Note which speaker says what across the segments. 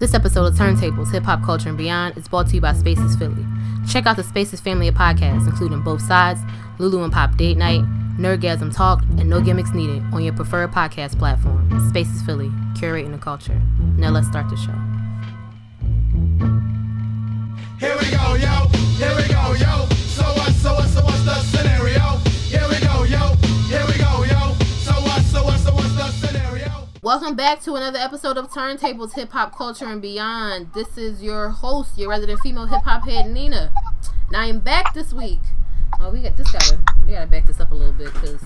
Speaker 1: This episode of Turntables, Hip Hop Culture and Beyond is brought to you by Spaces Philly. Check out the Spaces family of podcasts, including Both Sides, Lulu and Pop Date Night, Nerdgasm Talk, and No Gimmicks Needed on your preferred podcast platform. Spaces Philly, curating the culture. Now let's start the show.
Speaker 2: Here we go, yo. Here we go, yo. So what, so what, so what's the
Speaker 1: Welcome back to another episode of Turntables, Hip Hop Culture and Beyond. This is your host, your resident female hip hop head, Nina. And I am back this week. Oh, we got this gotta we gotta back this up a little bit because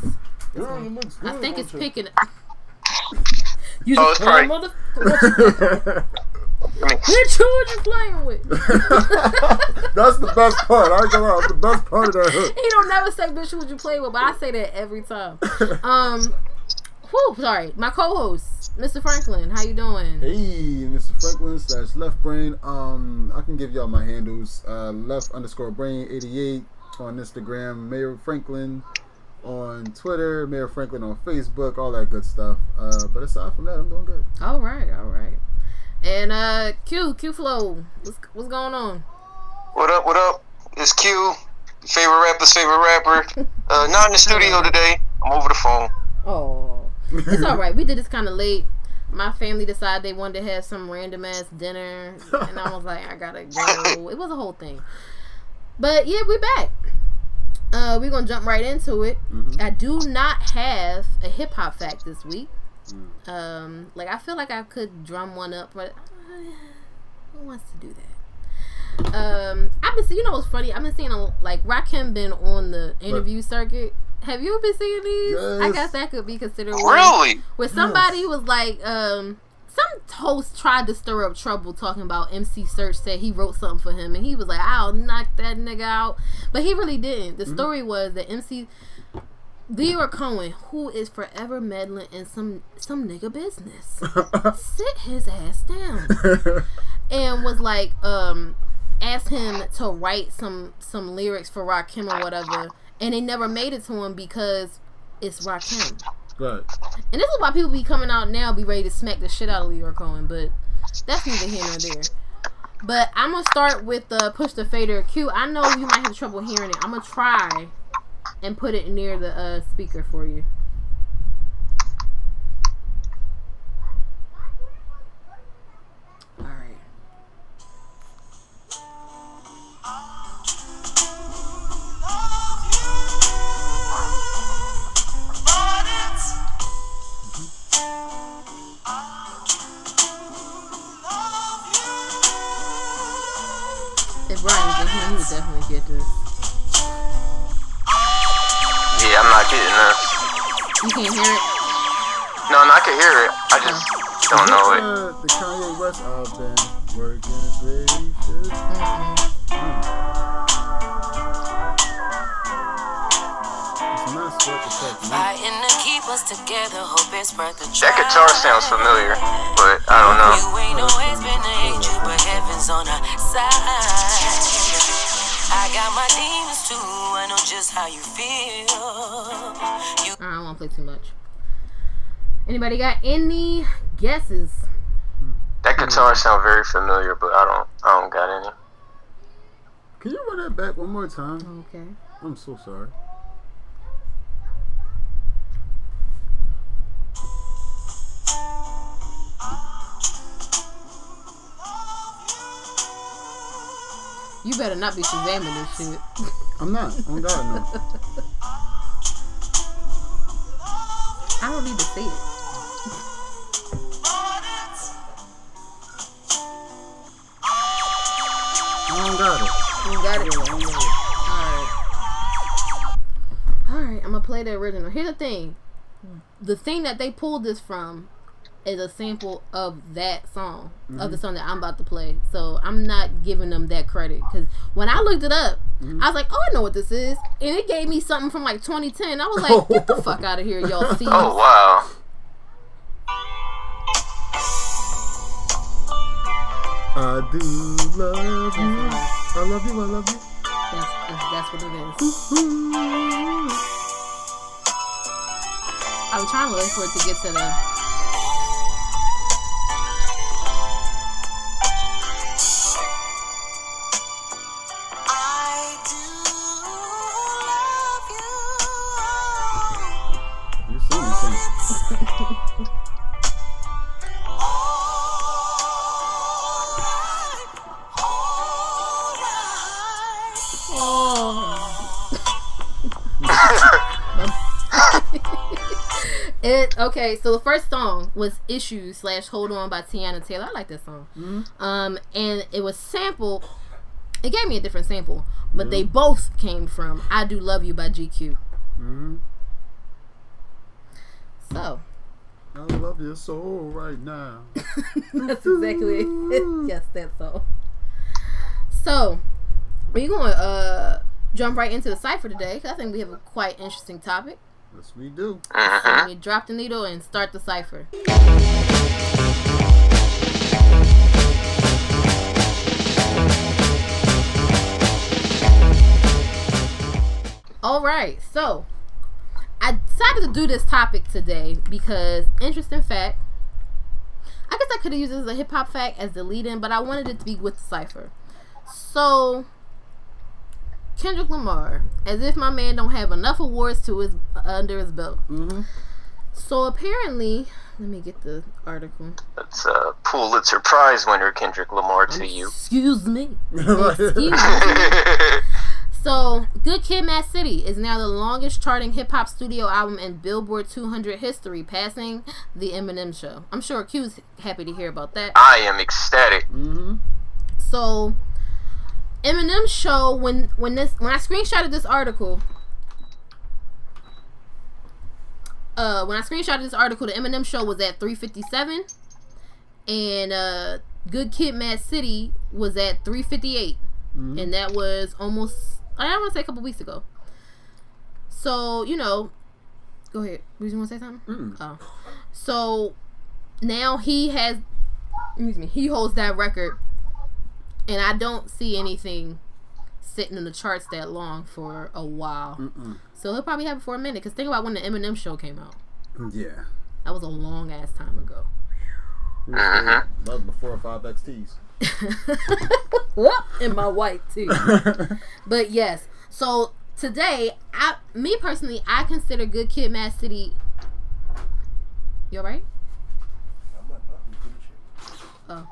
Speaker 1: I think it's picking. You
Speaker 3: Oh, it's probably-
Speaker 1: mother. What
Speaker 3: I mean,
Speaker 1: Bitch, who are you playing with?
Speaker 4: That's the best part. I go out. The best part of that hook.
Speaker 1: he don't never say bitch who would you play with, but I say that every time. Um, whew, sorry, my co-host, Mr. Franklin, how you doing?
Speaker 4: Hey, Mr. Franklin slash Left Brain. Um, I can give y'all my handles. Uh, left underscore Brain eighty eight on Instagram. Mayor Franklin on Twitter. Mayor Franklin on Facebook. All that good stuff. Uh, but aside from that, I'm doing good.
Speaker 1: All right, all right. And uh, Q, Q Flow, what's what's going on?
Speaker 3: what up? What up? It's Q, favorite rapper's favorite rapper. Uh, not in the studio today. I'm over the phone.
Speaker 1: Oh, it's all right. We did this kind of late. My family decided they wanted to have some random ass dinner, and I was like, I gotta go. It was a whole thing. But yeah, we back. Uh, we're gonna jump right into it.
Speaker 4: Mhm.
Speaker 1: I do not have a hip hop fact this week. Um, like I feel like I could drum one up, but uh, who wants to do that? Um, I've been, see- you know, what's funny? I've been seeing a, like Rakim been on the interview circuit. Have you been seeing these? I guess that could be considered one.
Speaker 3: Really?
Speaker 1: Where somebody was like, um, some host tried to stir up trouble talking about MC Serch said he wrote something for him and he was like, I'll knock that nigga out. But he really didn't. The story was that MC Lyor Cohen, who is forever meddling in some some nigga business, sit his ass down and was like, um, asked him to write some some lyrics for Rakim or whatever, and they never made it to him because it's Rakim.
Speaker 4: Right.
Speaker 1: And this is why people be coming out now, be ready to smack the shit out of Lyor Cohen, but that's neither here nor there. But I'm gonna start with the push the fader. Q, I know you might have trouble hearing it. I'm gonna try and put it near the uh, speaker for you. Would definitely get this.
Speaker 3: Yeah, I'm not getting that.
Speaker 1: You can't hear it.
Speaker 3: No, no, I can hear it. I just don't know it.
Speaker 4: Uh, the Kanye West. I've been working.
Speaker 5: Fighting to keep us together, hope it's worth the
Speaker 3: That guitar sounds familiar, but I don't know.
Speaker 5: You ain't always been an angel, but heaven's on our side. I got my demons too, I know just how you feel. You
Speaker 1: I don't want to play too much. Anybody got any guesses?
Speaker 3: That guitar sounds very familiar, but I don't. I don't got any.
Speaker 4: Can you run that back one more time?
Speaker 1: Okay.
Speaker 4: I'm so sorry.
Speaker 1: You better not be Shazamming this shit.
Speaker 4: I'm not. I'm God no.
Speaker 1: I don't need to see it.
Speaker 4: I don't got it.
Speaker 1: You got it.
Speaker 4: Yeah, I don't got it.
Speaker 1: Alright. Alright, I'm gonna play the original. Here's the thing. The thing that they pulled this from is a sample of that song, of
Speaker 4: Mm-hmm.
Speaker 1: the song that I'm about to play. So I'm not giving them that credit because when I looked it up,
Speaker 4: Mm-hmm.
Speaker 1: I was like, "Oh, I know what this is," and it gave me something from like 2010. I was like, "Get the fuck out of here, y'all!" See,
Speaker 3: Oh wow.
Speaker 4: I do love you. I love you. I love you.
Speaker 1: that's, that's that's what it is. I was trying to wait for it to get to the. Okay. So the first song was "Issues" slash "Hold On" by Teyana Taylor. I like that song. Um, and it was sampled. It gave me a different sample, but they both came from "I Do Love You" by GQ.
Speaker 4: Mm-hmm.
Speaker 1: So
Speaker 4: I love your soul right now.
Speaker 1: that's exactly it. yes, that song. So we're going to uh jump right into the cipher today because I think we have a quite interesting topic.
Speaker 4: Yes, we do. Uh-huh.
Speaker 1: So let me drop the needle and start the cipher. All right, so I decided to do this topic today because interesting fact. I guess I could have used it as a hip hop fact as the lead in, but I wanted it to be with the cipher. So Kendrick Lamar, as if my man don't have enough awards to his under his belt.
Speaker 4: Mm-hmm.
Speaker 1: So apparently, let me get the article.
Speaker 3: That's a Pulitzer Prize winner, Kendrick Lamar, to you.
Speaker 1: Excuse me. Excuse me. So, Good Kid, Mad City is now the longest charting hip hop studio album in Billboard 200 history, passing the Eminem Show. I'm sure Q's happy to hear about that.
Speaker 3: I am ecstatic.
Speaker 4: Mm-hmm.
Speaker 1: So, Eminem Show when when this when I screenshotted this article, uh, when I screenshotted this article, the Eminem Show was at 357, and uh, Good Kid, Mad City was at 358, and that was almost I want to say a couple weeks ago. So you know, go ahead. Did you want to say something?
Speaker 4: Mm.
Speaker 1: Oh, so now he has, excuse me, he holds that record, and I don't see anything sitting in the charts that long for a while.
Speaker 4: Mm-mm.
Speaker 1: So he'll probably have it for a minute. Cause think about when the Eminem show came out.
Speaker 4: Yeah.
Speaker 1: That was a long ass time ago.
Speaker 3: Mhm.
Speaker 4: That was before five XTs.
Speaker 1: Whoop, in my white too. But yes, so today, I, me personally, I consider Good Kid, Mad City. You alright? Oh.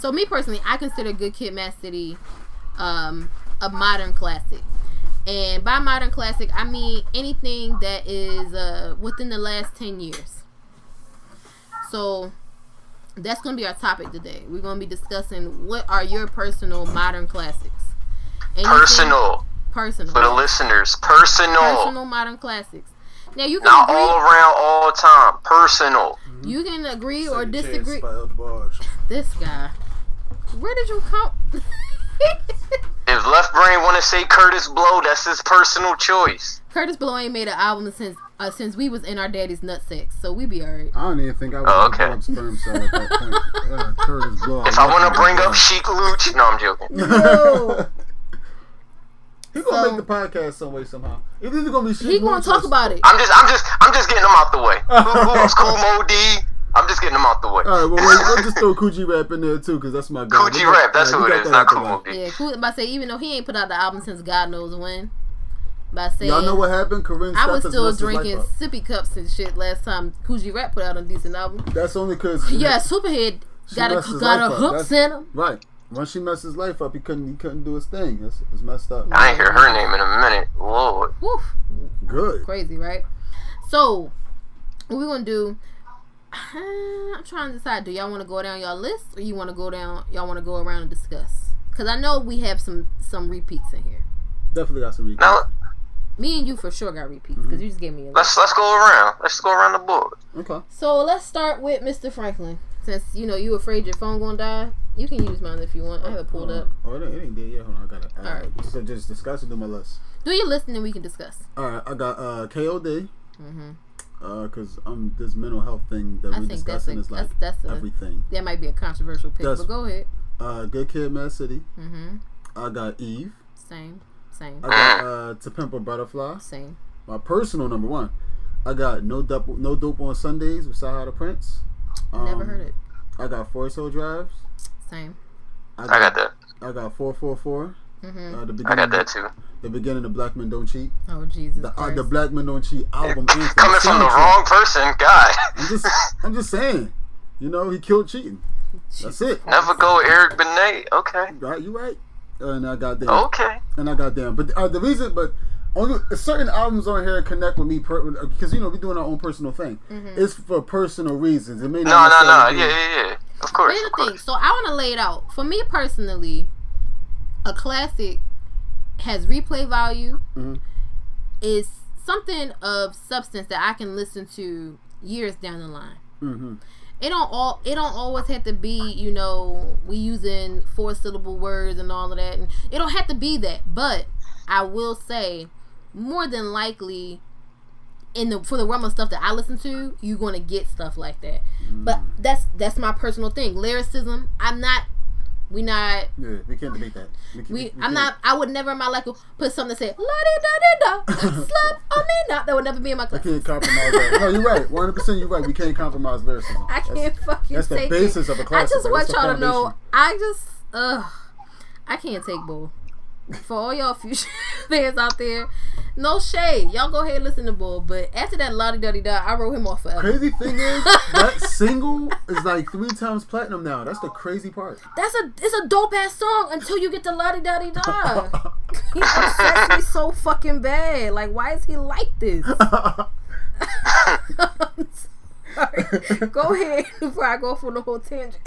Speaker 1: So me personally, I consider Good Kid, Mad City, um, a modern classic. And by modern classic, I mean anything that is uh, within the last ten years. So that's going to be our topic today. We're going to be discussing what are your personal modern classics. Anything-
Speaker 3: Personal.
Speaker 1: Personal.
Speaker 3: For the listeners, personal.
Speaker 1: Personal modern classics. Now you can
Speaker 3: Not
Speaker 1: agree.
Speaker 3: all around all the time. Personal.
Speaker 1: You can agree or disagree.
Speaker 4: by Elder Barge.
Speaker 1: This guy. Where did you come?
Speaker 3: If Left Brain want to say Kurtis Blow, that's his personal choice.
Speaker 1: Kurtis Blow ain't made an album since uh, since we was in our daddy's nutsack, so we be alright.
Speaker 4: I don't even think I was
Speaker 3: Oh,
Speaker 4: oh,
Speaker 3: okay.
Speaker 4: up sperm cell at that point. Uh, Kurtis Blow.
Speaker 3: If I want to bring up Sheek Louch, no, I'm joking.
Speaker 1: No.
Speaker 4: He gonna
Speaker 1: So-
Speaker 4: make the podcast some way somehow. It's either gonna be shit.
Speaker 1: he gonna talk about it.
Speaker 3: I'm just, I'm just, I'm just getting them out the way. Who, who else? Kool Moe Dee. I'm just getting them out the way.
Speaker 4: All right, well, we'll, we'll just throw Kool G Rap in there too, because that's my guy.
Speaker 3: Coochie
Speaker 4: We got-
Speaker 3: Rap, that's
Speaker 4: all
Speaker 3: who
Speaker 4: right,
Speaker 3: it
Speaker 4: we
Speaker 3: not
Speaker 4: that
Speaker 3: Cool
Speaker 4: out
Speaker 3: Mo
Speaker 4: the way.
Speaker 3: D.
Speaker 1: Yeah, cool. But I say even though he ain't put out the album since God knows when. By saying
Speaker 4: Y'all know what happened? Corinne
Speaker 1: I was still
Speaker 4: messed his life
Speaker 1: drinking sippy cups and shit last time Kool G Rap put out a decent album.
Speaker 4: That's only because
Speaker 1: Yeah, Superhead
Speaker 4: She
Speaker 1: got a
Speaker 4: messed his
Speaker 1: got a hooks in him.
Speaker 4: right. Once she messed his life up, he couldn't he couldn't do his thing. It's, it's messed up.
Speaker 3: I ain't hear her name in a minute. Lord.
Speaker 1: Woof.
Speaker 4: Good.
Speaker 1: crazy, right? So, what we gonna do? I'm trying to decide. Do y'all want to go down y'all list, or you want to go down? Y'all want to go around and discuss? Because I know we have some some repeats in here.
Speaker 4: Definitely got some recaps.
Speaker 3: Now,
Speaker 1: Me and you for sure got repeats because mm-hmm. you just gave me a list.
Speaker 3: Let's let's go around. Let's go around the board.
Speaker 6: Okay.
Speaker 1: So let's start with Mr. Franklin. Since you know you afraid your phone gonna die, you can use mine if you want. I have it pulled up.
Speaker 6: Oh, it ain't, dead yet. Hold on, I got it. Uh,
Speaker 1: Alright.
Speaker 6: right. So just discuss it do my list.
Speaker 1: Do your list and then we can discuss.
Speaker 6: All right, I got uh KOD. Mm-hmm.
Speaker 1: Hmm
Speaker 6: Uh, cause um, this mental health thing that
Speaker 1: I
Speaker 6: we're
Speaker 1: think that's a,
Speaker 6: discussing is like
Speaker 1: that's that's a
Speaker 6: everything.
Speaker 1: that might be a controversial pick,
Speaker 6: That's-
Speaker 1: but go ahead.
Speaker 6: Uh, Good Kid, Mad City.
Speaker 1: hmm
Speaker 6: I got Eve.
Speaker 1: Same, same,
Speaker 6: I got uh, To Pimp a Butterfly.
Speaker 1: same.
Speaker 6: My personal number one. I got No Dope, No Dope on Sundays with CyHi the Prynce.
Speaker 1: Never
Speaker 6: Um,
Speaker 1: heard it.
Speaker 6: I got Four Hill Drives.
Speaker 1: Same.
Speaker 3: I got that.
Speaker 6: I got 444.
Speaker 1: Hmm
Speaker 6: Uh, the
Speaker 3: I
Speaker 6: beginning
Speaker 3: got that too.
Speaker 6: The beginning of Black Men Don't Cheat.
Speaker 1: Oh Jesus
Speaker 6: The, uh, the Black Men Don't Cheat album.
Speaker 3: Coming from the
Speaker 6: soundtrack.
Speaker 3: wrong person, God.
Speaker 6: I'm just, I'm just saying. You know, he killed cheating. That's it.
Speaker 3: Never go Eric Benet. Okay.
Speaker 6: Right, you right. And I got damn.
Speaker 3: Okay.
Speaker 6: And I got damn. But uh, the reason, but only certain albums on here connect with me because you know we're doing our own personal thing. It's for personal reasons. It may not.
Speaker 3: no, no.
Speaker 6: necessarily
Speaker 3: Yeah,
Speaker 6: be-
Speaker 3: yeah, yeah. Of course.
Speaker 1: Here's the thing.
Speaker 3: course.
Speaker 1: So I want to lay it out. For me personally, a classic has replay value.
Speaker 6: Mhm.
Speaker 1: Is something of substance that I can listen to years down the line.
Speaker 6: Mhm.
Speaker 1: It don't all. It don't always have to be. You know, we using four syllable words and all of that, and it don't have to be that. But I will say, more than likely, in the for the realm of stuff that I listen to, you're gonna get stuff like that. But that's that's my personal thing. Lyricism. I'm not. We not.
Speaker 6: Yeah, we can't debate that. We, can,
Speaker 1: We.
Speaker 6: we
Speaker 1: I'm
Speaker 6: can't-
Speaker 1: not. I would never in my life put something that said la di da di da slap on me. Not that would never be in my class.
Speaker 6: I can't compromise that. No, you're right. 100. percent You're right. We can't compromise lyricism.
Speaker 1: I can't fucking
Speaker 6: that's the
Speaker 1: take
Speaker 6: basis
Speaker 1: it.
Speaker 6: of a classic,
Speaker 1: I
Speaker 6: just
Speaker 1: want y'all to know. I just. Ugh. I can't take bull. For all y'all future fans out there, no shade. Y'all go ahead and listen to bull. But after that Lottie Dottie Da, I wrote him off forever.
Speaker 6: Crazy thing is, that single is like three times platinum now. That's the crazy part.
Speaker 1: That's a it's a dope ass song until you get to Lottie Dottie Da. he upsets me so fucking bad. Like, why is he like this? Go ahead before I go for the whole tangent.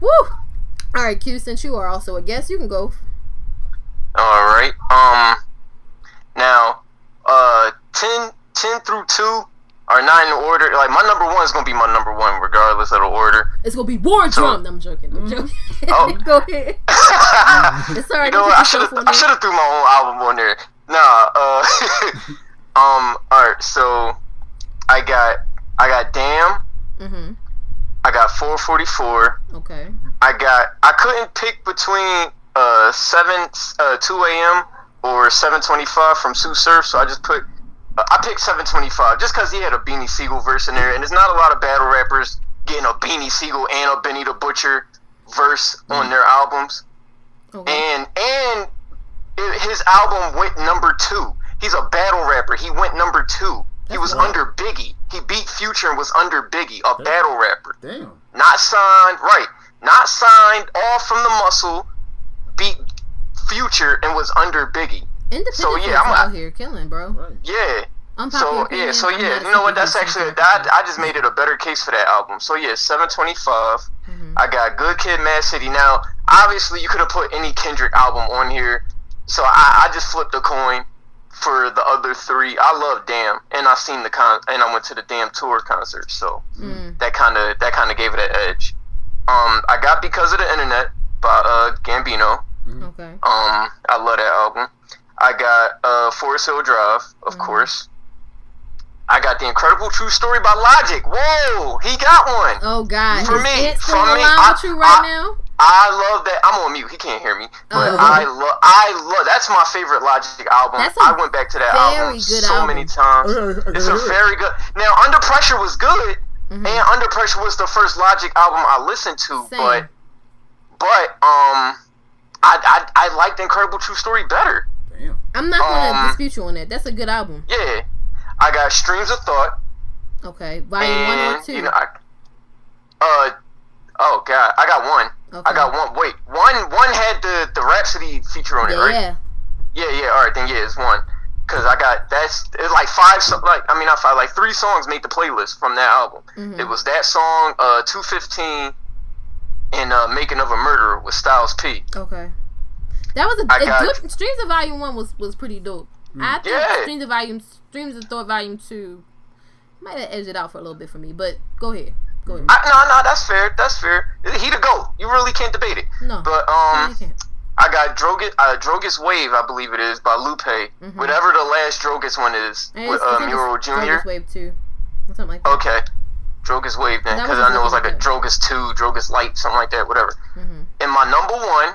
Speaker 1: Woo! All right, Q. Since you are also a guest, you can go.
Speaker 3: All right. Um. Now, uh, 10, 10 through two are not in order. Like my number one is gonna be my number one, regardless of the order.
Speaker 1: It's gonna be War
Speaker 3: So-
Speaker 1: Drum. No, I'm joking. I'm joking.
Speaker 3: Oh.
Speaker 1: go ahead. It's alright.
Speaker 3: You know what? I should have I should have threw my own album on there. Nah. Uh. um. All right. So, I got I got Damn.
Speaker 1: Mm-hmm.
Speaker 3: I got 444.
Speaker 1: Okay.
Speaker 3: I got I couldn't pick between uh seven uh two a.m. or seven twenty five from Tsu Surf, so I just put uh, I picked seven twenty five just because he had a Beanie Sigel verse in there, and there's not a lot of battle rappers getting a Beanie Sigel and a Benny the Butcher verse on their albums,
Speaker 1: Okay.
Speaker 3: and and it, his album went number two. He's a battle rapper. He went number two. He was
Speaker 1: wild.
Speaker 3: under Biggie. He beat Future and was under Biggie, a battle rapper
Speaker 6: Damn.
Speaker 3: not signed, right? Not signed, all from the muscle, beat Future and was under Biggie.
Speaker 1: Independent
Speaker 3: so, yeah, I'm
Speaker 1: out here killing, bro.
Speaker 6: Right.
Speaker 3: Yeah.
Speaker 1: Unpopular
Speaker 3: So
Speaker 1: opinion,
Speaker 3: yeah, so
Speaker 1: I'm
Speaker 3: yeah, you know what? That's actually that I just made it a better case for that album. So yeah, seven twenty five.
Speaker 1: Mhm.
Speaker 3: I got Good Kid, Mad City. Now, obviously, you could have put any Kendrick album on here, so I, I just flipped a coin for the other three. I love Damn, and I seen the con, and I went to the Damn tour concert, so
Speaker 1: Mm.
Speaker 3: that kind of that kind of gave it an edge. Um, I got because of the internet by uh Gambino.
Speaker 1: Okay.
Speaker 3: Um, I love that album. I got uh Forest Hill Drive, of
Speaker 1: Mhm.
Speaker 3: course. I got the Incredible True Story by Logic. Whoa, he got one.
Speaker 1: Oh God,
Speaker 3: For
Speaker 1: is
Speaker 3: me,
Speaker 1: it
Speaker 3: for me, I-
Speaker 1: with you right
Speaker 3: I-
Speaker 1: now?
Speaker 3: I love that. I'm on mute. He can't hear me, but
Speaker 1: Oh.
Speaker 3: I love. I love. That's my favorite Logic album. I went back to that album
Speaker 1: good
Speaker 3: so
Speaker 1: album.
Speaker 3: many times.
Speaker 6: Okay, okay,
Speaker 3: It's a very good. Now, Under Pressure was good,
Speaker 1: Mhm.
Speaker 3: and Under Pressure was the first Logic album I listened to.
Speaker 1: Same.
Speaker 3: But, but um, I I I liked Incredible True Story better.
Speaker 6: Damn.
Speaker 1: I'm not gonna
Speaker 3: um,
Speaker 1: dispute you on that. That's a good album.
Speaker 3: Yeah, I got Streams of Thought.
Speaker 1: Okay, volume one or two.
Speaker 3: you know, I, uh, oh god, I got one.
Speaker 1: Okay.
Speaker 3: I got one. Wait, one one had the the Rapsody feature on it, right?
Speaker 1: Yeah.
Speaker 3: Yeah, yeah. All right, then yeah, it's one. Cause I got that's it's like five, so, like I mean I five, like three songs made the playlist from that album.
Speaker 1: Mhm.
Speaker 3: It was that song, uh, two fifteen, and uh, Making of a Murderer with Styles P.
Speaker 1: Okay. That was a,
Speaker 3: I
Speaker 1: a
Speaker 3: got
Speaker 1: good Streams of Volume One was was pretty dope. I think
Speaker 3: Yeah.
Speaker 1: Streams of Volume Streams of Thought Volume Two might have edged it out for a little bit for me, but go ahead, go ahead.
Speaker 3: I, no, no, that's fair. That's fair. He the goat. You really can't debate it.
Speaker 1: no,
Speaker 3: But um,
Speaker 1: can't.
Speaker 3: I got Drogas, uh, Drogas Wave, I believe it is, by Lupe.
Speaker 1: Mm-hmm.
Speaker 3: Whatever the last Drogas one is,
Speaker 1: And
Speaker 3: with uh, Muro Jr.
Speaker 1: Drogas Wave Two, something like that.
Speaker 3: Okay. Drogas Wave then, because I know it was like a. Drogas 2, Drogas Light, something like that, whatever.
Speaker 1: Mhm.
Speaker 3: And my number one,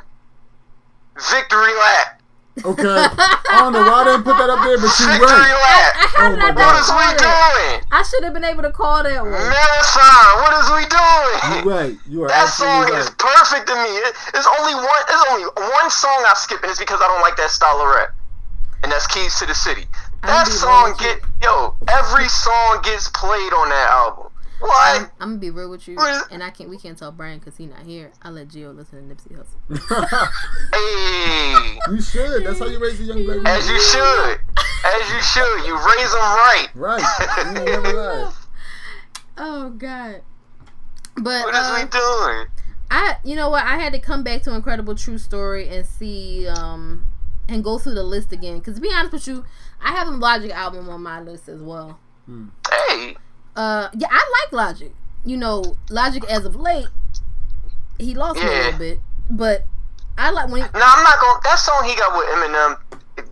Speaker 3: Victory Lap.
Speaker 4: Okay. I don't know why I didn't put that up there, but you
Speaker 3: Victory
Speaker 4: right.
Speaker 3: Lap.
Speaker 1: How oh did
Speaker 4: Oh
Speaker 1: I
Speaker 4: my
Speaker 1: not
Speaker 3: What is we doing?
Speaker 1: I should have been able to call that one.
Speaker 3: Marathon, what is we doing?
Speaker 4: You
Speaker 3: doing?
Speaker 4: right. You are
Speaker 3: That song
Speaker 4: absolutely
Speaker 3: is perfect to me. It, it's only one. There's only one song I skip, and it's because I don't like that style of rap. And that's Keys to the City. That song get yo. Every song gets played on that album.
Speaker 1: I'm, I'm gonna be real with you, and I can't. We can't tell Brian because he's not here. I let Gio listen to Nipsey Hussle.
Speaker 3: Hey,
Speaker 4: you should. That's how you raise a young black man.
Speaker 3: as you should, as you should. You raise them right.
Speaker 4: Right. You never.
Speaker 1: Oh God. But
Speaker 3: What is
Speaker 1: uh,
Speaker 3: we doing?
Speaker 1: I, you know what? I had to come back to Incredible True Story and see, um, and go through the list again. Because to be honest with you, I have a Logic album on my list as well.
Speaker 3: Hey,
Speaker 1: Uh, yeah, I like Logic. You know, Logic as of late, he lost me a little bit, but I like when. He,
Speaker 3: now I'm not going. to That song he got with Eminem.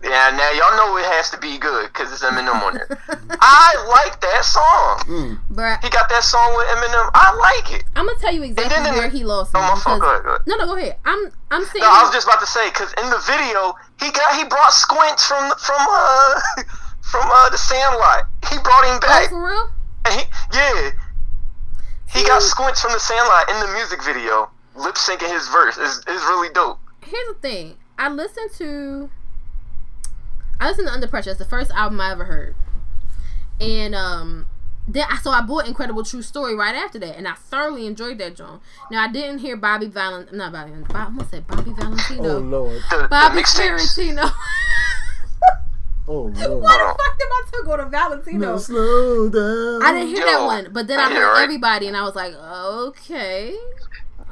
Speaker 3: Yeah, now y'all know it has to be good because it's Eminem on there. I like that song.
Speaker 4: Mm.
Speaker 1: Bruh,
Speaker 3: He got that song with Eminem. I like it.
Speaker 1: I'm gonna tell you exactly
Speaker 3: then in
Speaker 1: where
Speaker 3: the-
Speaker 1: he lost me.
Speaker 3: Oh my fault.
Speaker 1: because-
Speaker 3: Go ahead, go ahead.
Speaker 1: No, no, go ahead. I'm, I'm saying.
Speaker 3: No, I was just about to say because in the video he got he brought Squints from from uh from uh the Sandlot. He brought him
Speaker 1: oh,
Speaker 3: back.
Speaker 1: for real?
Speaker 3: And he, yeah, he got
Speaker 1: See?
Speaker 3: Squints from the Sandlot in the music video, lip syncing his verse. is is really dope.
Speaker 1: here's the thing. I listened to I listened to Under Pressure. It's the first album I ever heard. And um then I so I bought Incredible True Story right after that, and I thoroughly enjoyed that joint. Now I didn't hear Bobby Valentino, not Bobby, Bob, I almost said Bobby Valentino.
Speaker 4: Oh Lord.
Speaker 3: The, the
Speaker 1: Bobby
Speaker 3: mixtapes.
Speaker 1: Tarantino.
Speaker 4: Oh
Speaker 1: Why the fuck did my tongue go to Valentino?
Speaker 4: No, slow down.
Speaker 1: I didn't hear that one, but then I
Speaker 3: yeah,
Speaker 1: heard
Speaker 3: right.
Speaker 1: everybody, and I was like, okay.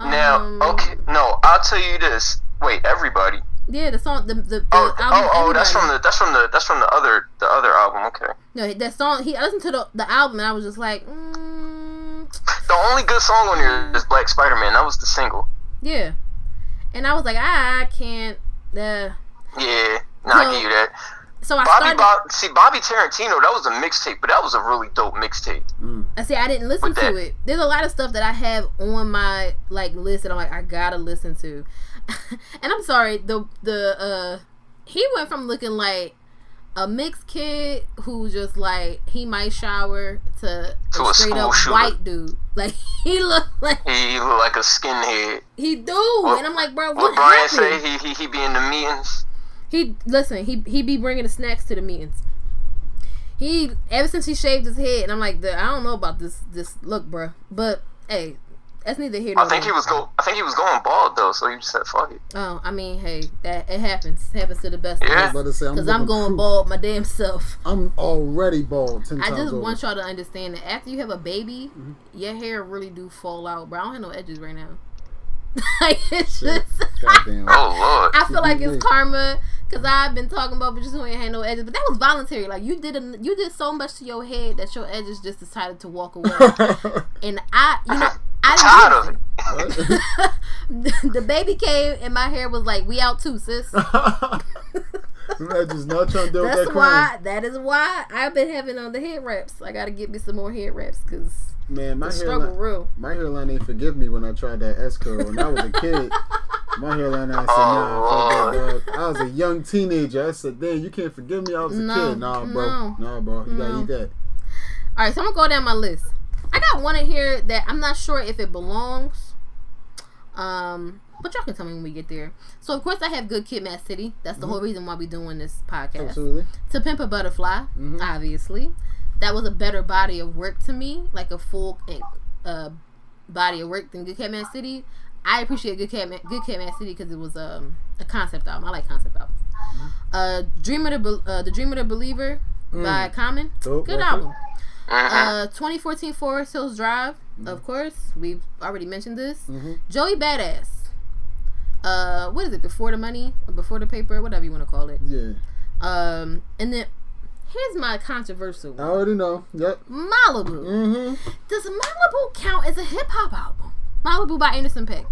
Speaker 3: Now,
Speaker 1: Um,
Speaker 3: okay, no, I'll tell you this. Wait, everybody.
Speaker 1: Yeah, the song, the the, the
Speaker 3: Oh,
Speaker 1: album.
Speaker 3: oh, oh, that's from the that's from the that's from the other the other album. Okay.
Speaker 1: No, that song. He I listened to the the album, and I was just like, mm,
Speaker 3: The only good song on here is Black Spider Man. That was the single.
Speaker 1: yeah. And I was like, I can't. Uh.
Speaker 3: Yeah, nah, I
Speaker 1: So,
Speaker 3: give you that.
Speaker 1: So I
Speaker 3: Bobby,
Speaker 1: started.
Speaker 3: Bob, see, Bobby Tarantino, that was a mixtape, but that was a really dope mixtape.
Speaker 1: I see. I didn't listen
Speaker 3: With
Speaker 1: to
Speaker 3: that.
Speaker 1: it. There's a lot of stuff that I have on my like list that I'm like, I gotta listen to. and I'm sorry, the the uh, he went from looking like a mixed kid who just like he might shower to,
Speaker 3: To
Speaker 1: a
Speaker 3: a
Speaker 1: straight up
Speaker 3: shooter.
Speaker 1: white dude. Like he looked like
Speaker 3: He looked like a skinhead.
Speaker 1: he do,
Speaker 3: What-
Speaker 1: and I'm like, bro, what,
Speaker 3: What Brian
Speaker 1: happened?
Speaker 3: say? He, he he be in the meetings.
Speaker 1: He listen. He he be bringing the snacks to the meetings. He ever since he shaved his head, and I'm like, "Duh, I don't know about this this look, bro. But hey, that's neither here nor
Speaker 3: I think he
Speaker 1: there.
Speaker 3: was go. I think he was going bald though, so he just said fuck it.
Speaker 1: Oh, I mean, hey, that it happens. It happens to the best
Speaker 4: I was
Speaker 3: Yeah.
Speaker 1: of
Speaker 4: about to say, I'm
Speaker 1: Because I'm going
Speaker 4: proof.
Speaker 1: bald my damn self.
Speaker 4: I'm already bald ten
Speaker 1: I
Speaker 4: times
Speaker 1: just
Speaker 4: over.
Speaker 1: want y'all to understand that after you have a baby,
Speaker 4: Mm-hmm.
Speaker 1: your hair really do fall out, bro. I don't have no edges right now. like it's
Speaker 4: Shit.
Speaker 1: just.
Speaker 4: Goddamn.
Speaker 3: Oh lord.
Speaker 1: I feel like it's karma because I've been talking about bitches who ain't had no edges, but that was voluntary. Like you did, a, you did so much to your head that your edges just decided to walk away. and I, you know,
Speaker 3: Tired of
Speaker 1: I
Speaker 3: it.
Speaker 1: didn't do it. the baby came and my hair was like, "We out too, sis."
Speaker 4: I'm just not trying to deal with
Speaker 1: That's
Speaker 4: that crime.
Speaker 1: why. That is why I've been having on the head wraps. I got to get me some more head wraps because
Speaker 4: Man, my
Speaker 1: struggle
Speaker 4: hairline,
Speaker 1: real.
Speaker 4: my hairline ain't forgive me when I tried that S curl. When I was a kid, my hairline I said, nah, fuck that, dog. I was a young teenager. I said, damn, you can't forgive me. I was a
Speaker 1: No,
Speaker 4: kid. Nah, bro.
Speaker 1: no,
Speaker 4: nah, bro. You
Speaker 1: no.
Speaker 4: gotta eat that.
Speaker 1: All right, so I'm gonna go down my list. I got one in here that I'm not sure if it belongs. Um, but y'all can tell me when we get there. So of course I have Good Kid, Mad City. That's the whole reason why we're doing this podcast.
Speaker 4: Absolutely.
Speaker 1: To Pimp a Butterfly,
Speaker 4: Mhm.
Speaker 1: obviously, that was a better body of work to me, like a full uh, body of work than Good Kid, Mad City. I appreciate Good Kid, Ma- Good Kid, Mad City because it was um, a concept album. I like concept albums. Uh, Dream of the uh, the Dream of the Believer by Common,
Speaker 4: Dope
Speaker 1: good album. Uh, 2014 Forest Hills Drive, of course. We've already mentioned this.
Speaker 4: Mhm.
Speaker 1: Joey Badass. Uh, what is it? Before the money or before the paper, whatever you want to call it.
Speaker 6: Yeah,
Speaker 1: Um, and then here's my controversial
Speaker 6: I already know. Yep.
Speaker 1: Malibu.
Speaker 6: Mm-hmm.
Speaker 1: Does Malibu count as a hip hop album? Malibu by Anderson .Paak.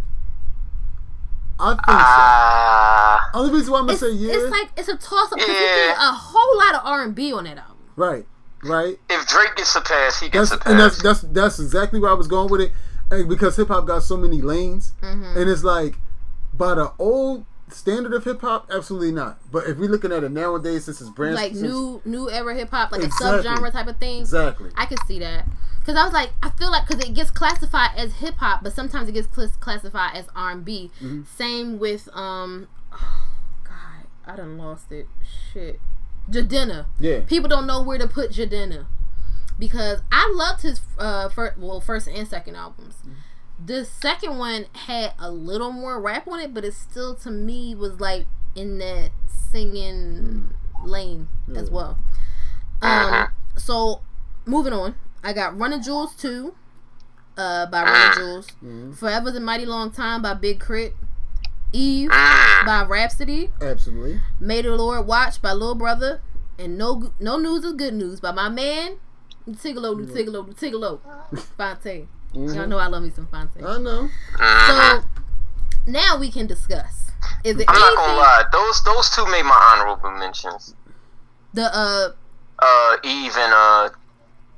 Speaker 6: I think
Speaker 3: Ah,
Speaker 6: so. Only reason why I'm gonna say yeah.
Speaker 1: it's like it's a toss up because he
Speaker 3: Yeah.
Speaker 1: a whole lot of R and B on that album.
Speaker 6: right, right.
Speaker 3: if Drake gets a pass, he gets
Speaker 6: That's
Speaker 3: a
Speaker 6: and that's that's that's exactly where I was going with it, and because hip hop got so many lanes,
Speaker 1: Mm-hmm.
Speaker 6: and it's like by the old standard of hip hop, absolutely not. But if we're looking at it nowadays, since it's brand
Speaker 1: Like
Speaker 6: since-
Speaker 1: new new era hip hop, like
Speaker 6: Exactly.
Speaker 1: a subgenre type of thing.
Speaker 6: exactly.
Speaker 1: I can see that. Cause I was like, I feel like because it gets classified as hip hop, but sometimes it gets cl- classified as R and B.
Speaker 6: Mm-hmm.
Speaker 1: Same with um, oh, God, I done lost it. Shit, Jidenna.
Speaker 6: Yeah.
Speaker 1: People don't know where to put Jidenna because I loved his uh first, well first and second albums. The second one had a little more rap on it, but it still to me was like in that singing lane as well. Um, so moving on, I got Run the Jewels 2 uh, by Run the Jewels,
Speaker 6: Mhm.
Speaker 1: Forever's a Mighty Long Time by Big K.R.I.T., Eve by Rapsody,
Speaker 6: Absolutely.
Speaker 1: May the Lord Watch by Lil Brother, and No No News is Good News by my man, Tigallo, Tigallo, Tigallo, Phonte. Y'all know I love me some Phonte.
Speaker 6: I know.
Speaker 1: So now we can discuss. Is it
Speaker 3: I'm not gonna lie, those those two made my honorable mentions.
Speaker 1: the uh
Speaker 3: Uh, Eve and uh,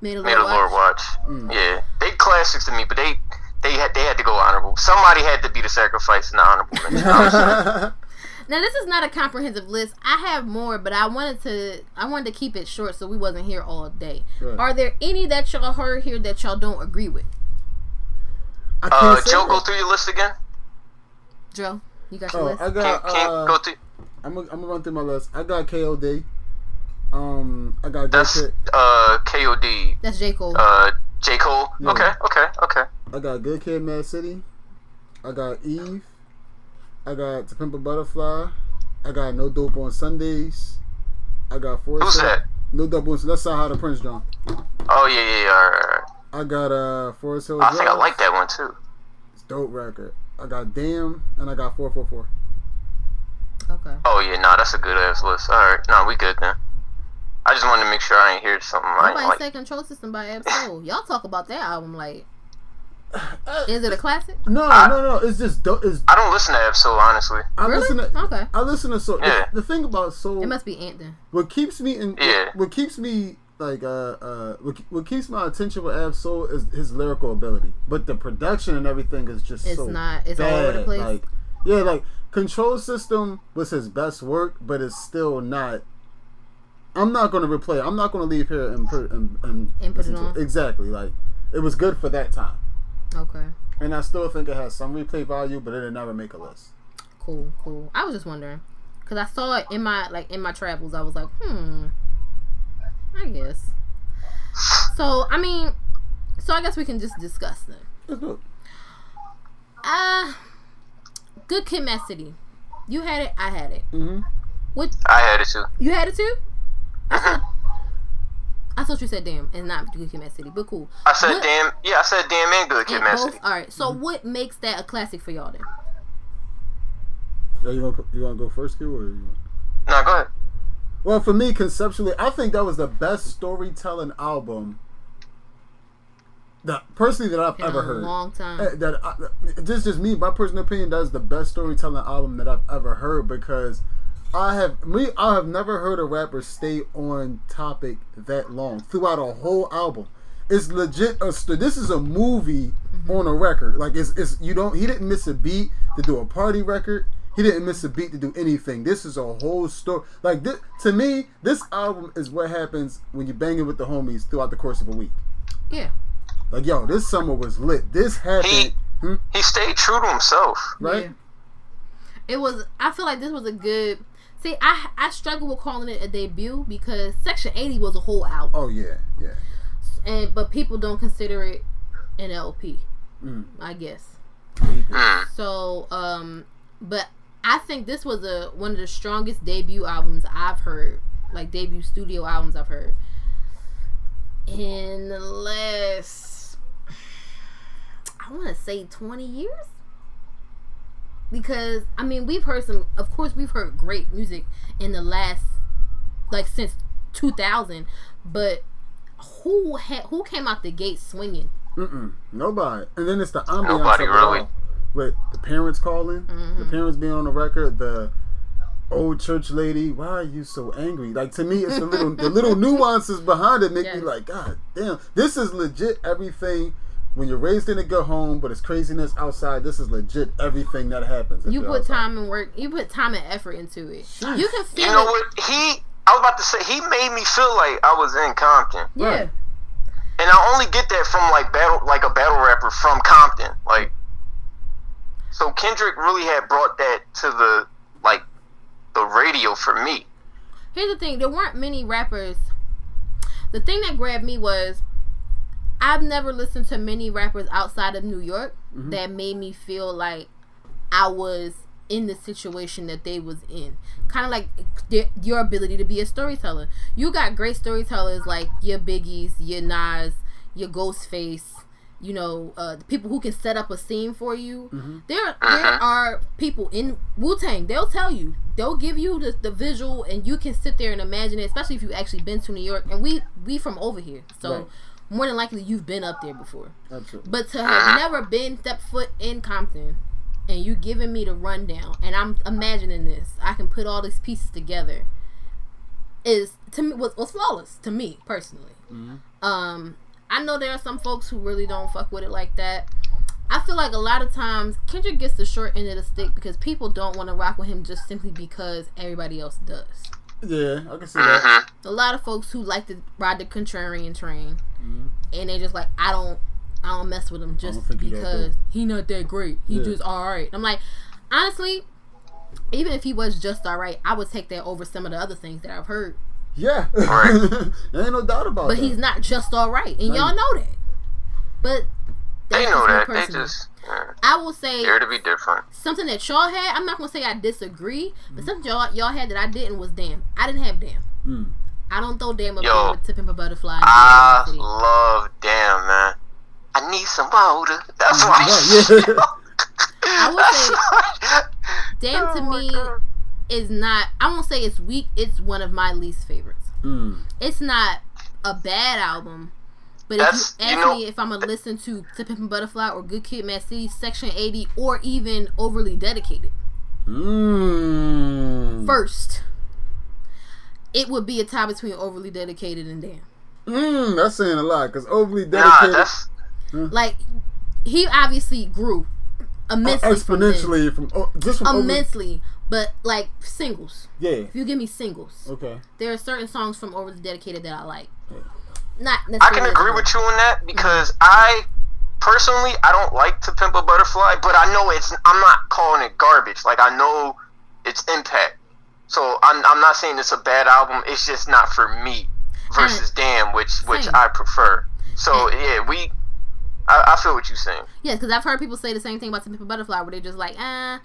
Speaker 1: May the
Speaker 3: May
Speaker 1: Lord
Speaker 3: the Lord
Speaker 1: Watch?
Speaker 3: watch. Yeah, they classics to me, but they they had they had to go honorable. Somebody had to be the sacrifice in the honorable mention.
Speaker 1: Now this is not a comprehensive list. I have more, but I wanted to I wanted to keep it short so we wasn't here all day.
Speaker 6: Right.
Speaker 1: Are there any that y'all heard here that y'all don't agree with?
Speaker 6: I can't
Speaker 3: Uh,
Speaker 6: say
Speaker 3: Joe, go through your list again.
Speaker 1: Joe, you got your
Speaker 6: Oh,
Speaker 1: list?
Speaker 6: I got.
Speaker 3: can
Speaker 6: Uh,
Speaker 3: go through.
Speaker 6: I'm gonna I'm run through my list. I got KOD. Um, I got Good
Speaker 3: That's
Speaker 6: Kid.
Speaker 3: uh K.O.D.
Speaker 1: That's J. Cole.
Speaker 3: Uh, J Cole.
Speaker 6: Yeah.
Speaker 3: Okay, okay, okay.
Speaker 6: I got Good Kid, Mad City. I got Eve. I got To Pimp a Butterfly. I got No Dope on Sundays. I got four.
Speaker 3: Who's that?
Speaker 6: No Dope on. Sundays. That's how the Prince John.
Speaker 3: Oh yeah, yeah, yeah. All right, all right.
Speaker 6: I got uh Forest Hill.
Speaker 3: I think I like that one too.
Speaker 6: It's dope record. I got Damn and I got 444.
Speaker 1: okay.
Speaker 3: Oh yeah, nah, that's a good ass list. All right, nah, we good then. I just wanted to make sure I ain't hear something I ain't
Speaker 1: Nobody
Speaker 3: like.
Speaker 1: said Control System by Ab Soul. y'all talk about that album like is it a classic?
Speaker 6: No,
Speaker 3: I-
Speaker 6: no, no. It's just dope. It's
Speaker 3: I don't listen to Ab Soul honestly.
Speaker 6: I
Speaker 1: Really?
Speaker 6: listen to.
Speaker 1: Okay.
Speaker 6: I listen to soul.
Speaker 3: Yeah.
Speaker 6: The, the thing about soul,
Speaker 1: It must be Ant then.
Speaker 6: what keeps me in,
Speaker 3: Yeah.
Speaker 6: what keeps me like, uh, uh, what, what keeps my attention with Ab Soul is his lyrical ability, but the production and everything is just
Speaker 1: It's
Speaker 6: so
Speaker 1: not- it's all
Speaker 6: bad.
Speaker 1: over the place.
Speaker 6: Like, yeah, like Control System was his best work, but it's still not. I'm not going to replay. it. I'm not going to leave here and put and, and,
Speaker 1: And put it on?
Speaker 6: Exactly, like it was good for that time,
Speaker 1: Okay.
Speaker 6: and I still think it has some replay value, but it'll never make a list.
Speaker 1: Cool, cool. I was just wondering because I saw it in my like in my travels. I was like, hmm, I guess. So I mean, so I guess we can just discuss them.
Speaker 6: Let's.
Speaker 1: Uh Good Kid, Mad City. You had it. I had it.
Speaker 6: Mhm.
Speaker 1: What
Speaker 3: I had it too.
Speaker 1: you had it too? I thought, I thought you said damn and not Good Kid, Mad City, but cool.
Speaker 3: I said
Speaker 1: What-
Speaker 3: damn. Yeah, I said damn and good kid,
Speaker 1: and
Speaker 3: man.
Speaker 1: both. All right. So what makes that a classic for y'all then?
Speaker 6: Yeah, you want you want to go first, Q, or you want?
Speaker 3: No, go ahead.
Speaker 6: Well, for me, conceptually, I think that was the best storytelling album that personally that I've
Speaker 1: In
Speaker 6: ever heard.
Speaker 1: long time.
Speaker 6: Eh, That I, this is just me, my personal opinion. That's the best storytelling album that I've ever heard because I have me. I have never heard a rapper stay on topic that long throughout a whole album. It's legit. A, this is a movie
Speaker 1: Mm-hmm.
Speaker 6: on a record. Like it's, it's you don't. He didn't miss a beat to do a party record. He didn't miss a beat to do anything. This is a whole story. Like this, to me, this album is what happens when you banging with the homies throughout the course of a week.
Speaker 1: Yeah.
Speaker 6: Like yo, this summer was lit. This happened.
Speaker 3: He
Speaker 6: Hmm?
Speaker 3: he stayed true to himself.
Speaker 6: right?
Speaker 1: Yeah. It was. I feel like this was a good. See, I I struggle with calling it a debut because Section Eighty was a whole album,
Speaker 6: Oh yeah, yeah.
Speaker 1: and but people don't consider it an LP.
Speaker 6: Mm.
Speaker 1: I guess.
Speaker 3: Mm.
Speaker 1: So, um, but I think this was a one of the strongest debut albums I've heard, like debut studio albums I've heard in the last. I want to say twenty years. because I mean we've heard some. Of course, we've heard great music in the last like since 2000, but who had who came out the gate swinging?
Speaker 4: Mm-mm, nobody. And then it's the ambiance
Speaker 3: Nobody
Speaker 4: of it
Speaker 3: really.
Speaker 4: all. With the parents calling, the mm-hmm. parents being on the record, the old church lady. Why are you so angry? Like to me, it's the little the little nuances behind it make me like, God damn, this is legit everything. When you're raised in a good home, but it's craziness outside, this is legit everything that happens.
Speaker 1: You put
Speaker 4: outside.
Speaker 1: time and work. You put time and effort into it. You can feel
Speaker 3: You know
Speaker 1: it.
Speaker 3: what? He, I was about to say, he made me feel like I was in Compton,
Speaker 1: Yeah.
Speaker 4: Right.
Speaker 3: and I only get that from like battle, like a battle rapper from Compton, like. So Kendrick really had brought that to the like the radio for me.
Speaker 1: Here's the thing: there weren't many rappers. The thing that grabbed me was I've never listened to many rappers outside of New York mm-hmm. that made me feel like I was in the situation that they was in. Kind of like their, your ability to be a storyteller. You got great storytellers like your Biggies, your Nas, your Ghostface. You know, uh, the people who can set up a scene for you. There, there are people in Wu Tang. They'll tell you. They'll give you the, the visual, and you can sit there and imagine it. Especially if you've actually been to New York, and we we from over here, so
Speaker 4: Right.
Speaker 1: more than likely you've been up there before.
Speaker 4: Absolutely.
Speaker 1: But to have never been step foot in Compton and you giving me the rundown and I'm imagining this, I can put all these pieces together is to me was, was flawless to me personally. Um I know there are some folks who really don't fuck with it like that. I feel like a lot of times Kendrick gets the short end of the stick because people don't want to rock with him just simply because everybody else does.
Speaker 4: Yeah, I can see that.
Speaker 3: Mm-hmm.
Speaker 1: A lot of folks who like to ride the contrarian train, and they just like I don't, I don't mess with him just
Speaker 4: think he that
Speaker 1: because he not that great. He
Speaker 4: Yeah.
Speaker 1: just all right. I'm like, honestly, even if he was just all right, I would take that over some of the other things that I've heard.
Speaker 4: Yeah,
Speaker 3: Right.
Speaker 4: there ain't no doubt about it.
Speaker 1: But
Speaker 4: that.
Speaker 1: he's not just all right, and
Speaker 4: Right.
Speaker 1: y'all know that. But
Speaker 3: They know
Speaker 1: just me
Speaker 3: that. They just yeah,
Speaker 1: I will say
Speaker 3: dare to be different.
Speaker 1: something that y'all had. I'm not gonna say I disagree,
Speaker 3: Mm-hmm.
Speaker 1: but something y'all y'all had that I didn't was damn. I didn't have damn.
Speaker 4: Mm.
Speaker 1: I don't throw damn up
Speaker 3: Yo,
Speaker 1: with to pimp a butterfly.
Speaker 3: I love damn man. I need some water. That's why.
Speaker 4: Right, yeah.
Speaker 1: I would say damn to
Speaker 3: Oh my
Speaker 1: me
Speaker 3: God.
Speaker 1: Is not. I won't say it's weak. It's one of my least favorites.
Speaker 4: Mm.
Speaker 1: It's not a bad album. But
Speaker 3: That's-
Speaker 1: if you
Speaker 3: you
Speaker 1: ask
Speaker 3: know-
Speaker 1: me if I'm gonna listen to To Pimp a Butterfly or Good Kid, Mad City, Section 80, or even Overly Dedicated
Speaker 4: Mm.
Speaker 1: first, it would be a tie between Overly Dedicated and Damn.
Speaker 4: Mm, that's saying a lot because overly
Speaker 3: Nah,
Speaker 4: dedicated
Speaker 1: Like he obviously grew immensely, from Damn.
Speaker 4: exponentially from, oh, just from overly,
Speaker 1: immensely. But like singles,
Speaker 4: yeah.
Speaker 1: if you give me singles,
Speaker 4: Okay.
Speaker 1: there are certain songs from Overly Dedicated that I like. Not
Speaker 3: I can agree with you on that because I personally I don't like to pimp a butterfly, but I know it's I'm not calling it garbage. Like I know its impact. So I'm I'm not saying it's a bad album. It's just not for me versus Damn, which which I prefer. So yeah, we I, I feel what you're saying.
Speaker 1: Yeah, because I've heard people say the same thing about To Pimp a Butterfly, where they're just like, ah,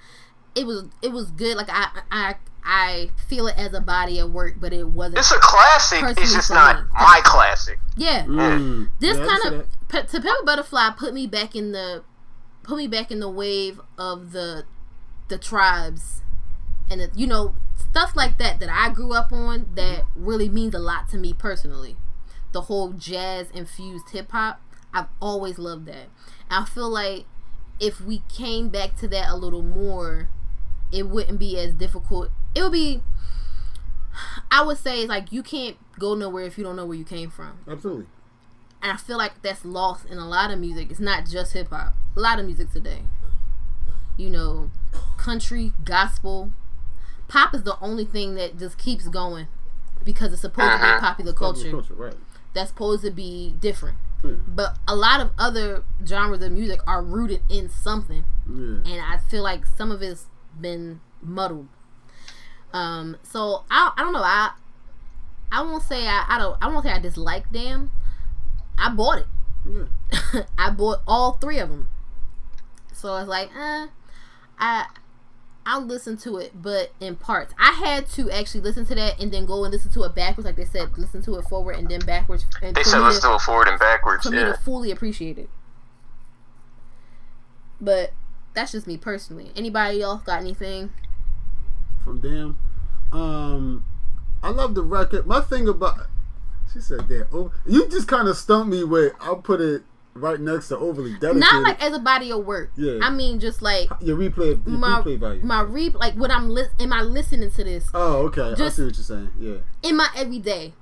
Speaker 1: it was it was good. Like I I I feel it as a body of work, but it wasn't.
Speaker 3: It's a classic. It's just
Speaker 1: for
Speaker 3: not
Speaker 1: me.
Speaker 3: my classic.
Speaker 1: yeah,
Speaker 4: Mm.
Speaker 1: this
Speaker 4: Yeah,
Speaker 1: kind of
Speaker 4: that.
Speaker 1: To Pimp a Butterfly put me back in the put me back in the wave of the the tribes and the, you know stuff like that that I grew up on that really means a lot to me personally. The whole jazz infused hip hop, I've always loved that. I feel like if we came back to that a little more, it wouldn't be as difficult. It would be I would say it's like you can't go nowhere if you don't know where you came from.
Speaker 4: Absolutely.
Speaker 1: And I feel like that's lost in a lot of music. It's not just hip hop. A lot of music today. You know, country, gospel. Pop is the only thing that just keeps going because it's supposed to be popular culture.
Speaker 4: Culture, right.
Speaker 1: That's supposed to be different.
Speaker 4: Hmm.
Speaker 1: But a lot of other genres of music are rooted in something.
Speaker 4: Yeah.
Speaker 1: And I feel like some of it's been muddled. Um, so I, I don't know. I I won't say I, I don't I won't say I dislike them. I bought it.
Speaker 4: Yeah.
Speaker 1: I bought all three of them. So I was like, eh, I I'll listen to it, but in parts. I had to actually listen to that and then go and listen to it backwards, like they said, listen to it forward and then backwards. And
Speaker 3: They said
Speaker 1: me
Speaker 3: let's
Speaker 1: to-
Speaker 3: it forward and backwards.
Speaker 1: for me
Speaker 3: Yeah.
Speaker 1: to fully appreciate it. But that's just me personally. Anybody else got anything?
Speaker 6: from them? Um, I love the record. My thing about she said that oh, you just kind of stumped me with. I'll put it right next to overly dedicated.
Speaker 1: Not like as a body of work.
Speaker 6: Yeah.
Speaker 1: I mean, just like
Speaker 6: your replay, your
Speaker 1: my
Speaker 6: replay value.
Speaker 1: my re like when I'm li- am I listening to this
Speaker 6: oh, okay. I see what you're saying. Yeah.
Speaker 1: in my everyday?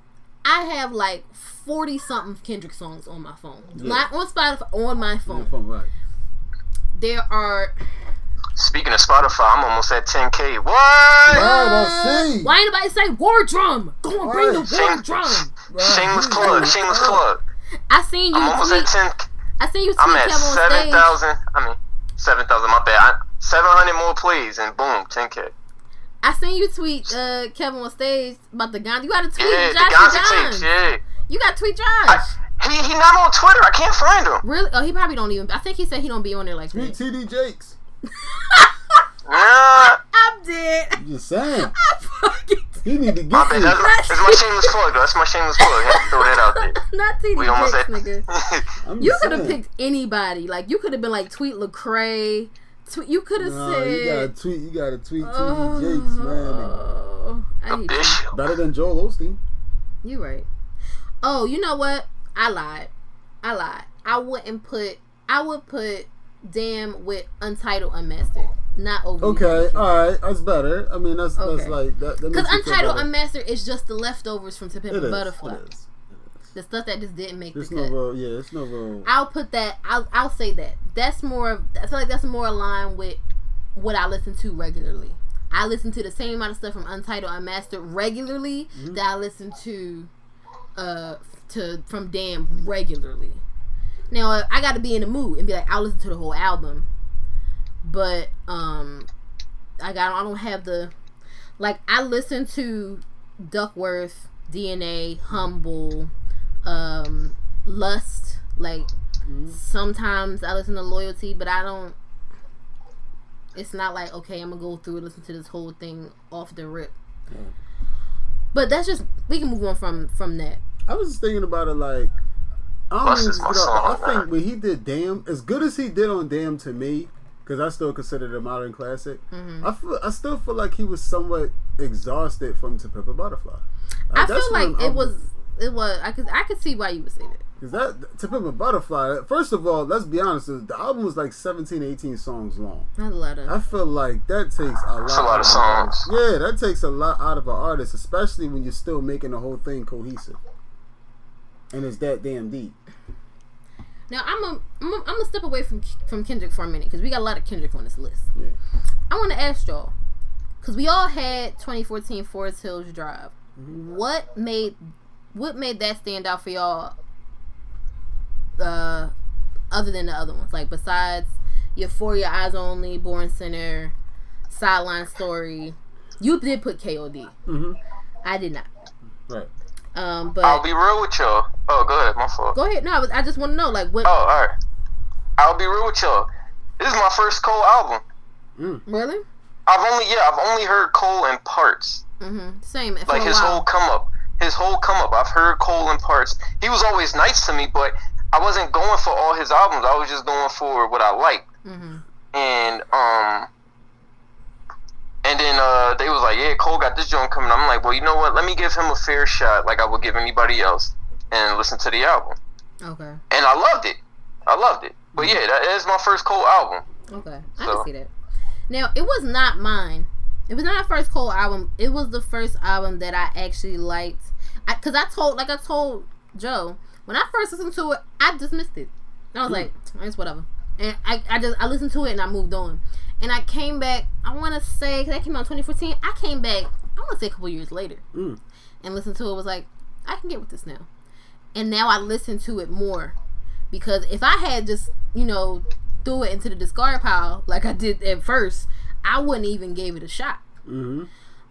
Speaker 1: I have like forty something Kendrick songs on my phone,
Speaker 6: Yeah.
Speaker 1: not on Spotify, on my
Speaker 6: On
Speaker 1: phone.
Speaker 6: your phone, right?
Speaker 1: There are.
Speaker 3: Speaking of Spotify, I'm almost at 10k. What?
Speaker 6: Right,
Speaker 1: Why ain't nobody say war drum? Go and bring the war
Speaker 3: Shame-
Speaker 1: drum.
Speaker 3: Shameless plug. Shameless plug.
Speaker 1: I seen you
Speaker 3: I'm almost
Speaker 1: tweet.
Speaker 3: at 10.
Speaker 1: I seen you tweet
Speaker 3: I'm at
Speaker 1: Kevin on stage.
Speaker 3: 7,000. I mean, 7,000. My bad. I- 700 more plays and boom, 10k.
Speaker 1: I seen you tweet uh, Kevin on stage about the gun. You got to tweet
Speaker 3: Yeah, the
Speaker 1: Josh
Speaker 3: tapes. Yeah.
Speaker 1: You got to tweet
Speaker 3: I,
Speaker 1: Josh.
Speaker 3: He he not on Twitter. I can't find him.
Speaker 1: Really? Oh, he probably don't even. I think he said he don't be on there like
Speaker 6: Sweet
Speaker 1: that.
Speaker 6: TD Jakes.
Speaker 3: Nah.
Speaker 1: I'm dead.
Speaker 6: I'm just saying.
Speaker 1: I fucking.
Speaker 6: He need to
Speaker 3: My
Speaker 6: get
Speaker 3: bad.
Speaker 6: you.
Speaker 3: That's, that's my shameless plug, though. That's my shameless plug. I had to throw that out there.
Speaker 1: Not TD
Speaker 3: We
Speaker 1: Jakes,
Speaker 3: at.
Speaker 1: nigga.
Speaker 6: I'm
Speaker 1: You could have picked anybody. Like you could have been like tweet Lecrae. Tweet. You could have
Speaker 6: Nah, you gotta
Speaker 1: said.
Speaker 6: tweet. You gotta tweet TD oh, Jakes, man.
Speaker 1: Oh, I
Speaker 3: the
Speaker 1: hate you.
Speaker 6: Better than Joel Osteen.
Speaker 1: You right. Oh, you know what? I lied. I lied. I wouldn't put. I would put damn with untitled unmastered, not over.
Speaker 6: Okay, all right, that's better. I mean, that's
Speaker 1: Okay.
Speaker 6: that's like that.
Speaker 1: Because
Speaker 6: makes me feel
Speaker 1: untitled unmastered is just the leftovers from To Pimp a. Butterfly.
Speaker 6: It is.
Speaker 1: The stuff that just didn't make
Speaker 6: There's
Speaker 1: the
Speaker 6: no
Speaker 1: cut.
Speaker 6: real. Yeah, it's no real.
Speaker 1: I'll put that. I'll I'll say that. That's more. I feel like that's more aligned with what I listen to regularly. I listen to the same amount of stuff from Untitled Unmastered regularly
Speaker 6: Mm-hmm.
Speaker 1: that I listen to uh to from Damn regularly. Now I got to be in the mood and be like I'll listen to the whole album, but um I got I don't have the like I listen to Duckworth, DNA, Humble, um, Lust. Like sometimes I listen to Loyalty, but I don't. It's not like okay, I'm gonna go through and listen to this whole thing off the rip. But that's just we can move on from from that.
Speaker 6: I was just thinking about it like. I don't
Speaker 3: Bus
Speaker 6: even,
Speaker 3: is
Speaker 6: know,
Speaker 3: song,
Speaker 6: I think when he did "Damn," as good as he did on "Damn" to me, because I still consider it a modern classic.
Speaker 1: Mm-hmm.
Speaker 6: I feel, I still feel like he was somewhat exhausted from "To Pimp a Butterfly."
Speaker 1: I feel like
Speaker 6: when
Speaker 1: it
Speaker 6: I'm-
Speaker 1: was it was I could I could see why you would say that.
Speaker 6: Cause that To Pimp a Butterfly, first of all, let's be honest, the album was like 17, 18 songs long.
Speaker 1: Not a lot of.
Speaker 6: I feel like that takes a lot.
Speaker 3: That's a lot
Speaker 6: out
Speaker 3: of songs.
Speaker 6: Yeah, that takes a lot out of an artist, especially when you're still making the whole thing cohesive. And it's that damn deep.
Speaker 1: Now I'm a, I'm a, I'm gonna step away from from Kendrick for a minute because we got a lot of Kendrick on this list.
Speaker 6: Yeah.
Speaker 1: I want to ask y'all because we all had 2014 Forest Hills Drive. What made what made that stand out for y'all? Uh, other than the other ones, like besides Euphoria, Eyes Only, Born Sinner, Sideline Story. You did put KOD.
Speaker 6: Mhm.
Speaker 1: I did not.
Speaker 6: Right.
Speaker 1: Um, but
Speaker 3: I'll be real with y'all. Oh, go ahead. My fault.
Speaker 1: go ahead. No, I, was, I just want to know, like, what
Speaker 3: Oh, all right. I'll be real with y'all. This is my first Cole album.
Speaker 1: really?
Speaker 3: I've only yeah, I've only heard Cole in parts.
Speaker 1: Mm-hmm. Same. For
Speaker 3: Like
Speaker 1: a
Speaker 3: his
Speaker 1: while.
Speaker 3: whole come up. His whole come up. I've heard Cole in parts. He was always nice to me, but I wasn't going for all his albums. I was just going for what I liked.
Speaker 1: Mm-hmm.
Speaker 3: And um and then uh they was like, Yeah, Cole got this joint coming. I'm like, Well, you know what? Let me give him a fair shot like I would give anybody else and listen to the album.
Speaker 1: Okay.
Speaker 3: And I loved it. I loved it. But yeah, that is my first Cole album.
Speaker 1: Okay, I
Speaker 3: So-
Speaker 1: can see that. Now, it was not mine. It was not my first Cole album. It was the first album that I actually liked. I, Cause I told, like I told Joe, when I first listened to it, I dismissed it. I was like, it's whatever. And I, I just, I listened to it and I moved on. And I came back. I want to say, cause that came out 2014. I came back. I want to say a couple years later,
Speaker 6: Mm.
Speaker 1: and listened to it. Was like, I can get with this now. And now I listen to it more because if I had just you know threw it into the discard pile like I did at first, I wouldn't even gave it a shot.
Speaker 6: Mm-hmm.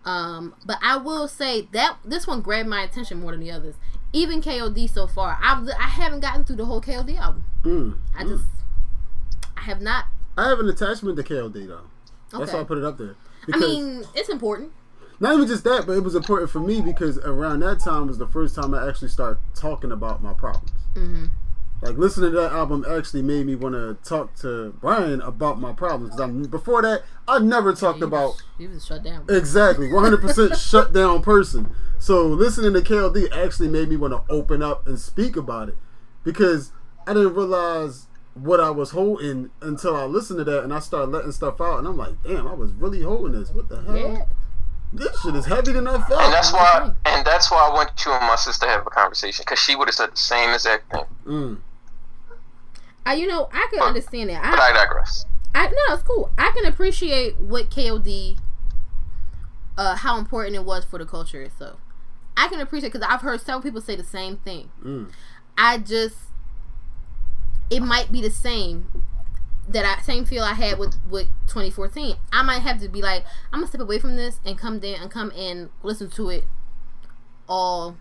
Speaker 1: Um, but I will say that this one grabbed my attention more than the others. Even KOD so far, I I haven't gotten through the whole KOD album.
Speaker 6: Mm.
Speaker 1: I just I have not.
Speaker 6: I have an attachment to KOD though. That's
Speaker 1: Okay.
Speaker 6: why I put it up there.
Speaker 1: I
Speaker 6: Because
Speaker 1: mean, it's important.
Speaker 6: not even just that, but it was important for me because around that time was the first time I actually started talking about my problems.
Speaker 1: hmm
Speaker 6: Like listening to that album actually made me want to talk to Brian about my problems because I'm before that I never talked
Speaker 1: You
Speaker 6: about
Speaker 1: was, you was shut down.
Speaker 6: exactly 100% shut down person. So listening to KOD actually made me want to open up and speak about it because I didn't realize what I was holding until I listened to that and I started letting stuff out and I'm like, damn, I was really holding this. What the hell?
Speaker 1: Yeah.
Speaker 6: This shit is heavy than I thought.
Speaker 3: And that's why, and that's why I want you and my sister to have a conversation because she would have said the same exact thing.
Speaker 6: Mm.
Speaker 1: I, you know, I can
Speaker 3: But-
Speaker 1: understand that.
Speaker 3: But
Speaker 1: I,
Speaker 3: I digress.
Speaker 1: I no, it's cool. I can appreciate what KOD, uh, how important it was for the culture itself. I can appreciate because I've heard several people say the same thing.
Speaker 6: Mm.
Speaker 1: I just, it might be the same that I same feel I had with with 2014. I might have to be like, I'm gonna step away from this and come down and come and listen to it all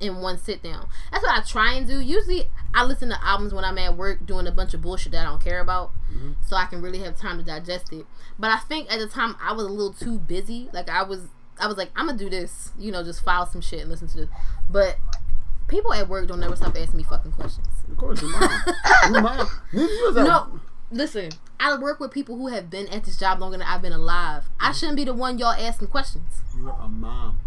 Speaker 1: in one sit down. That's what I try and do. Usually, I listen to albums when I'm at work doing a bunch of bullshit that I don't care about, mm-hmm. so I can really have time to digest it. But I think at the time I was a little too busy. Like I was, I was like, I'm gonna do this, you know, just file some shit and listen to this. But people at work don't never stop asking me fucking questions.
Speaker 6: Of course, your mom. your mom. You was at-
Speaker 1: No, listen. I work with people who have been at this job longer than I've been alive. I shouldn't be the one y'all asking questions.
Speaker 6: You're a mom.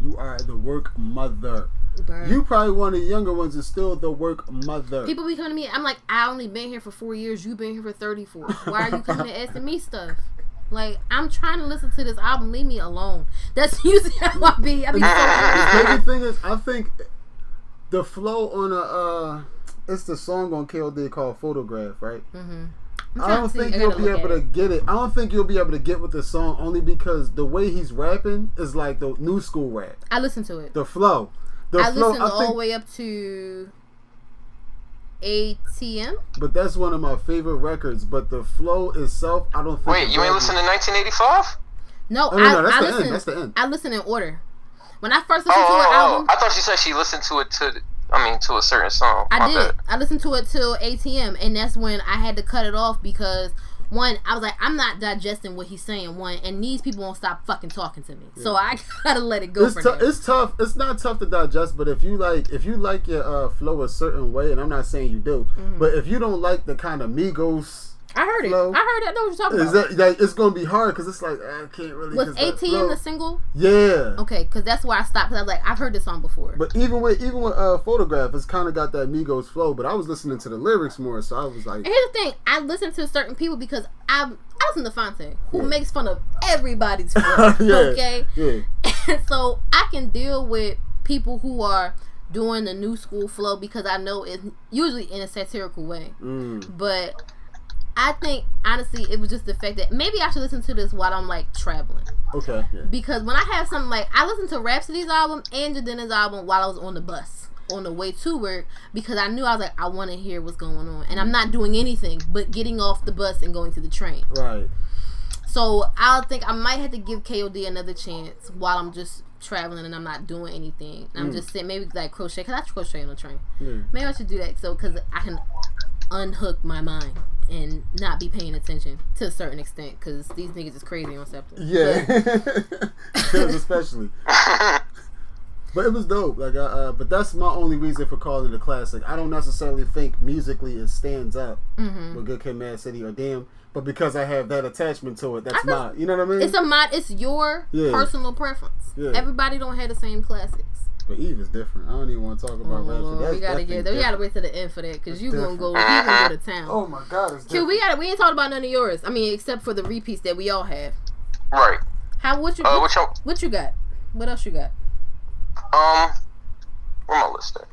Speaker 6: You are the work mother.
Speaker 1: Bruh.
Speaker 6: You probably one of the younger ones is still the work mother.
Speaker 1: People be coming to me. I'm like, I only been here for four years. You've been here for 34. Why are you coming and asking me stuff? Like, I'm trying to listen to this album. Leave me alone. That's usually how I be. I be so
Speaker 6: the crazy thing is, I think the flow on a uh, it's the song on KOD called Photograph, right?
Speaker 1: I'm
Speaker 6: I don't think you'll be able
Speaker 1: at
Speaker 6: to
Speaker 1: it.
Speaker 6: get it. I don't think you'll be able to get with the song only because the way he's rapping is like the new school rap.
Speaker 1: I listened to it.
Speaker 6: The flow, the
Speaker 1: I
Speaker 6: flow.
Speaker 1: listened
Speaker 6: I
Speaker 1: all the way up to ATM.
Speaker 6: but that's one of my favorite records. But the flow itself, I don't think.
Speaker 3: Wait, you ain't
Speaker 6: rap
Speaker 3: listen to 1985?
Speaker 1: No,
Speaker 6: Oh, no,
Speaker 1: I,
Speaker 6: no, that's
Speaker 1: I
Speaker 6: the end. That's the end.
Speaker 1: I listened in order. When I first
Speaker 3: Oh,
Speaker 1: listened to an
Speaker 3: oh, oh,
Speaker 1: album,
Speaker 3: I thought she said she listened to it to, I mean, to a certain song.
Speaker 1: I
Speaker 3: My
Speaker 1: did.
Speaker 3: bad.
Speaker 1: I listened to it till ATM, and that's when I had to cut it off because one, I was like, I'm not digesting what he's saying. One, and these people won't stop fucking talking to me, so I gotta let it go
Speaker 6: It's,
Speaker 1: for
Speaker 6: tou- it's tough. It's not tough to digest, but if you like, if you like your uh, flow a certain way, and I'm not saying you do,
Speaker 1: Mm-hmm.
Speaker 6: but if you don't like the kind of Migos,
Speaker 1: I heard it.
Speaker 6: flow.
Speaker 1: I heard. it. I know what you're talking about.
Speaker 6: that like it's gonna be hard because it's like I can't really.
Speaker 1: Was
Speaker 6: 'cause that
Speaker 1: ATM the single?
Speaker 6: Yeah.
Speaker 1: Okay, because that's why I stopped. Because I was like, I've heard this song before.
Speaker 6: But even with even with uh, photograph, it's kind of got that Migos flow. But I was listening to the lyrics more, so I was like,
Speaker 1: And here's the thing: I listen to certain people because I I listen to Phonte, who
Speaker 6: Yeah.
Speaker 1: makes fun of everybody's flow.
Speaker 6: yeah,
Speaker 1: Okay,
Speaker 6: yeah, And
Speaker 1: so I can deal with people who are doing the new school flow because I know it's usually in a satirical way.
Speaker 6: mm,
Speaker 1: But I think honestly, it was just the fact that maybe I should listen to this while I'm like traveling.
Speaker 6: okay, yeah.
Speaker 1: Because when I have something like I listened to Rapsody's album and Jidenna's album while I was on the bus on the way to work because I knew I was like I want to hear what's going on and I'm not doing anything but getting off the bus and going to the train.
Speaker 6: right.
Speaker 1: So I think I might have to give KOD another chance while I'm just traveling and I'm not doing anything. I'm
Speaker 6: Mm.
Speaker 1: just sitting maybe like crochet because I crochet on the train.
Speaker 6: Yeah.
Speaker 1: Maybe I should do that so because I can unhook my mind and not be paying attention to a certain extent because these niggas is crazy on something.
Speaker 6: Yeah, Kills especially. But it was dope. Like, uh, uh, but that's my only reason for calling it a classic. I don't necessarily think musically it stands up
Speaker 1: hmm
Speaker 6: with Good Kid, Mad City, or Damn. But because I have that attachment to it, that's
Speaker 1: I
Speaker 6: my. You know what I mean?
Speaker 1: It's a mod. It's your
Speaker 6: Yeah.
Speaker 1: personal preference.
Speaker 6: Yeah.
Speaker 1: Everybody don't have the same classics.
Speaker 6: But Eve is different. I don't even want to talk
Speaker 1: Oh,
Speaker 6: about Rapsody.
Speaker 1: Lord,
Speaker 6: That's
Speaker 1: we gotta
Speaker 6: definitely
Speaker 1: get. We gotta wait to the end for that because
Speaker 6: That's
Speaker 1: you gonna go. You gonna go to town.
Speaker 6: Oh my god, it's
Speaker 1: Q, we gotta. We ain't talking about none of yours. I mean, except for the repeats that we all have.
Speaker 3: Right.
Speaker 1: How? What you?
Speaker 3: Uh,
Speaker 1: what,
Speaker 3: what y'all,
Speaker 1: what you got? What else you got?
Speaker 3: um, where my list at?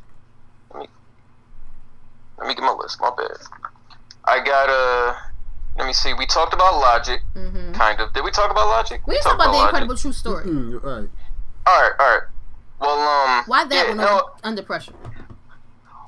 Speaker 3: Let me, let me get my list. My bad. I got uh, let me see. We talked about Logic,
Speaker 1: Mm-hmm.
Speaker 3: kind of. Did we talk about Logic?
Speaker 1: We ain't talking about the
Speaker 3: Logic.
Speaker 1: incredible true story.
Speaker 6: Mm, you're right.
Speaker 3: All right, all right. Well, um,
Speaker 1: Why that
Speaker 3: yeah,
Speaker 1: one under, under pressure?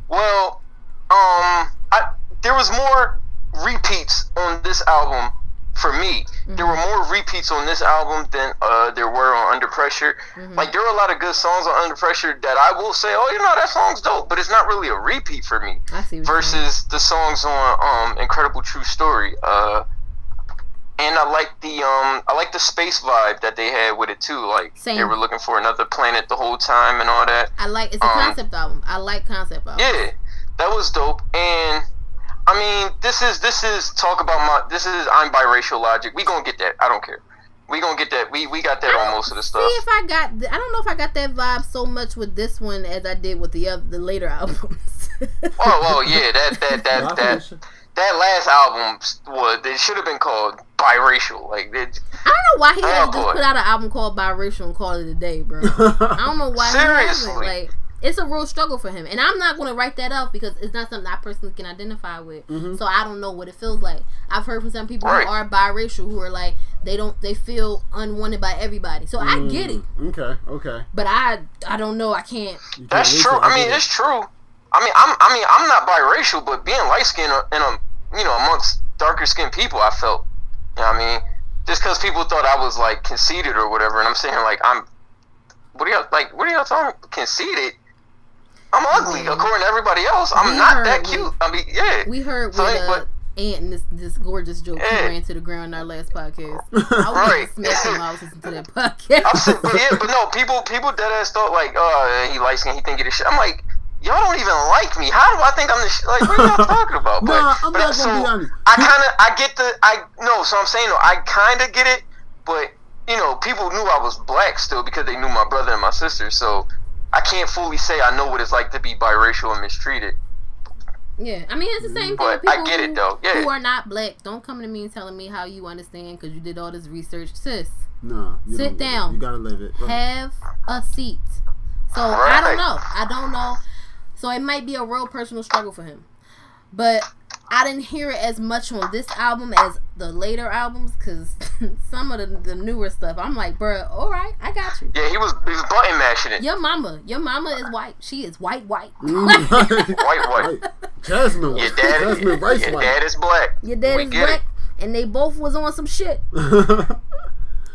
Speaker 3: Well, um, I there was more repeats on this album for me. There were
Speaker 1: Mm-hmm.
Speaker 3: more repeats on this album than uh, there were on Under Pressure.
Speaker 1: Mm-hmm.
Speaker 3: Like there were a lot of good songs on Under Pressure that I will say, oh, you know, that song's dope, but it's not really a repeat for me.
Speaker 1: I see. What you're.
Speaker 3: Versus the songs on um, Incredible True Story. Uh, and I like the um, I like the space vibe that they had with it too. Like they were looking for another planet the whole time and all that.
Speaker 1: I like. It's a
Speaker 3: um,
Speaker 1: concept album. I like concept albums.
Speaker 3: Yeah, that was dope. And I mean, this is this is talk about my this is I'm biracial logic. We gonna get that. I don't care. We gonna get that. We we got that on most of the stuff.
Speaker 1: See
Speaker 3: stuff.
Speaker 1: if I got. th- I don't know if I got that vibe so much with this one as I did with the other, the later albums.
Speaker 3: Oh oh yeah, that that that
Speaker 6: I
Speaker 3: that
Speaker 6: feel you.
Speaker 3: That last album was it should have been called biracial. Like it,
Speaker 1: I don't know why he had to
Speaker 3: Oh,
Speaker 1: just put out an album called Biracial and call it a day, bro. I don't know why he hasn't.
Speaker 3: Seriously.
Speaker 1: Like, it's a real struggle for him, and I'm not going to write that up because it's not something I personally can identify with. Mm-hmm. So I don't know what it feels like. I've heard from some people
Speaker 3: Right.
Speaker 1: who are biracial who are like they don't they feel unwanted by everybody. So I get it, mm,
Speaker 6: Okay, okay.
Speaker 1: but I I don't know. I can't.
Speaker 6: You can't
Speaker 3: That's true.
Speaker 6: it.
Speaker 3: I mean,
Speaker 6: get it.
Speaker 3: it's true. I mean, I'm I mean, I'm not biracial, but being light skinned in a you know amongst darker skinned people, I felt. You know what I mean, just because people thought I was like conceited or whatever, and I'm saying like I'm. What are y'all like? What are y'all talking? Conceited? I'm ugly
Speaker 1: Yeah.
Speaker 3: according to everybody else. I'm
Speaker 1: We
Speaker 3: not
Speaker 1: heard
Speaker 3: that
Speaker 1: we-
Speaker 3: cute. I mean, yeah.
Speaker 1: We heard
Speaker 3: So,
Speaker 1: with
Speaker 3: hey,
Speaker 1: uh, Ant and this this gorgeous joke
Speaker 3: Yeah.
Speaker 1: ran to the ground in our last podcast. I was
Speaker 3: Right.
Speaker 1: smacking while I was listening to that podcast.
Speaker 3: I'm saying, but yeah, but no, people people dead ass thought like, oh, he light skinned, he think he the shit. I'm like, y'all don't even like me. How do I think I'm the shit? Like, what are y'all talking about? But,
Speaker 6: Nah, I'm
Speaker 3: but
Speaker 6: not
Speaker 3: so,
Speaker 6: gonna be honest.
Speaker 3: I kind of, I get the, I no. So I'm saying, though, I kind of get it, but you know, people knew I was black still because they knew my brother and my sister. So I can't fully say I know what it's like to be biracial and mistreated.
Speaker 1: Yeah, I mean it's the same thing.
Speaker 3: But
Speaker 1: with
Speaker 3: I get it, though. Yeah.
Speaker 1: who are not black. Don't come to me and telling me how you understand because you did all this research, sis.
Speaker 6: No.
Speaker 1: Sit
Speaker 6: don't get it.
Speaker 1: down.
Speaker 6: You gotta live it.
Speaker 1: Have a seat. So I don't know. I don't know. So it might be a real personal struggle for him, but I didn't hear it as much on this album as the later albums because some of the, the newer stuff. I'm like, bruh, all right, I got you.
Speaker 3: Yeah, he was he was button mashing it.
Speaker 1: Your mama, your mama is white. She is white, white.
Speaker 6: Mm,
Speaker 3: White, white.
Speaker 6: Jasmine.
Speaker 3: Your dad,
Speaker 6: Jasmine Rice
Speaker 3: your
Speaker 6: White.
Speaker 3: dad is black.
Speaker 1: Your dad
Speaker 3: We
Speaker 1: is
Speaker 3: get it.
Speaker 1: black, and they both was on some shit.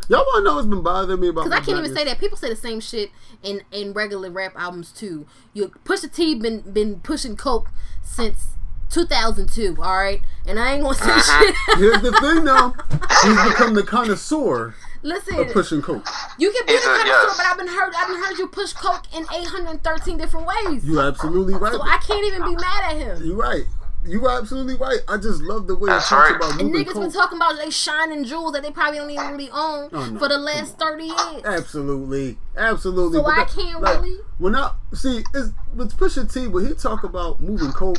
Speaker 6: Y'all wanna know what's been bothering me about
Speaker 1: Because I can't even say that. People say the same shit in, in regular rap albums too. You Pusha T been been pushing coke since 2002. All right, and I ain't gonna say shit.
Speaker 6: Here's the thing, though. He's become the connoisseur
Speaker 1: Listen,
Speaker 6: of pushing coke.
Speaker 1: you can be
Speaker 3: He's
Speaker 1: the
Speaker 3: a-
Speaker 1: kind
Speaker 3: yes.
Speaker 1: of but I've been heard. I've been heard you push coke in 813 different ways.
Speaker 6: You're absolutely right.
Speaker 1: so I can't even be mad at him.
Speaker 6: You're right. You are absolutely right. I just love the way
Speaker 3: That's
Speaker 6: he talks
Speaker 3: right.
Speaker 6: about
Speaker 1: And
Speaker 6: moving
Speaker 1: niggas been talking about they shining jewels that they probably don't even really own
Speaker 6: Oh, no.
Speaker 1: for the last 30 years.
Speaker 6: Absolutely, absolutely.
Speaker 1: So
Speaker 6: But
Speaker 1: I can't really-
Speaker 6: When I see, it's, with Pusha T, when he talk about moving coke,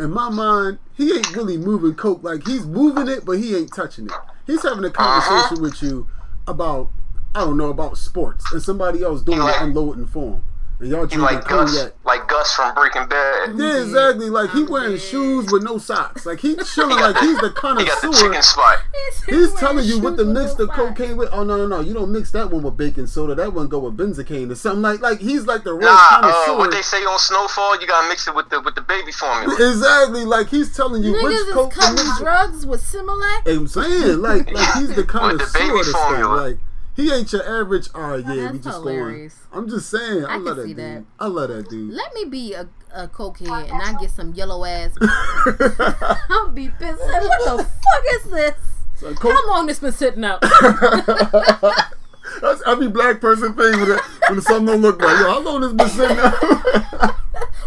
Speaker 6: in my mind, he ain't really moving coke. Like he's moving it, but he ain't touching it. He's having a uh-huh. conversation with you about, I don't know, about sports, and somebody else doing
Speaker 3: He like-
Speaker 6: the unloading for him, and y'all
Speaker 3: He like Gus,
Speaker 6: cognac.
Speaker 3: like Gus from Breaking Bad.
Speaker 6: Yeah, exactly. Like he wearing
Speaker 1: dead.
Speaker 6: shoes with no socks. Like he's chilling. Like he's the
Speaker 3: He got the
Speaker 6: connoisseur.
Speaker 3: chicken spot.
Speaker 6: He's telling you what to mix
Speaker 1: no
Speaker 6: the cocaine with. Oh no no no! You don't mix that one with baking soda. That one go with benzocaine or something like like he's like the real
Speaker 3: Nah, uh,
Speaker 6: connoisseur.
Speaker 3: what they say on Snowfall, you gotta mix it with the with the baby formula.
Speaker 6: exactly, like he's telling you which
Speaker 1: Niggas
Speaker 6: coke
Speaker 1: is
Speaker 6: to
Speaker 1: cutting
Speaker 6: mix.
Speaker 1: drugs with Similac.
Speaker 6: I'm saying like like he's the connoisseur
Speaker 3: baby
Speaker 6: of this thing.
Speaker 3: formula.
Speaker 6: Like he ain't your average. Oh yeah, we just
Speaker 1: hilarious.
Speaker 6: going. I'm just saying. I,
Speaker 1: I
Speaker 6: love
Speaker 1: can
Speaker 6: that
Speaker 1: see
Speaker 6: dude.
Speaker 1: that.
Speaker 6: I love that dude.
Speaker 1: Let me be a, a cokehead and I get some yellow ass. I'll be pissed. Like, what the fuck is this?
Speaker 6: So coke-
Speaker 1: How long this been sitting out?
Speaker 6: That's every black person thing when, it, when something don't look right. Yo, how long this been sitting out?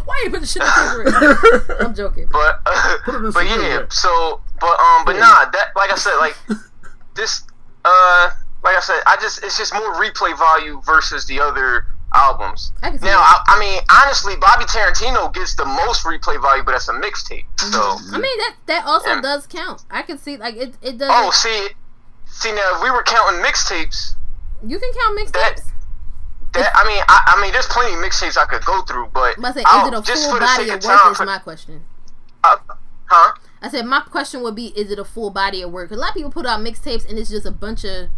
Speaker 1: Why you put the shit in the cigarette? I'm joking.
Speaker 3: But uh,
Speaker 6: Put it in
Speaker 3: but yeah, so but um but nah, that like I said, like this uh like I said, I just it's just more replay value versus the other albums.
Speaker 1: I
Speaker 3: Now. I, I mean honestly, Bobby Tarantino gets the most replay value, but that's a mixtape. So
Speaker 1: I mean that that also does count. I can see like it it does.
Speaker 3: oh see see now if we were counting mixtapes.
Speaker 1: you can count mixtapes.
Speaker 3: That, I mean, I, I mean, there's plenty of mixtapes I could go through, but
Speaker 1: I say, is it a
Speaker 3: just
Speaker 1: full
Speaker 3: for the
Speaker 1: body
Speaker 3: sake
Speaker 1: of work?
Speaker 3: time,
Speaker 1: Is
Speaker 3: for-
Speaker 1: my question.
Speaker 3: uh, huh?
Speaker 1: I said my question would be: Is it a full body of work? a lot of people put out mixtapes and it's just a bunch of,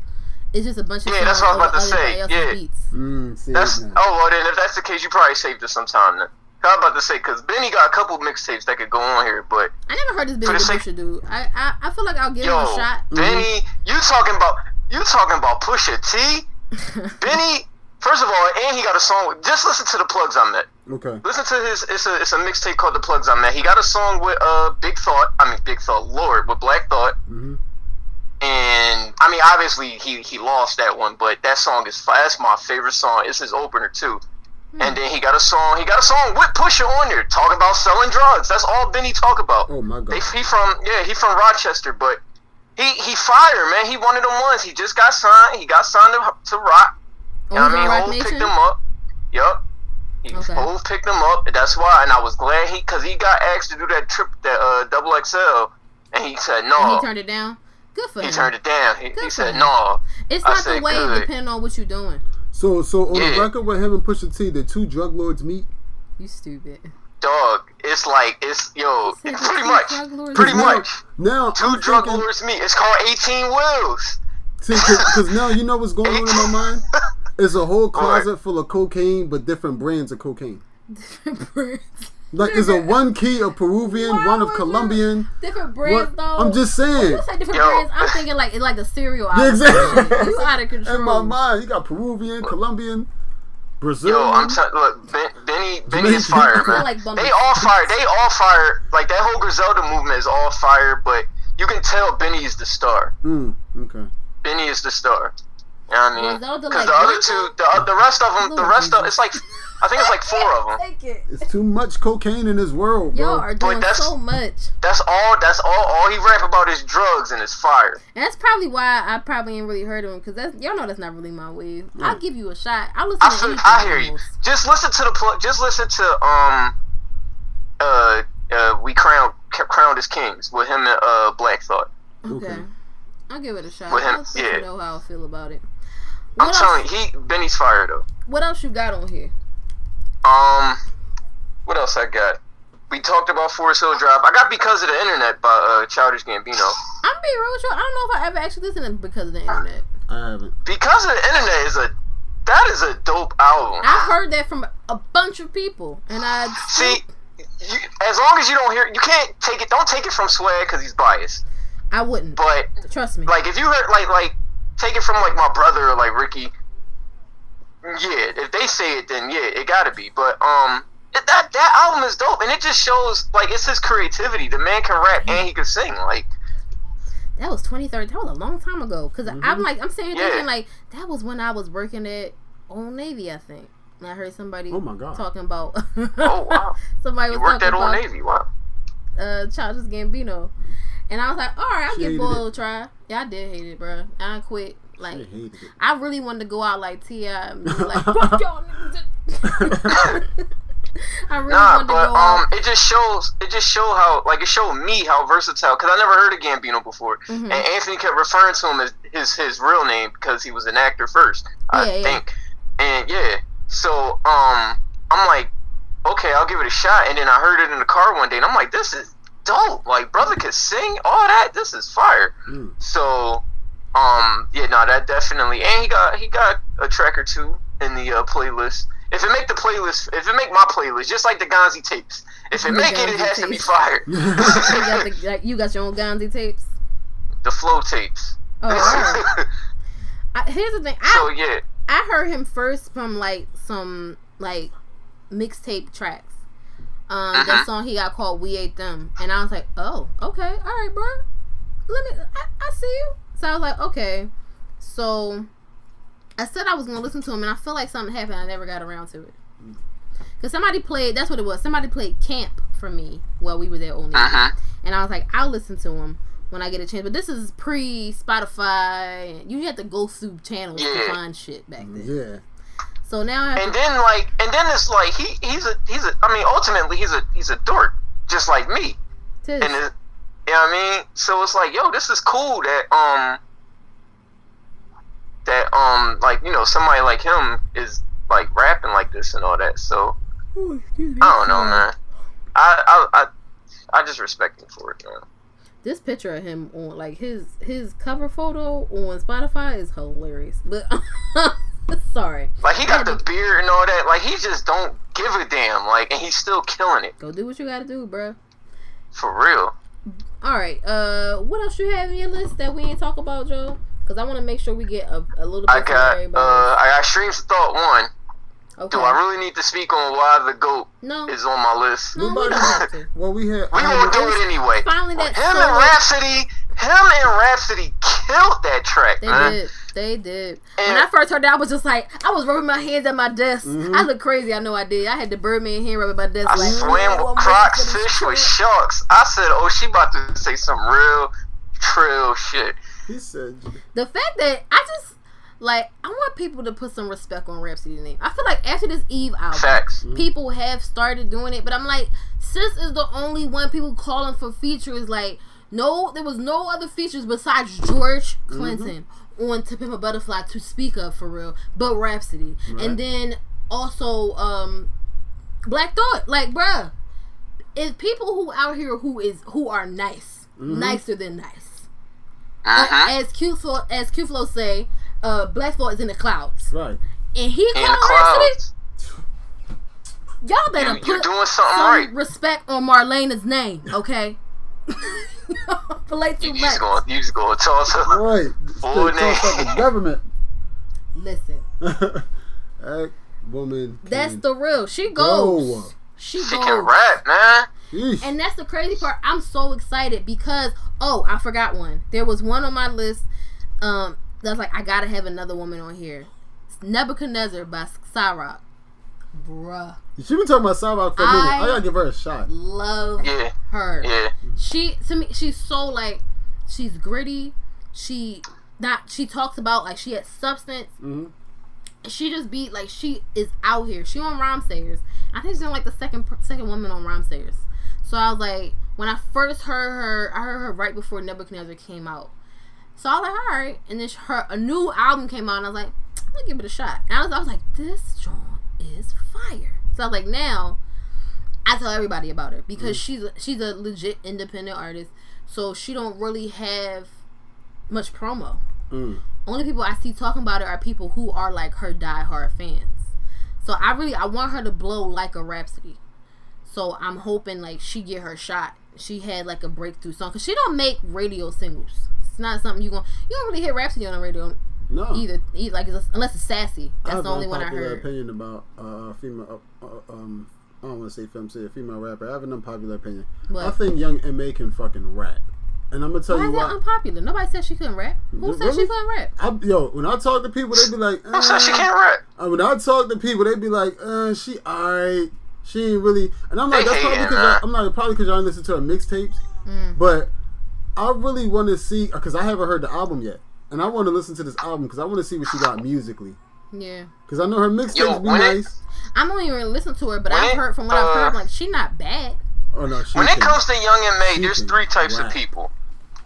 Speaker 1: it's just a bunch of
Speaker 3: Yeah, that's
Speaker 1: songs
Speaker 3: what I was about to
Speaker 1: other
Speaker 3: say, yeah.
Speaker 6: Mm, see,
Speaker 3: That's
Speaker 6: now.
Speaker 3: oh well. Then if that's the case, you probably saved it sometime. Then. I was about to say because Benny got a couple mixtapes that could go on here, but
Speaker 1: I never heard this
Speaker 3: For
Speaker 1: Benny
Speaker 3: the
Speaker 1: the
Speaker 3: sake-
Speaker 1: dude. I, I I feel like I'll give him a shot.
Speaker 3: Benny, you talking about you talking about Pusha T? Benny, first of all, and he got a song. With, just listen to the plugs I met.
Speaker 6: Okay.
Speaker 3: Listen to his. It's a it's a mixtape called the plugs I met. He got a song with uh Big Thought. I mean Big Thought, Lord with Black Thought.
Speaker 6: hmm
Speaker 3: And I mean, obviously he he lost that one, but that song is that's my favorite song. It's his opener too. And then he got a song. He got a song with Pusha on there, talking about selling drugs. That's all Benny talk about.
Speaker 4: Oh my
Speaker 3: They,
Speaker 4: god.
Speaker 3: he from yeah, he from Rochester, but he he fired man. He one of them ones. He just got signed. He got signed to, to Rock. You know what I mean?
Speaker 1: Rock
Speaker 3: Hov picked him up. Yup. He
Speaker 1: Okay.
Speaker 3: Hov picked him up. and That's why, and I was glad he, cause he got asked to do that trip, that uh, double XL, and he said no.
Speaker 1: And he turned it down. Good for
Speaker 3: He
Speaker 1: him.
Speaker 3: turned it down. He, he said
Speaker 1: him.
Speaker 3: no.
Speaker 1: It's
Speaker 3: I
Speaker 1: not the way,
Speaker 3: good.
Speaker 1: depending on what you're doing.
Speaker 4: So so on the
Speaker 3: Yeah.
Speaker 4: record with him and Pusha T, the two drug lords meet.
Speaker 1: You stupid.
Speaker 3: Dog, it's like it's yo,
Speaker 1: Said the
Speaker 3: pretty much, pretty
Speaker 1: meet.
Speaker 3: much.
Speaker 4: Now
Speaker 3: 2
Speaker 4: I'm
Speaker 3: drug
Speaker 4: thinking-
Speaker 3: lords meet. It's called 18 Wheels.
Speaker 4: See, because now you know what's going on in my mind. It's a whole closet
Speaker 3: What?
Speaker 4: full of cocaine, but different brands of cocaine.
Speaker 1: Different brands.
Speaker 4: Like, is a one key of Peruvian,
Speaker 1: Why
Speaker 4: one of Colombian.
Speaker 1: Different brands,
Speaker 4: What?
Speaker 1: though.
Speaker 4: I'm just
Speaker 1: When
Speaker 4: saying.
Speaker 1: you say different
Speaker 3: Yo.
Speaker 1: brands, I'm thinking like it's like the cereal.
Speaker 4: Yeah, exactly.
Speaker 1: You out of control.
Speaker 4: In my mind, you got Peruvian, Colombian, Brazil.
Speaker 3: Yo, I'm telling look, ben, Benny, Benny is
Speaker 4: Jamaican.
Speaker 3: fire, man.
Speaker 1: like
Speaker 3: they all fire. They all fire. Like that whole Griselda movement is all fire, but you can tell Benny is the star.
Speaker 4: Mm, okay.
Speaker 3: Benny is the star. You know what I mean? Because
Speaker 1: like
Speaker 3: the other two, the, uh, the rest of them, the
Speaker 1: Little
Speaker 3: rest of it's like, I think it's like four of them.
Speaker 1: Take it.
Speaker 4: It's too much cocaine in this world, bro.
Speaker 1: Y'all are doing
Speaker 3: that's-
Speaker 1: so much.
Speaker 3: That's all. That's all. All he rap about is drugs and is fire.
Speaker 1: And that's probably why I probably ain't really heard of him because that's y'all know that's not really my wave. I'll give you a shot. I listen
Speaker 3: I
Speaker 1: to
Speaker 3: feel. I hear you. Just listen to the pl- just listen to um uh uh we crowned crowned as kings with him and uh Black Thought.
Speaker 1: Okay.
Speaker 4: Okay.
Speaker 1: I'll give it a shot.
Speaker 3: With him,
Speaker 1: I'll let
Speaker 3: yeah.
Speaker 1: know how I feel about it.
Speaker 3: I'm
Speaker 1: What
Speaker 3: telling you, he Benny's fire though.
Speaker 1: what else you got on here?
Speaker 3: Um, what else I got? We talked about Forest Hill Drive. I got because of the internet by uh, Childish Gambino.
Speaker 1: I'm being real with you. I don't know if I ever actually listened to it because of the internet.
Speaker 4: I haven't.
Speaker 3: Because of the internet is a that is a dope album.
Speaker 1: I've heard that from a bunch of people, and I
Speaker 3: See, you, as long as you don't hear, you can't take it. Don't take it from Swag because he's biased.
Speaker 1: I wouldn't.
Speaker 3: But
Speaker 1: Trust me.
Speaker 3: like if you heard like like take it from like my brother or like Ricky. Yeah, if they say it, then yeah, it gotta be. But um, it, that that album is dope, and it just shows like it's his creativity. The man can rap and he can sing. Like
Speaker 1: that was 2013. That was a long time ago. because I'm like, I'm saying
Speaker 3: Yeah.
Speaker 1: thinking like that was when I was working at Old Navy, I think. And I heard somebody
Speaker 4: Oh my God.
Speaker 1: talking about.
Speaker 3: Oh, wow.
Speaker 1: somebody was
Speaker 3: you worked
Speaker 1: talking
Speaker 3: at Old
Speaker 1: about
Speaker 3: Navy. Wow.
Speaker 1: uh, Childish Gambino, and I was like, all right, I'll
Speaker 4: She
Speaker 1: give
Speaker 4: hated
Speaker 1: Boy
Speaker 4: it.
Speaker 1: a try. Yeah, I did hate it, bro. I quit. Like,
Speaker 4: I hated it.
Speaker 1: I really wanted to go out like Ti, and like, fuck y'all niggas. I really
Speaker 3: Nah,
Speaker 1: wanted to
Speaker 3: but
Speaker 1: go
Speaker 3: um,
Speaker 1: out.
Speaker 3: it just shows it just show how like it showed me how versatile because I never heard of Gambino before,
Speaker 1: Mhm.
Speaker 3: and Anthony kept referring to him as his his real name because he was an actor first, I
Speaker 1: Yeah, yeah.
Speaker 3: think, and yeah, so um, I'm like, okay, I'll give it a shot, and then I heard it in the car one day, and I'm like, this is dope, like brother could sing all that, this is fire,
Speaker 4: Mm.
Speaker 3: so um, yeah, no, that definitely, and he got he got a track or two in the uh, playlist. If it make the playlist, if it make my playlist, just like the Gonzi tapes, if it
Speaker 1: The
Speaker 3: make it, it
Speaker 1: Gonzi
Speaker 3: has to be
Speaker 1: tapes.
Speaker 3: fire.
Speaker 1: you, got the, like, you got your own Gonzi tapes.
Speaker 3: the flow tapes.
Speaker 1: Oh, all right. I, here's the thing. I
Speaker 3: so yeah,
Speaker 1: I heard him first from like some like mixtape tracks. Um, that
Speaker 3: Uh-huh.
Speaker 1: song he got called "We Ate Them," and I was like, "Oh, okay, all right, bro. Let me. I, I see you." So I was like, "Okay." So I said I was gonna listen to him, and I feel like something happened. I never got around to it. Cause somebody played. That's what it was. Somebody played "Camp" for me while we were there only,
Speaker 3: uh-huh.
Speaker 1: and I was like, "I'll listen to him." When I get a chance, but this is pre Spotify. You had to go through channels to find shit back then.
Speaker 4: Yeah.
Speaker 1: So now I have
Speaker 3: and
Speaker 1: to,
Speaker 3: then like, and then it's like he he's a he's a. I mean, ultimately he's a he's a dork, just like me.
Speaker 1: tis.
Speaker 3: And it, you know what I mean? So it's like, yo, this is cool that um that um like you know somebody like him is like rapping like this and all that. So
Speaker 4: Oh, excuse me.
Speaker 3: I don't know, man. I I I, I just respect him for it, man.
Speaker 1: this picture of him on like his his cover photo on Spotify is hilarious. But sorry,
Speaker 3: Like he got the beard and all that. Like he just don't give a damn. Like and he's still killing it
Speaker 1: go do what you gotta do, bro.
Speaker 3: for real.
Speaker 1: All right, uh, what else you have in your list that we ain't talk about, Joe? Because I want to make sure we get a, a little bit
Speaker 3: I
Speaker 1: from
Speaker 3: got uh. I got Streams of Thought one.
Speaker 1: okay.
Speaker 3: Do I really need to speak on why the goat
Speaker 1: no,
Speaker 3: is on my list?
Speaker 1: no, we don't have to.
Speaker 4: Well, we had.
Speaker 3: We gonna do it anyway.
Speaker 1: Finally, that
Speaker 3: Him
Speaker 1: that
Speaker 3: and Rapsody, him and Rapsody killed that track,
Speaker 1: They
Speaker 3: man.
Speaker 1: did. They did. when I first heard that, I was just like, I was rubbing my hands at my desk.
Speaker 6: Mm-hmm.
Speaker 1: I look crazy. I know I did. I had the Birdman hand rubbing my desk.
Speaker 3: I
Speaker 1: like,
Speaker 3: swam
Speaker 1: "Oh, I'm
Speaker 3: with
Speaker 1: ready
Speaker 3: crocs, fish with
Speaker 1: trip."
Speaker 3: sharks. I said, oh, she about to say some real trill shit.
Speaker 6: He said,
Speaker 1: The fact that I just like, I want people to put some respect on Rapsody's name. I feel like after this Eve album,
Speaker 3: Facts.
Speaker 1: people have started doing it, but I'm like, Sis is the only one people calling for features. Like, no, there was no other features besides George Clinton on To Pimp a Butterfly to speak of for real, but Rapsody,
Speaker 6: Right.
Speaker 1: and then also um Black Thought. Like, bruh, it's people who out here who is who are nice, nicer than nice. Uh,
Speaker 3: Uh-huh.
Speaker 1: as Q Flow, as Q Flow say, uh, Black Thought is in the clouds,
Speaker 6: right.
Speaker 1: and he
Speaker 3: In the
Speaker 1: called
Speaker 3: Rapsody.
Speaker 1: Y'all better
Speaker 3: You, you're
Speaker 1: put
Speaker 3: doing something
Speaker 1: some
Speaker 3: right.
Speaker 1: respect on Marlena's name, okay? Relate to
Speaker 3: You, you
Speaker 1: Lex.
Speaker 3: just going, you just going to toss her.
Speaker 6: Right.
Speaker 3: Full
Speaker 6: Straight talk about the
Speaker 3: name.
Speaker 6: government.
Speaker 1: Listen,
Speaker 6: that woman.
Speaker 1: that's the real. She goes.
Speaker 6: go.
Speaker 1: She
Speaker 3: She
Speaker 1: goes.
Speaker 3: can rap, man.
Speaker 6: Yeesh.
Speaker 1: And that's the crazy part. I'm so excited because oh, I forgot one. There was one on my list. Um, that's like I gotta have another woman on here. It's Nebuchadnezzar by Sa-Roc. Bruh,
Speaker 6: She been talking about Sa-Roc for a minute.
Speaker 1: I-
Speaker 6: I gotta give her a shot.
Speaker 1: love
Speaker 3: Yeah.
Speaker 1: her.
Speaker 3: Yeah.
Speaker 1: She to me, she's so like, she's gritty. She not. She talks about like she has substance.
Speaker 6: hmm
Speaker 1: she just be like she is out here. She on Rhymesayers. I think she's like the second second woman on Rhymesayers. So I was like, when I first heard her, I heard her right before Nebuchadnezzar came out. So I was like, all right. And then her a new album came out, and I was like, let me give it a shot. And I was, I was like, this joint is fire. So I was like, now I tell everybody about her because she's a, she's a legit independent artist. So she don't really have much promo
Speaker 6: Mm.
Speaker 1: only people I see talking about it are people who are like her diehard fans. So I really I want her to blow like a Rapsody. So I'm hoping like she get her shot. She had like a breakthrough song because she don't make radio singles. It's not something you going you don't really hear Rapsody on the radio
Speaker 6: No.
Speaker 1: either. either like unless it's sassy. That's the only one I
Speaker 6: unpopular
Speaker 1: heard.
Speaker 6: opinion about uh, female. Uh, uh, um, I don't want to say film, say a female rapper. I have an unpopular opinion.
Speaker 1: What?
Speaker 6: I think Young M.A can fucking rap, and I'm gonna tell
Speaker 1: Why
Speaker 6: you
Speaker 1: is that
Speaker 6: why.
Speaker 1: unpopular? Nobody said she couldn't rap. Who
Speaker 6: Really?
Speaker 1: said she couldn't rap?
Speaker 6: I, yo, when I talk to people, they be like,
Speaker 3: Who said she
Speaker 6: uh,
Speaker 3: can't rap?
Speaker 6: Uh, when I talk to people, they be like, uh, she alright. She ain't really. And I'm like,
Speaker 3: They
Speaker 6: that's probably because
Speaker 3: huh?
Speaker 6: I'm not probably because y'all listen to her mixtapes.
Speaker 1: Mm.
Speaker 6: But I really want to see because I haven't heard the album yet, and I want to listen to this album because I want to see what she got musically.
Speaker 1: Yeah.
Speaker 6: Because I know her mixtapes be
Speaker 3: when it-
Speaker 6: nice.
Speaker 1: I'm only even listen to her, but
Speaker 3: When
Speaker 1: I've
Speaker 3: it-
Speaker 1: heard from what I've
Speaker 3: uh,
Speaker 1: heard, like she not bad.
Speaker 6: Oh no, she
Speaker 3: When it comes to Young and May,
Speaker 6: she
Speaker 3: there's
Speaker 6: can
Speaker 3: three types
Speaker 6: rap.
Speaker 3: of people.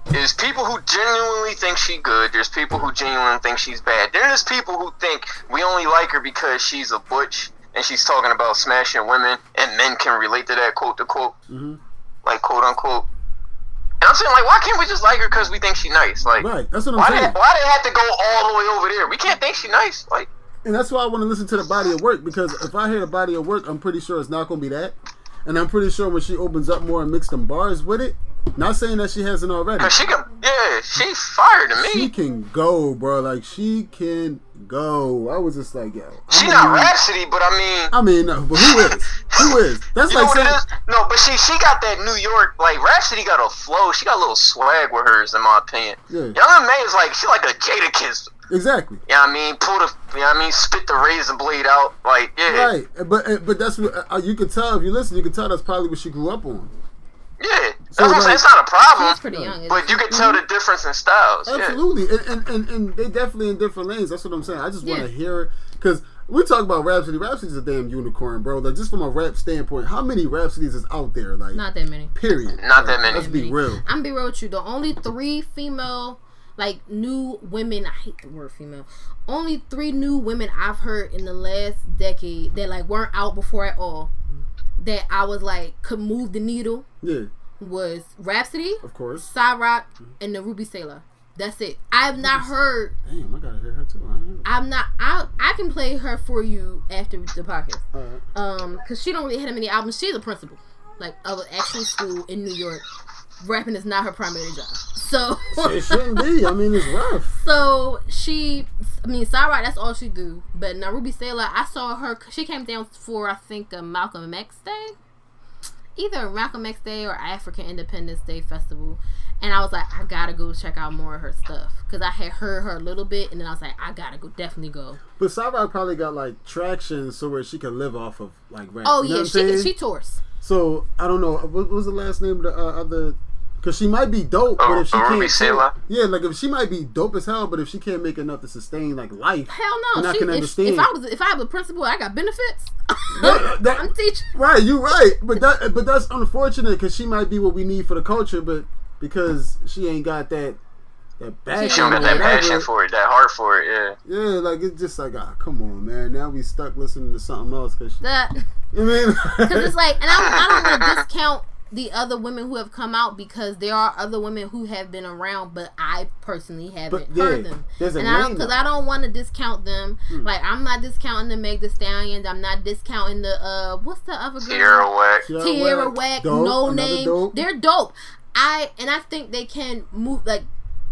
Speaker 3: There's people who genuinely think she good. There's people who genuinely think she's bad. There's people who think we only like her because she's a butch and she's talking about smashing women and men can relate to that quote to quote,
Speaker 6: Mhm.
Speaker 3: like quote unquote. And I'm saying like, why can't we just like her because we think she nice? Like,
Speaker 6: Right, that's what I'm
Speaker 3: why
Speaker 6: saying.
Speaker 3: did why they have to go all the way over there? We can't think she nice. Like,
Speaker 6: And that's why I want to listen to the body of work because if I hear the body of work, I'm pretty sure it's not going to be that. And I'm pretty sure when she opens up more and mix them bars with it, not saying that she hasn't already.
Speaker 3: cause she can, yeah, she fired to me.
Speaker 6: She can go, bro. Like she can go. I was just like, yo.
Speaker 3: she
Speaker 6: I'm
Speaker 3: not
Speaker 6: gonna-
Speaker 3: Rapsody, but I mean.
Speaker 6: I mean, no, but who is? Who is? That's
Speaker 3: You know
Speaker 6: like
Speaker 3: what
Speaker 6: saying.
Speaker 3: is? No, but she she got that New York like Rapsody got a flow. She got a little swag with hers, in my opinion.
Speaker 6: Yeah.
Speaker 3: Young M.A is like she like a Jadakiss.
Speaker 6: Exactly.
Speaker 3: You know I mean? Pull the you know I mean? Spit the razor blade out. Like yeah,
Speaker 6: Right. But but that's what uh, you can tell if you listen. You can tell that's probably what she grew up on.
Speaker 3: Yeah. That's
Speaker 6: So,
Speaker 3: what I'm saying. It's not a problem,
Speaker 1: She's pretty young.
Speaker 3: but you can tell the mm-hmm. difference in styles. Yeah.
Speaker 6: Absolutely, and, and, and, and they definitely in different lanes. That's what I'm saying. I just want to
Speaker 1: Yeah.
Speaker 6: hear it because we talk about Rapsody. Rapsody's a damn unicorn, bro. Like just from a rap standpoint, how many Rapsodies is out there? Like,
Speaker 1: Not that many.
Speaker 6: period.
Speaker 3: Not that many.
Speaker 6: Let's be real.
Speaker 1: I'm be real with you. The only three female, like new women. I hate the word female. Only three new women I've heard in the last decade that like weren't out before at all. That I was like could move the needle
Speaker 6: Yeah,
Speaker 1: was Rapsody,
Speaker 6: of course.
Speaker 1: Sa-Roc, and the Ruby Sailor. That's it. I've not heard.
Speaker 6: Damn, I gotta hear her too. I
Speaker 1: I'm not. I I can play her for you after the podcast. Um, cause she don't really have many albums. She's a principal, like of an actual school in New York. Rapping is not her primary job. So
Speaker 6: It shouldn't be. I mean, it's rough.
Speaker 1: So she, I mean, Sa-Roc, that's all she do. But now Ruby Sailor, I saw her. She came down for I think a Malcolm X Day, either Malcolm X Day or African Independence Day festival, and I was like, I gotta go check out more of her stuff because I had heard her a little bit, and then I was like, I gotta go, definitely go.
Speaker 6: But Sa-Roc probably got like traction so where she could live off of like rap.
Speaker 1: Oh
Speaker 6: You know
Speaker 1: yeah, she she tours.
Speaker 6: So I don't know what, what was the last name of the uh, other. Because she might be dope, but
Speaker 3: Oh,
Speaker 6: if she
Speaker 3: Ruby
Speaker 6: can't,
Speaker 3: Sela?
Speaker 6: yeah, like if she might be dope as hell, but if she can't make enough to sustain like life,
Speaker 1: Hell
Speaker 6: then
Speaker 1: no.
Speaker 6: I
Speaker 1: She,
Speaker 6: can
Speaker 1: if,
Speaker 6: understand.
Speaker 1: if I was if I have a principal, I got benefits.
Speaker 6: That- that-
Speaker 1: I'm teaching.
Speaker 6: Right, you're right, but that but that's unfortunate because she might be what we need for the culture, but because she ain't got that that passion,
Speaker 3: She don't got that
Speaker 6: whatever,
Speaker 3: passion for it, that heart for it. Yeah.
Speaker 6: Yeah, like it's just like ah, come on, man. Now we stuck listening to something else because
Speaker 1: That
Speaker 6: I mean,
Speaker 1: because it's like, and I, I don't want to discount the other women who have come out because there are other women who have been around, but I personally haven't
Speaker 6: But,
Speaker 1: heard
Speaker 6: yeah,
Speaker 1: them. and I don't because. I don't want to discount them.
Speaker 6: Hmm.
Speaker 1: Like I'm not discounting the Meg Thee Stallions. I'm not discounting the uh, what's the other girl?
Speaker 3: Tierra Whack.
Speaker 1: Tierra Whack, Noname.
Speaker 6: dope.
Speaker 1: They're dope. I and I think they can move like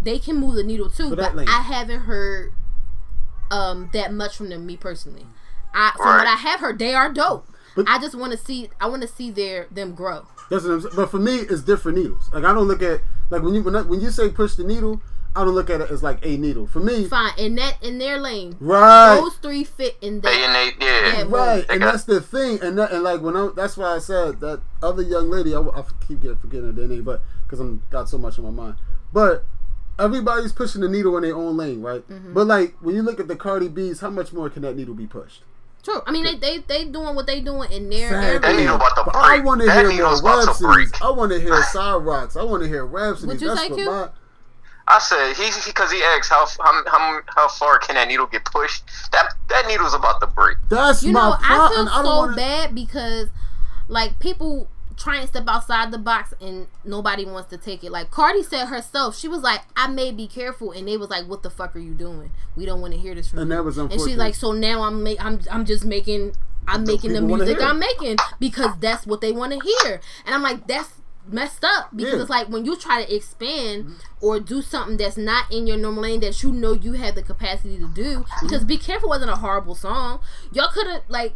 Speaker 1: they can move the needle too.
Speaker 6: For
Speaker 1: But
Speaker 6: lane.
Speaker 1: I haven't heard um that much from them. Me personally, I from
Speaker 3: Right.
Speaker 1: what I have heard, they are dope.
Speaker 6: But-
Speaker 1: I just want to see. I want to see their them grow.
Speaker 6: That's what I'm saying. But for me, it's different needles. Like I don't look at like when you when, I, when you say push the needle, I don't look at it as like a needle. For me,
Speaker 1: Fine in that in their lane.
Speaker 6: right,
Speaker 1: Those three fit in
Speaker 3: They
Speaker 1: that.
Speaker 3: and they, yeah.
Speaker 1: Yeah,
Speaker 6: right,
Speaker 3: They
Speaker 6: and that's the thing. And that, and like when I that's why I said that other young lady. I, I keep getting forgetting her name, but because I'm got so much on my mind. But everybody's pushing the needle in their own lane, right?
Speaker 1: Mm-hmm.
Speaker 6: But like when you look at the Cardi B's, how much more can that needle be pushed?
Speaker 1: True. I mean, they they they doing what they doing in their
Speaker 6: Exactly.
Speaker 3: That needle about to
Speaker 6: But I want to
Speaker 3: hear
Speaker 6: heir more
Speaker 3: needle's Rapsodies.
Speaker 6: I want to hear Sa-Rocs. I want to hear Rapsodies.
Speaker 1: Would you
Speaker 6: That's
Speaker 1: say,
Speaker 6: what
Speaker 1: Q?
Speaker 6: my
Speaker 3: I said he because he asked how how how how far can that needle get pushed? That that needle's about to break.
Speaker 6: that's
Speaker 1: You
Speaker 6: my
Speaker 1: know, I
Speaker 6: problem.
Speaker 1: feel
Speaker 6: I
Speaker 1: so
Speaker 6: wanna,
Speaker 1: bad because like people try and step outside the box and nobody wants to take it. Like Cardi said herself, she was like, "I may be careful," and they was like, "What the fuck are you doing? We don't want to hear this from
Speaker 6: And
Speaker 1: you."
Speaker 6: that was unfortunate.
Speaker 1: And she's like, "So now I'm make I'm I'm just making." I'm making the music. I'm making because that's what they want to hear. And I'm like, that's messed up because
Speaker 6: Yeah.
Speaker 1: it's like when you try to expand mm-hmm. or do something that's not in your normal lane that you know you have the capacity to do. Mm-hmm. Because Be Careful wasn't a horrible song. Y'all could have like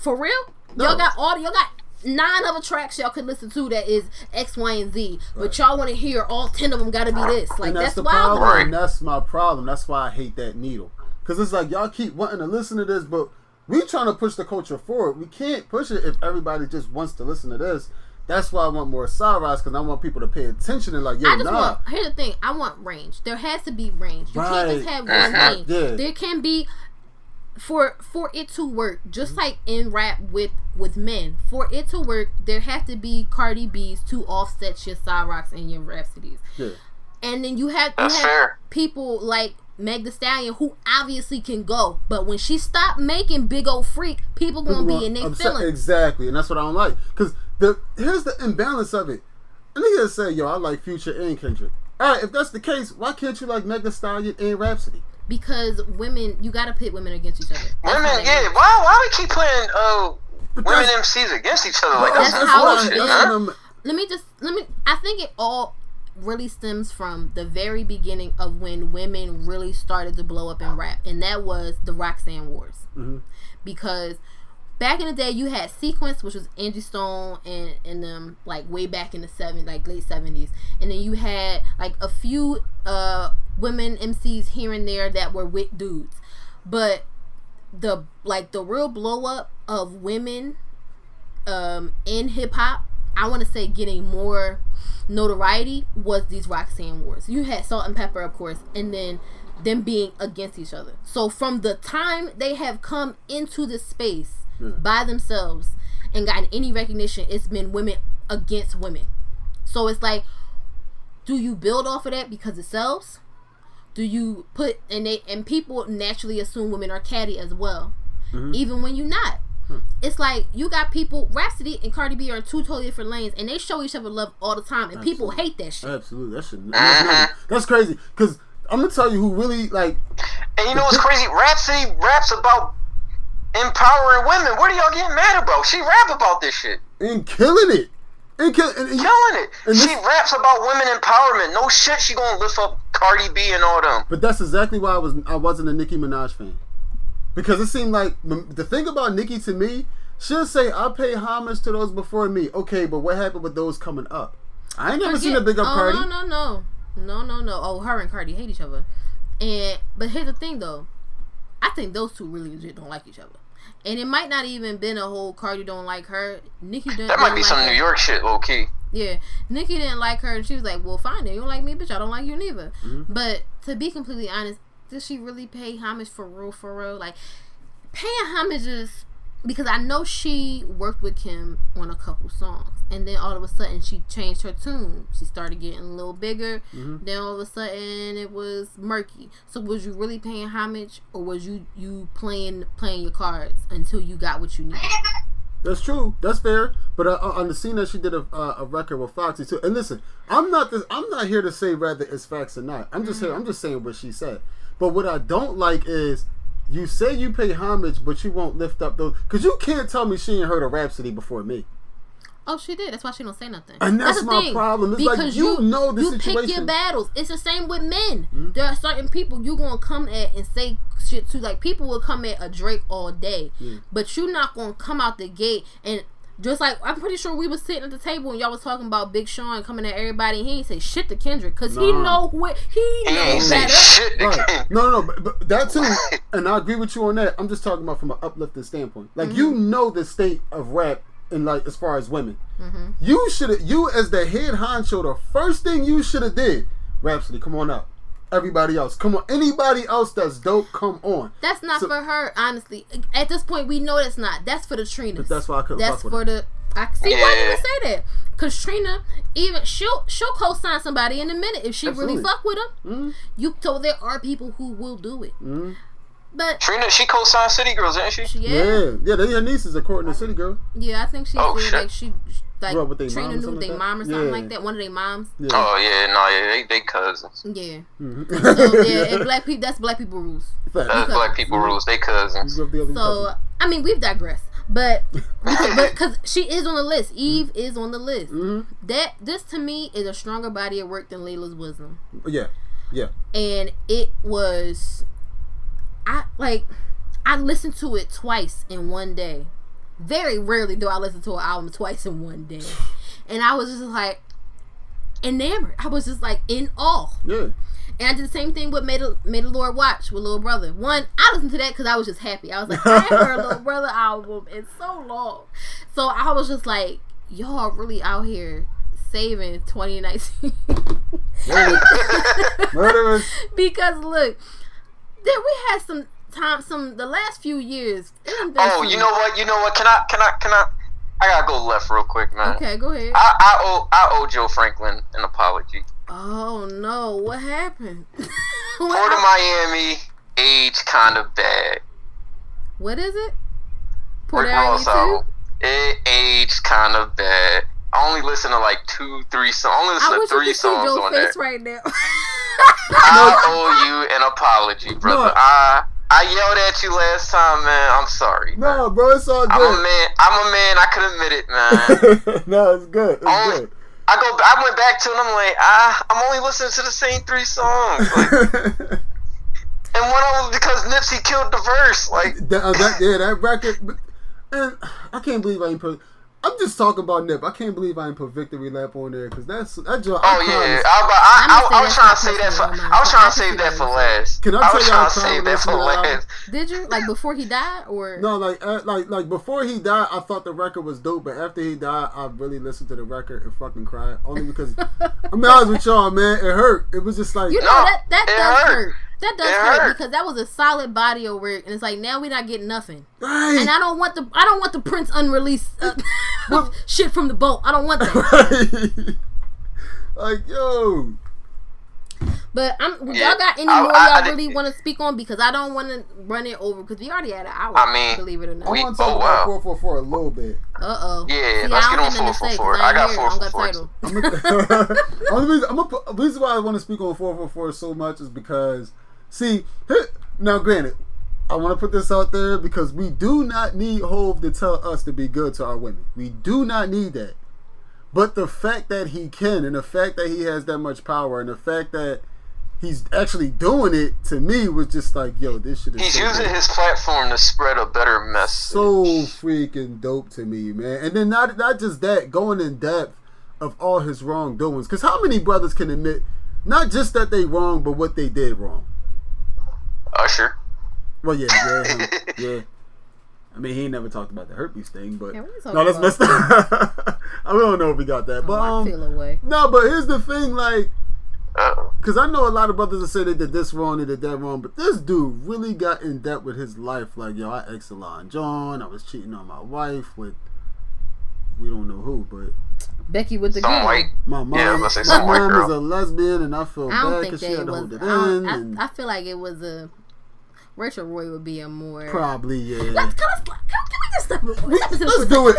Speaker 1: for real?
Speaker 6: No.
Speaker 1: Y'all got all y'all got nine other tracks y'all could listen to that is X, Y, and Z. But y'all want to hear all ten of them gotta be this. Like
Speaker 6: and
Speaker 1: that's,
Speaker 6: that's, the
Speaker 1: wild.
Speaker 6: problem. And that's my problem. That's why I hate that needle. Because it's like y'all keep wanting to listen to this, but we trying to push the culture forward. We can't push it if everybody just wants to listen to this. That's why I want more side rides because I want people to pay attention and like, yo,
Speaker 1: I just
Speaker 6: nah.
Speaker 1: want. Here's the thing. I want range. There has to be range. You can't just have one
Speaker 6: Mhm.
Speaker 1: thing.
Speaker 6: Yeah.
Speaker 1: There can be for for it to work. Just like in rap with with men, for it to work, there have to be Cardi B's to offset your Sa-Rocs and your rapsodies.
Speaker 6: Yeah.
Speaker 1: And then you have you have people like Meg Thee Stallion who obviously can go, but when she stopped making Big Old Freak, people gonna
Speaker 6: People
Speaker 1: be in their
Speaker 6: upset-
Speaker 1: feelings.
Speaker 6: Exactly, and that's what I don't like. Because the here's the imbalance of it. i A nigga say, yo, I like Future and Kendrick. All right, if that's the case, why can't you like Meg Thee Stallion and Rapsody?
Speaker 1: Because women, you gotta pit women against each other. That's
Speaker 3: Women, yeah.
Speaker 1: work.
Speaker 3: Why why we keep putting uh women MCs against each other like
Speaker 1: That's
Speaker 3: that's,
Speaker 1: how
Speaker 3: some
Speaker 1: it's
Speaker 3: bullshit,
Speaker 1: been.
Speaker 3: huh?
Speaker 1: Let me just let me i think it all really stems from the very beginning of when women really started to blow up in rap and that was the roxanne wars
Speaker 6: Mhm.
Speaker 1: because back in the day you had sequence which was angie stone and and them like way back in the seven like late 70s and then you had like a few uh women mcs here and there that were with dudes but the like the real blow up of women um in hip hop, I want to say getting more notoriety was these Roxanne wars. You had Salt-N-Pepa, of course, and then them being against each other. So from the time they have come into this space by themselves and gotten any recognition, it's been women against women. So it's like, do you build off of that because it sells? Do you put and they and people naturally assume women are catty as well, mm-hmm. even when you're not hmm. it's like you got people Rapsody and Cardi B are in two totally different lanes and they show each other love all the time and people hate that shit.
Speaker 6: Absolutely, that should. That's, nothing. that's crazy. Uh-huh. Because I'm gonna tell you who really like.
Speaker 3: And you know what's crazy? Rapsody raps about empowering women. What are y'all getting mad about? She rap about this shit.
Speaker 6: And killing it. And, kill, and, and
Speaker 3: Killing it.
Speaker 6: And
Speaker 3: she
Speaker 6: this-
Speaker 3: raps about women empowerment. No shit, she gonna lift up Cardi B and all them.
Speaker 6: But that's exactly why I was I wasn't a Nicki Minaj fan. Because it seemed like the thing about Nicki to me, she'll say I pay homage to those before me. Okay, but what happened with those coming up? I ain't never
Speaker 1: Forget-
Speaker 6: seen a big up
Speaker 1: oh,
Speaker 6: Cardi.
Speaker 1: No, no, no, no, no, no. Oh, her and Cardi hate each other. And but here's the thing, though. I think those two really legit don't like each other. And it might not even been a whole Cardi don't like her. Nicki didn't.
Speaker 3: That might be
Speaker 1: like
Speaker 3: some
Speaker 1: her.
Speaker 3: New York shit, low key.
Speaker 1: Yeah, Nicki didn't like her, and she was like, "Well, fine, then you don't like me, bitch. I don't like you neither."
Speaker 6: Mm-hmm.
Speaker 1: But to be completely honest, did she really pay homage for real? For real, like paying homages because I know she worked with Kim on a couple songs, and then all of a sudden she changed her tune. She started getting a little bigger.
Speaker 6: Mm-hmm.
Speaker 1: Then all of a sudden it was murky. So was you really paying homage, or was you you playing playing your cards until you got what you needed?
Speaker 6: That's true. That's fair. But uh, on the scene that she did a, uh, a record with Foxy too. And listen, I'm not this. I'm not here to say whether it's facts or not. I'm just here. I'm just saying what she said. But what I don't like is you say you pay homage, but you won't lift up those. Because you can't tell me she ain't heard a Rapsody before me.
Speaker 1: Oh, she did. That's why she don't say nothing.
Speaker 6: And that's
Speaker 1: the
Speaker 6: my problem. It's like, you know the
Speaker 1: you pick your battles. It's the same with men.
Speaker 6: Hmm?
Speaker 1: There are certain people you gonna come at and say shit to. Like people will come at a Drake all day, but you not gonna come out the gate and. Just like I'm pretty sure we was sitting at the table and y'all was talking about Big Sean coming at everybody and he ain't say shit to Kendrick because he know what he
Speaker 3: He ain't
Speaker 1: knows better.
Speaker 3: shit to
Speaker 6: Right. No, no, no, but, but that too, and I agree with you on that. I'm just talking about from an uplifting standpoint. Like you
Speaker 1: Mm-hmm.
Speaker 6: know the state of rap, and like as far as women,
Speaker 1: Mm-hmm.
Speaker 6: you should have. You as the head honcho, the first thing you should have did, Rapsody, come on up. Everybody else, come on. Anybody else that's dope, come on.
Speaker 1: That's not
Speaker 6: So-
Speaker 1: for her, honestly. At this point, we know that's not. That's for the Trinas.
Speaker 6: That's why I couldn't
Speaker 1: That's
Speaker 6: fuck with
Speaker 1: for
Speaker 6: her.
Speaker 1: the. I see why you would say that. Cause Trina, even she'll she'll co-sign somebody in a minute if she really fuck with them.
Speaker 6: Mm-hmm.
Speaker 1: You so there are people who will do it. But
Speaker 3: Trina, she co-signed City Girls, didn't she?
Speaker 1: yeah,
Speaker 6: Yeah, yeah, they're your nieces according to City Girl.
Speaker 1: yeah, I think she
Speaker 3: Oh,
Speaker 1: said
Speaker 3: shit.
Speaker 1: like she like
Speaker 6: Grew up with they
Speaker 1: Trina knew
Speaker 6: something
Speaker 1: their
Speaker 6: like
Speaker 1: mom or something
Speaker 6: Yeah.
Speaker 1: like that. One of their moms.
Speaker 6: Yeah.
Speaker 3: Oh yeah, no, yeah, they they cousins.
Speaker 1: Yeah.
Speaker 6: Mhm.
Speaker 1: So yeah, and black people that's black people rules.
Speaker 3: That's black people rules. They cousins.
Speaker 6: You grew up the
Speaker 1: So
Speaker 6: cousin.
Speaker 1: I mean, we've digressed, but because, but because she is on the list, Eve is on the list.
Speaker 6: Mhm.
Speaker 1: That this to me is a stronger body of work than Laila's Wisdom,
Speaker 6: yeah, yeah.
Speaker 1: and it was, I like, I listened to it twice in one day. Very rarely do I listen to an album twice in one day, and I was just like enamored. I was just like in awe.
Speaker 6: Yeah.
Speaker 1: And I did the same thing with Made a, May the Lord Watch with Little Brother. One, I listened to that because I was just happy. I was like, I haven't heard a Little Brother album in so long. So I was just like, y'all really out here saving 2019.
Speaker 6: Murderers.
Speaker 1: because look, there we had some time, some the last few years.
Speaker 3: Oh, you know what? You know what? Can I? Can I? Can I? I gotta go left real quick, man.
Speaker 1: Okay, go ahead.
Speaker 3: I, I owe I owe Joe Franklin an apology.
Speaker 1: oh no, what happened?
Speaker 3: Port of Miami aged kind of bad.
Speaker 1: what is it? Port
Speaker 3: Rick
Speaker 1: Miami too?
Speaker 3: It aged kind of bad. I only listen to like two, three songs. I only listen
Speaker 1: I
Speaker 3: to three songs
Speaker 1: Joe's
Speaker 3: on
Speaker 1: face
Speaker 3: there.
Speaker 1: right now.
Speaker 3: I owe you an apology, brother.
Speaker 6: No.
Speaker 3: I I yelled at you last time, man. I'm sorry. man.
Speaker 6: No, bro, it's all good.
Speaker 3: I'm a
Speaker 6: good.
Speaker 3: man. I'm a man. I can admit it, man.
Speaker 6: no, it's good. It's
Speaker 3: Only-
Speaker 6: good.
Speaker 3: I go. I went back to it. and I'm like, ah, I'm only listening to the same three songs. Like, and one of them because Nipsey killed the verse. Like,
Speaker 6: that, uh, that, yeah, that record. And I can't believe I ain't put. I'm just talking about Nip. I can't believe I didn't put Victory Lap on there because that's that. joint-
Speaker 3: oh
Speaker 6: I'm
Speaker 3: yeah, I, was- I,
Speaker 1: I'ma
Speaker 3: I, I was trying to say that for. I was trying to save that for last.
Speaker 6: Can I
Speaker 3: I
Speaker 6: tell
Speaker 3: was
Speaker 6: y'all
Speaker 3: trying to save that for
Speaker 6: to that album?
Speaker 3: last.
Speaker 1: Did you like before he died or
Speaker 6: No, like uh, like like before he died, I thought the record was dope, but after he died, I really listened to the record and fucking cried. Only because I'm be honest with y'all, man, it hurt. It was just like
Speaker 1: you know
Speaker 3: No,
Speaker 1: that that
Speaker 3: it
Speaker 1: does
Speaker 3: hurt.
Speaker 1: Hurt. That does hurt,
Speaker 3: hurt.
Speaker 1: because that was a solid body of work, and it's like now we're not getting nothing.
Speaker 6: right.
Speaker 1: And I don't want the I don't want the Prince unreleased uh, shit from the boat. I don't want that.
Speaker 6: like yo,
Speaker 1: But I'm
Speaker 3: Yeah,
Speaker 1: y'all got any
Speaker 3: I-
Speaker 1: more
Speaker 3: I- I
Speaker 1: y'all
Speaker 3: did-
Speaker 1: really want to speak on because I don't want to run it over because we already had an hour.
Speaker 3: I mean,
Speaker 1: believe it or not.
Speaker 6: I
Speaker 3: we-
Speaker 6: want to talk
Speaker 3: oh,
Speaker 6: about
Speaker 3: wow.
Speaker 6: four four four a little bit.
Speaker 1: Uh oh.
Speaker 3: Yeah, let's get on 444. I got 444.
Speaker 6: Only reason, I'm gonna put, the reason why I want to speak on 444 so much is because, see, now granted, I want to put this out there because we do not need Hove to tell us to be good to our women. We do not need that. But the fact that he can, and the fact that he has that much power, and the fact that he's actually doing it, to me was just like, yo, this shit is
Speaker 3: He's
Speaker 6: so
Speaker 3: using
Speaker 6: dope.
Speaker 3: his platform to spread a better message.
Speaker 6: so freaking dope to me, man. And then not not just that, going in depth of all his wrongdoings. Because how many brothers can admit not just that they wrong, but what they did wrong?
Speaker 3: Usher.
Speaker 6: Well, yeah, yeah, him, yeah. I mean, he ain't never talked about the herpes thing, but
Speaker 1: Yeah, we can talk
Speaker 6: no, that's
Speaker 1: about-
Speaker 6: messed up. I don't know if we got that, but
Speaker 1: Oh, I
Speaker 6: um,
Speaker 1: feel away.
Speaker 6: no, but here's the thing, like. Because I know a lot of brothers that say they did this wrong, they did that wrong, but this dude really got in debt with his life. Like, yo, I ex Solange, I was cheating on my wife with, we don't know who, but
Speaker 1: Becky with the
Speaker 3: Some
Speaker 1: girl.
Speaker 3: white.
Speaker 6: my mom,
Speaker 3: Yeah, I was gonna say
Speaker 6: my
Speaker 3: some white
Speaker 6: mom
Speaker 3: girl.
Speaker 6: is a lesbian, and I feel
Speaker 1: I
Speaker 6: bad because she had to
Speaker 1: was.
Speaker 6: hold it
Speaker 1: I,
Speaker 6: in.
Speaker 1: I,
Speaker 6: and
Speaker 1: I feel like it was a. Rachel Roy would be a more.
Speaker 6: probably, yeah.
Speaker 1: Let's, can, I, can, can we just step, step
Speaker 6: Let's
Speaker 1: this
Speaker 6: do it.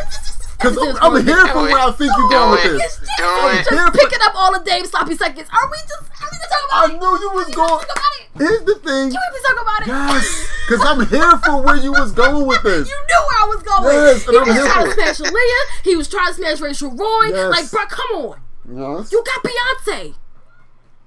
Speaker 6: Because I'm, I'm here for where I think you're going with this.
Speaker 3: Do
Speaker 6: I'm
Speaker 3: it.
Speaker 6: here
Speaker 1: Just picking up all the Dave sloppy seconds. Are we just? Are we just talking
Speaker 6: I
Speaker 1: about it?
Speaker 6: I knew you was going.
Speaker 1: just talk about it?
Speaker 6: Here's the thing.
Speaker 1: Can we just talk about it?
Speaker 6: Yes, because I'm here for where you was going with this.
Speaker 1: You knew where I was going.
Speaker 6: Yes, and
Speaker 1: he
Speaker 6: I'm
Speaker 1: was
Speaker 6: here
Speaker 1: trying
Speaker 6: for
Speaker 1: to
Speaker 6: it.
Speaker 1: smash Aaliyah. He was trying to smash Rachel Roy.
Speaker 6: Yes.
Speaker 1: Like, bro, come on.
Speaker 6: Yes.
Speaker 1: You got Beyonce.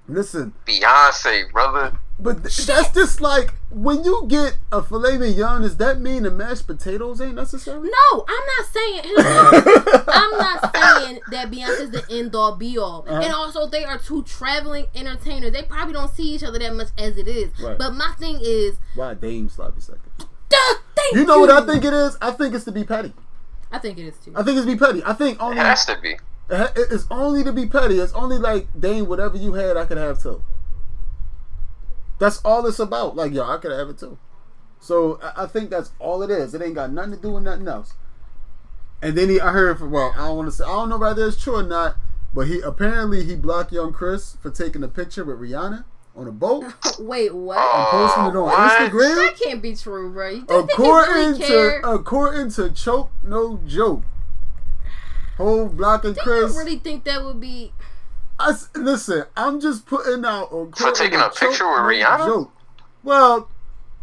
Speaker 6: Listen,
Speaker 3: Beyonce, brother.
Speaker 6: But th- that's just like when you get a filet mignon. Does that mean the mashed potatoes ain't necessary?
Speaker 1: No, I'm not saying. I'm not saying that Beyonce's the end all be all.
Speaker 6: Uh-huh.
Speaker 1: And also, they are two traveling entertainers. They probably don't see each other that much as it is.
Speaker 6: Right.
Speaker 1: But my thing is,
Speaker 6: Why Dame sloppy second?
Speaker 1: duh, thank
Speaker 6: You know what I think it is? I think it's to be petty.
Speaker 1: I think it is too.
Speaker 6: I think it's to be petty. I think
Speaker 3: It
Speaker 6: only
Speaker 3: has to be.
Speaker 6: it's only to be petty. It's only like Dame, whatever you had, I could have too. That's all it's about. Like yo, I could have it too. So I, I think that's all it is. It ain't got nothing to do with nothing else. And then he, I heard from well, I don't want to say, I don't know whether it's true or not, but he apparently he blocked young Chris for taking a picture with Rihanna on a boat
Speaker 1: Wait, what?
Speaker 6: posting it on
Speaker 3: what?
Speaker 6: Instagram.
Speaker 1: that can't be true, bro. You think he
Speaker 6: According
Speaker 1: really care?
Speaker 6: to according to Choke No Joke, whole blocking
Speaker 1: Do
Speaker 6: Chris.
Speaker 1: you really think that would be?
Speaker 6: I s listen, I'm just putting out on
Speaker 3: For taking a picture with
Speaker 6: No
Speaker 3: Rihanna?
Speaker 6: Joke. Well,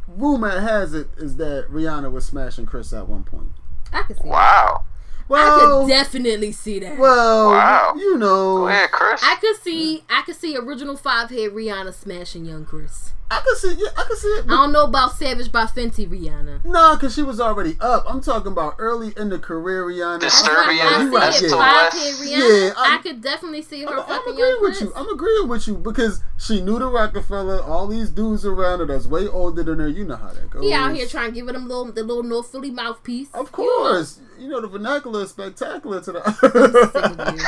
Speaker 6: rumor has it is that Rihanna was smashing Chris at one point.
Speaker 1: I could see. That.
Speaker 3: Wow.
Speaker 1: I
Speaker 6: Well,
Speaker 1: could definitely see that.
Speaker 6: well,
Speaker 3: Wow.
Speaker 6: you know,
Speaker 3: Go ahead, Chris.
Speaker 1: I could see. I could see original five head Rihanna smashing young Chris.
Speaker 6: I can see, yeah, I can see it.
Speaker 1: I don't know about Savage by Fenty Rihanna.
Speaker 6: Nah, because she was already up. I'm talking about early in the career Rihanna.
Speaker 3: Disturbing
Speaker 1: I
Speaker 6: You
Speaker 1: see it
Speaker 6: yeah.
Speaker 1: five
Speaker 3: West.
Speaker 1: Rihanna.
Speaker 6: Yeah, I-
Speaker 1: I, could definitely see her
Speaker 6: I'm, I'm agreeing with you. I'm agreeing with you because she knew the Rockefeller, all these dudes around her that's way older than her. You know how that goes.
Speaker 1: He out here trying to give her them little, the little North Philly mouthpiece.
Speaker 6: Of course, you know the vernacular is spectacular to the.
Speaker 1: you.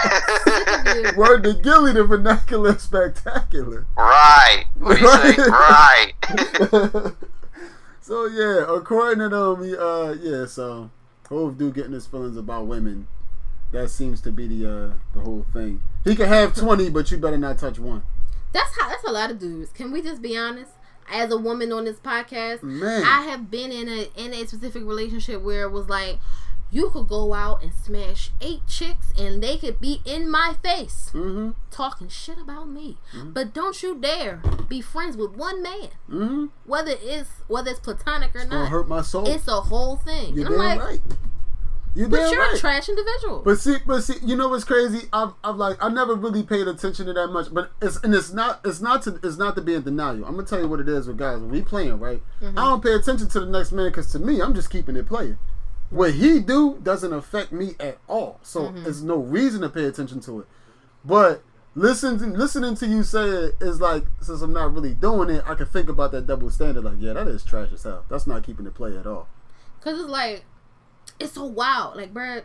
Speaker 1: Sick of you.
Speaker 6: Word to Gilly, the vernacular is spectacular.
Speaker 3: right. What do you say? Right.
Speaker 6: so yeah, according to them, uh, yeah, so Hove do getting his feelings about women. That seems to be the uh the whole thing. He can have twenty, but you better not touch one.
Speaker 1: That's how. That's a lot of dudes. Can we just be honest? As a woman on this podcast,
Speaker 6: Man.
Speaker 1: I have been in a in a specific relationship where it was like, you could go out and smash eight chicks and they could be in my face
Speaker 6: Mm-hmm.
Speaker 1: talking shit about me. But don't you dare be friends with one man,
Speaker 6: Mm-hmm.
Speaker 1: whether it's whether it's platonic or
Speaker 6: Gonna
Speaker 1: not.
Speaker 6: hurt my soul.
Speaker 1: It's a whole thing.
Speaker 6: You're
Speaker 1: and
Speaker 6: damn
Speaker 1: like,
Speaker 6: right. You're
Speaker 1: but you're
Speaker 6: right.
Speaker 1: a trash individual.
Speaker 6: But see, but see, you know what's crazy? I've, I've like, I never really paid attention to that much. But it's and it's not, it's not to, it's not to be in denial. I'm gonna tell you what it is with guys when we playing, right?
Speaker 1: Mm-hmm.
Speaker 6: I don't pay attention to the next man because to me, I'm just keeping it playing. What he do doesn't affect me at all, so
Speaker 1: Mm-hmm.
Speaker 6: there's no reason to pay attention to it. But listening, listening to you say it is like, since I'm not really doing it, I can think about that double standard. Like, yeah, that is trash as hell. That's not keeping it play at all.
Speaker 1: Cause it's like, it's so wild. Like, bruh,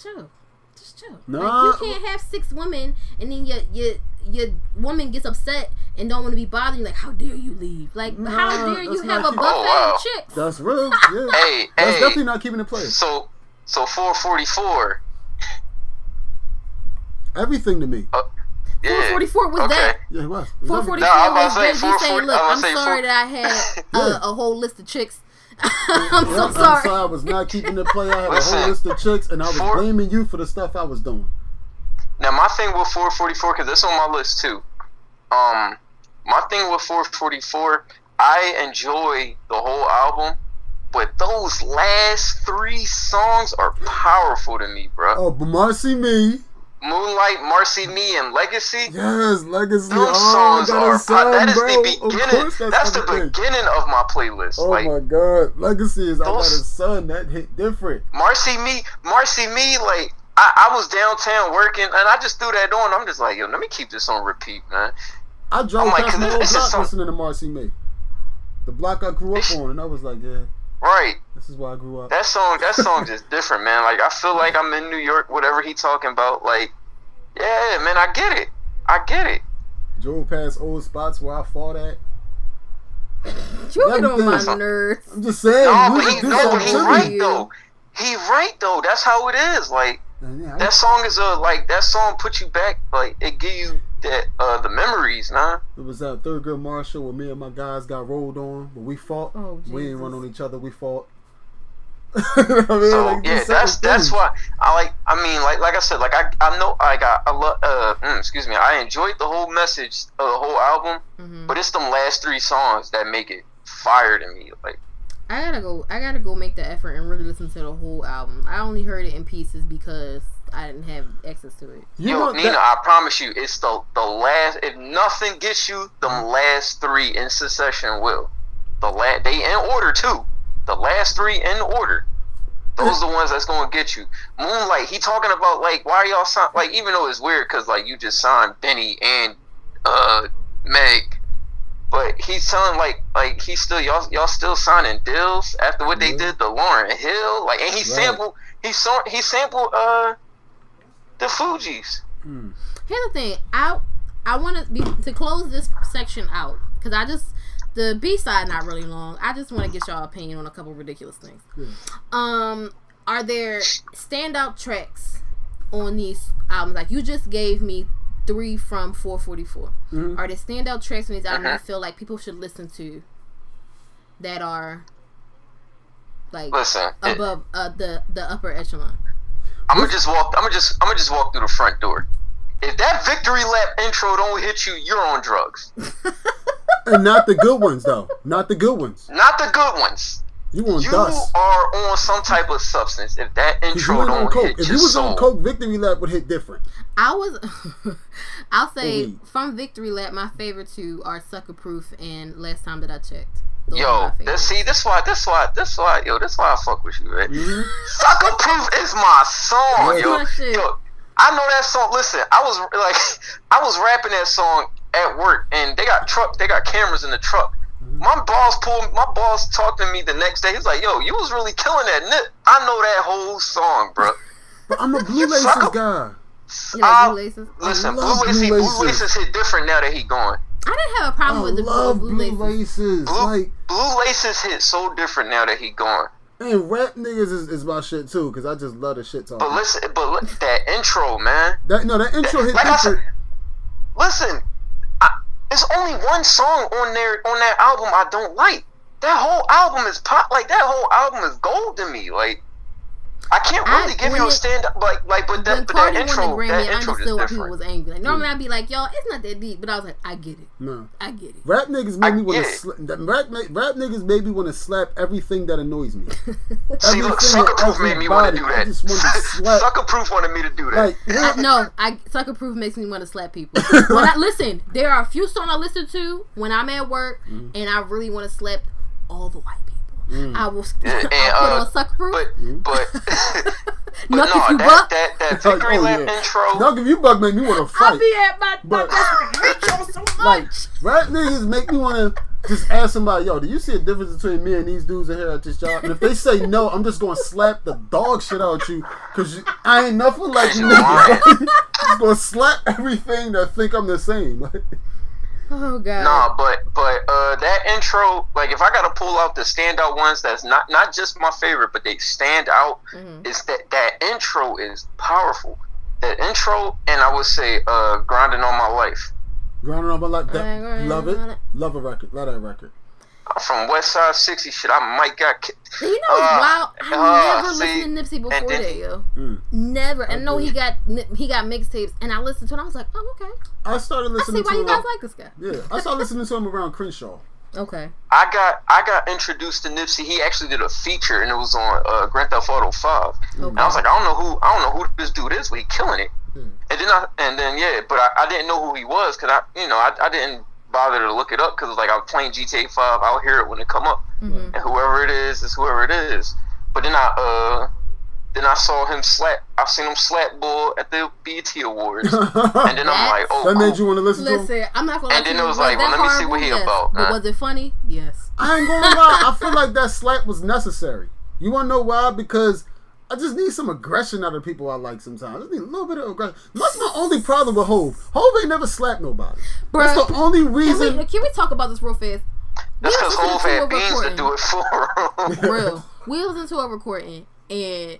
Speaker 1: chill, just chill.
Speaker 6: Nah.
Speaker 1: Like, you can't have six women and then you your your woman gets upset and don't want to be bothered. You're like, how dare you leave? Like,
Speaker 6: Nah,
Speaker 1: how dare you have a buffet
Speaker 3: Oh, wow.
Speaker 1: of chicks?
Speaker 6: That's real. Yeah.
Speaker 3: hey,
Speaker 6: That's
Speaker 3: hey.
Speaker 6: definitely not keeping it place.
Speaker 3: So, so 444.
Speaker 6: Everything to me.
Speaker 3: Uh, yeah.
Speaker 1: 444 was
Speaker 3: okay.
Speaker 1: that.
Speaker 6: Yeah, it was. It was
Speaker 1: 444
Speaker 3: No,
Speaker 1: was
Speaker 3: to say
Speaker 1: saying, look,
Speaker 3: I'm
Speaker 1: I'm
Speaker 3: say
Speaker 1: sorry
Speaker 3: four-
Speaker 1: that I had
Speaker 6: Yeah.
Speaker 1: a, a whole list of chicks. I'm so
Speaker 6: Yep, I'm
Speaker 1: sorry.
Speaker 6: sorry I was not keeping it play. I had a whole list of chicks, and I was
Speaker 3: for-
Speaker 6: blaming you for the stuff I was doing.
Speaker 3: Now my thing with 444 because it's on my list too. Um, my thing with 444, I enjoy the whole album, but those last three songs are powerful to me, bro.
Speaker 6: Oh, but Marcy Me,
Speaker 3: Moonlight, Marcy Me, and Legacy.
Speaker 6: yes, Legacy.
Speaker 3: Those
Speaker 6: oh,
Speaker 3: songs are
Speaker 6: song,
Speaker 3: that is
Speaker 6: bro.
Speaker 3: the beginning. That's,
Speaker 6: that's
Speaker 3: the beginning of my playlist.
Speaker 6: Oh
Speaker 3: like
Speaker 6: my God, Legacy is I got a
Speaker 3: Those-
Speaker 6: son that hit different.
Speaker 3: Marcy Me, Marcy Me, like I, I was downtown working, and I just threw that on. I'm just like, yo, let me keep this on repeat, man.
Speaker 6: I drove
Speaker 3: I'm like,
Speaker 6: past my old
Speaker 3: this is
Speaker 6: block
Speaker 3: some-
Speaker 6: listening to Marcy Me. The block I grew up on, and I was like, yeah,
Speaker 3: Right.
Speaker 6: this is why I grew up.
Speaker 3: That song, that song just different, man. Like I feel like I'm in New York, whatever he talking about. Like, yeah, man, I get it. I get it.
Speaker 6: Drove past old spots where I fought at.
Speaker 1: You get on my
Speaker 6: Everything.
Speaker 1: nerves.
Speaker 6: I'm just saying,
Speaker 3: No, but he, no, but
Speaker 6: something
Speaker 3: he right though. He right though. That's how it is. Like
Speaker 6: And yeah,
Speaker 3: that song is a like that song put you back. Like it give you that uh the memories, nah.
Speaker 6: It was that third grade marshal where me and my guys got rolled on, but we fought.
Speaker 1: Oh,
Speaker 6: we ain't
Speaker 1: Jesus.
Speaker 6: run on each other. We fought. I mean,
Speaker 3: So
Speaker 6: like,
Speaker 3: yeah, that's that's why I like. I mean, like like I said, like I I know I got I love. Uh, mm, excuse me. I enjoyed the whole message of the whole album,
Speaker 1: Mhm.
Speaker 3: but it's them last three songs that make it fire to me. Like
Speaker 1: I gotta go. I gotta go make the effort and really listen to the whole album. I only heard it in pieces because I didn't have access to it.
Speaker 6: You
Speaker 3: Yo,
Speaker 6: know
Speaker 3: Nina,
Speaker 6: that,
Speaker 3: I promise you, it's the the last. If nothing gets you, them last three in succession will. The last they in order too. The last three in order. Those are the ones that's gonna get you. Moonlight. He talking about like why y'all sign like even though it's weird because like you just signed Benny and uh Meg, but he's telling like like he's still y'all y'all still signing deals after what they
Speaker 6: Mhm.
Speaker 3: did to Lauryn Hill like and he
Speaker 6: Right.
Speaker 3: sampled he saw he sampled uh the Fugees.
Speaker 6: Hmm.
Speaker 1: Here's the thing. I I want to be to close this section out because I just the B side not really long. I just want to get y'all opinion on a couple ridiculous things.
Speaker 6: Yeah.
Speaker 1: Um, are there standout tracks on these albums? Like you just gave me three from 444.
Speaker 6: Mhm.
Speaker 1: Are there standout tracks on these albums you
Speaker 3: Uh-huh.
Speaker 1: feel like people should listen to that are like
Speaker 3: Listen, it,
Speaker 1: above uh, the the upper echelon?
Speaker 3: I'm gonna just walk. I'm gonna just. I'm gonna just walk through the front door. If that victory lap intro don't hit you, you're on drugs.
Speaker 6: and not the good ones though. Not the good ones.
Speaker 3: Not the good ones.
Speaker 6: You on
Speaker 3: You
Speaker 6: dust.
Speaker 3: are on some type of substance. If that
Speaker 6: 'Cause you
Speaker 3: intro
Speaker 6: wasn't on
Speaker 3: don't
Speaker 6: coke.
Speaker 3: hit
Speaker 6: If you was
Speaker 3: soul,
Speaker 6: on coke, victory lap would hit different.
Speaker 1: I was, I'll say
Speaker 6: weed.
Speaker 1: from Victory Lap, my favorite two are Succa Proof and Last Time That I Checked. Those are
Speaker 3: yo, this,
Speaker 1: favorites.
Speaker 3: see, this why, this why, this why, yo, this why I fuck with you, man.
Speaker 6: Mhm.
Speaker 3: Succa Proof is my song,
Speaker 6: Yeah.
Speaker 3: yo. Yo, I know that song. Listen, I was like, I was rapping that song at work, and they got truck, they got cameras in the truck.
Speaker 6: Mm-hmm.
Speaker 3: My boss pulled, my boss talked to me the next day. He's like, "Yo, you was really killing that nip. I know that whole song, bro."
Speaker 6: But I'm a blue laces guy.
Speaker 1: You like Blue Laces?
Speaker 3: Listen,
Speaker 6: love
Speaker 3: Blue Laces,
Speaker 6: Blue
Speaker 3: Blue
Speaker 6: Laces.
Speaker 3: Laces hit different now that he gone.
Speaker 1: I didn't have a problem with the
Speaker 6: love
Speaker 1: Blue,
Speaker 6: blue
Speaker 1: Laces.
Speaker 6: laces.
Speaker 3: Blue,
Speaker 6: Like
Speaker 3: Blue Laces hit so different now that he gone.
Speaker 6: and rap niggas is, is my shit too, cause I just love the shit talking.
Speaker 3: But listen, but look, that intro, man.
Speaker 6: that no, that intro hit
Speaker 3: Like I said,
Speaker 6: different.
Speaker 3: listen, I, there's only one song on there on that album I don't like. That whole album is pop. Like that whole album is gold to me. Like I can't
Speaker 1: I-
Speaker 3: really give
Speaker 1: when
Speaker 3: you a stand up. Like like, but
Speaker 1: when
Speaker 3: that but that
Speaker 1: Cardi won
Speaker 3: intro,
Speaker 1: Grammy,
Speaker 3: that
Speaker 1: I
Speaker 3: intro is
Speaker 1: understood why people was angry. Like normally I'd be like, "Yo, it's not that deep," but I was like, "I get it.
Speaker 6: No.
Speaker 1: I get it."
Speaker 6: Rap niggas make
Speaker 3: I
Speaker 6: me want to
Speaker 3: it.
Speaker 6: slap. Rap, rap niggas made me want to slap everything that annoys me.
Speaker 3: See, look, Succa Proof made me want to
Speaker 6: everybody.
Speaker 3: do
Speaker 6: I
Speaker 3: that.
Speaker 6: just want to slap.
Speaker 3: Succa Proof wanted me to do that.
Speaker 6: Like,
Speaker 1: I, no, I Succa Proof makes me want to slap people. When I listen, there are a few songs I listen to when I'm at work,
Speaker 3: Mm.
Speaker 1: and I really want to slap all the white people.
Speaker 6: Mm.
Speaker 1: I will.
Speaker 3: And- and,
Speaker 1: I'll put
Speaker 3: uh,
Speaker 1: on Succa Proof.
Speaker 3: but but but
Speaker 1: Knock
Speaker 3: no,
Speaker 1: if you
Speaker 3: that,
Speaker 1: buck.
Speaker 3: that that victory
Speaker 6: oh,
Speaker 3: lap
Speaker 6: yeah.
Speaker 3: intro.
Speaker 6: Dog, if you bug make me want to fight.
Speaker 1: I'll
Speaker 6: fight.
Speaker 1: be at my, my
Speaker 6: But-
Speaker 1: best friend. I hate y'all so much.
Speaker 6: Like, rap niggas make me want to just ask somebody, yo, do you see a difference between me and these dudes in here at this job? And if they say no, I'm just going to slap the dog shit out you because I ain't nothing like you
Speaker 3: You lying.
Speaker 6: just going to slap everything that think I'm the same. Like,
Speaker 1: oh god.
Speaker 3: Nah, but but uh, that intro, like if I gotta pull out the standout ones, that's not not just my favorite, but they stand out.
Speaker 1: Mhm.
Speaker 3: Is that that intro is powerful. That intro, and I would say, uh, grinding on my life.
Speaker 6: grinding on my life. That,
Speaker 1: Grinding
Speaker 6: love it.
Speaker 1: it.
Speaker 6: Love a record. Love that record.
Speaker 3: I'm from West Side 60 shit. I might got ki-
Speaker 1: You know what's
Speaker 3: Uh,
Speaker 1: wild? I
Speaker 3: uh,
Speaker 1: never
Speaker 3: see,
Speaker 1: listened to Nipsey before
Speaker 3: then-
Speaker 1: that, yo.
Speaker 6: Mm.
Speaker 1: Never. And know
Speaker 6: Okay.
Speaker 1: he got he got mixtapes, and I listened to it. I was like, oh okay.
Speaker 6: I started listening.
Speaker 1: I see why
Speaker 6: to
Speaker 1: you guys like this guy.
Speaker 6: Yeah, I started listening to him around Crenshaw.
Speaker 1: Okay.
Speaker 3: I got I got introduced to Nipsey. He actually did a feature, and it was on uh, Grand Theft Auto Five.
Speaker 1: Okay.
Speaker 3: And I was like, I don't know who I don't know who this dude is, but he killing it.
Speaker 6: Yeah.
Speaker 3: And then I and then yeah, but I, I didn't know who he was because I you know I, I didn't bother to look it up because like I was playing GTA Five. I'll hear it when it come up,
Speaker 1: Mhm.
Speaker 3: and whoever it is is whoever it is. But then I uh then I saw him slap. I seen him slap Bull at the BET Awards, and then I'm like, oh,
Speaker 6: that made you want to listen, to him.
Speaker 1: Listen, I'm not gonna.
Speaker 3: And then it was like, well, let me see what he
Speaker 1: Yes.
Speaker 3: about,
Speaker 1: But
Speaker 3: huh?
Speaker 1: was it funny? Yes.
Speaker 6: I ain't gonna lie. I feel like that slap was necessary. You wanna know why? Because I just need some aggression out of people I like sometimes. I just need a little bit of aggression. That's my only problem with Hove. Hove ain't never slapped nobody. That's the only
Speaker 1: Can
Speaker 6: reason.
Speaker 1: we, can we talk about this real fast?
Speaker 3: That's because
Speaker 1: We listened
Speaker 3: Hov
Speaker 1: to
Speaker 3: had
Speaker 1: a
Speaker 3: beans to
Speaker 1: recording.
Speaker 3: do it for
Speaker 1: real. We listened to a recording and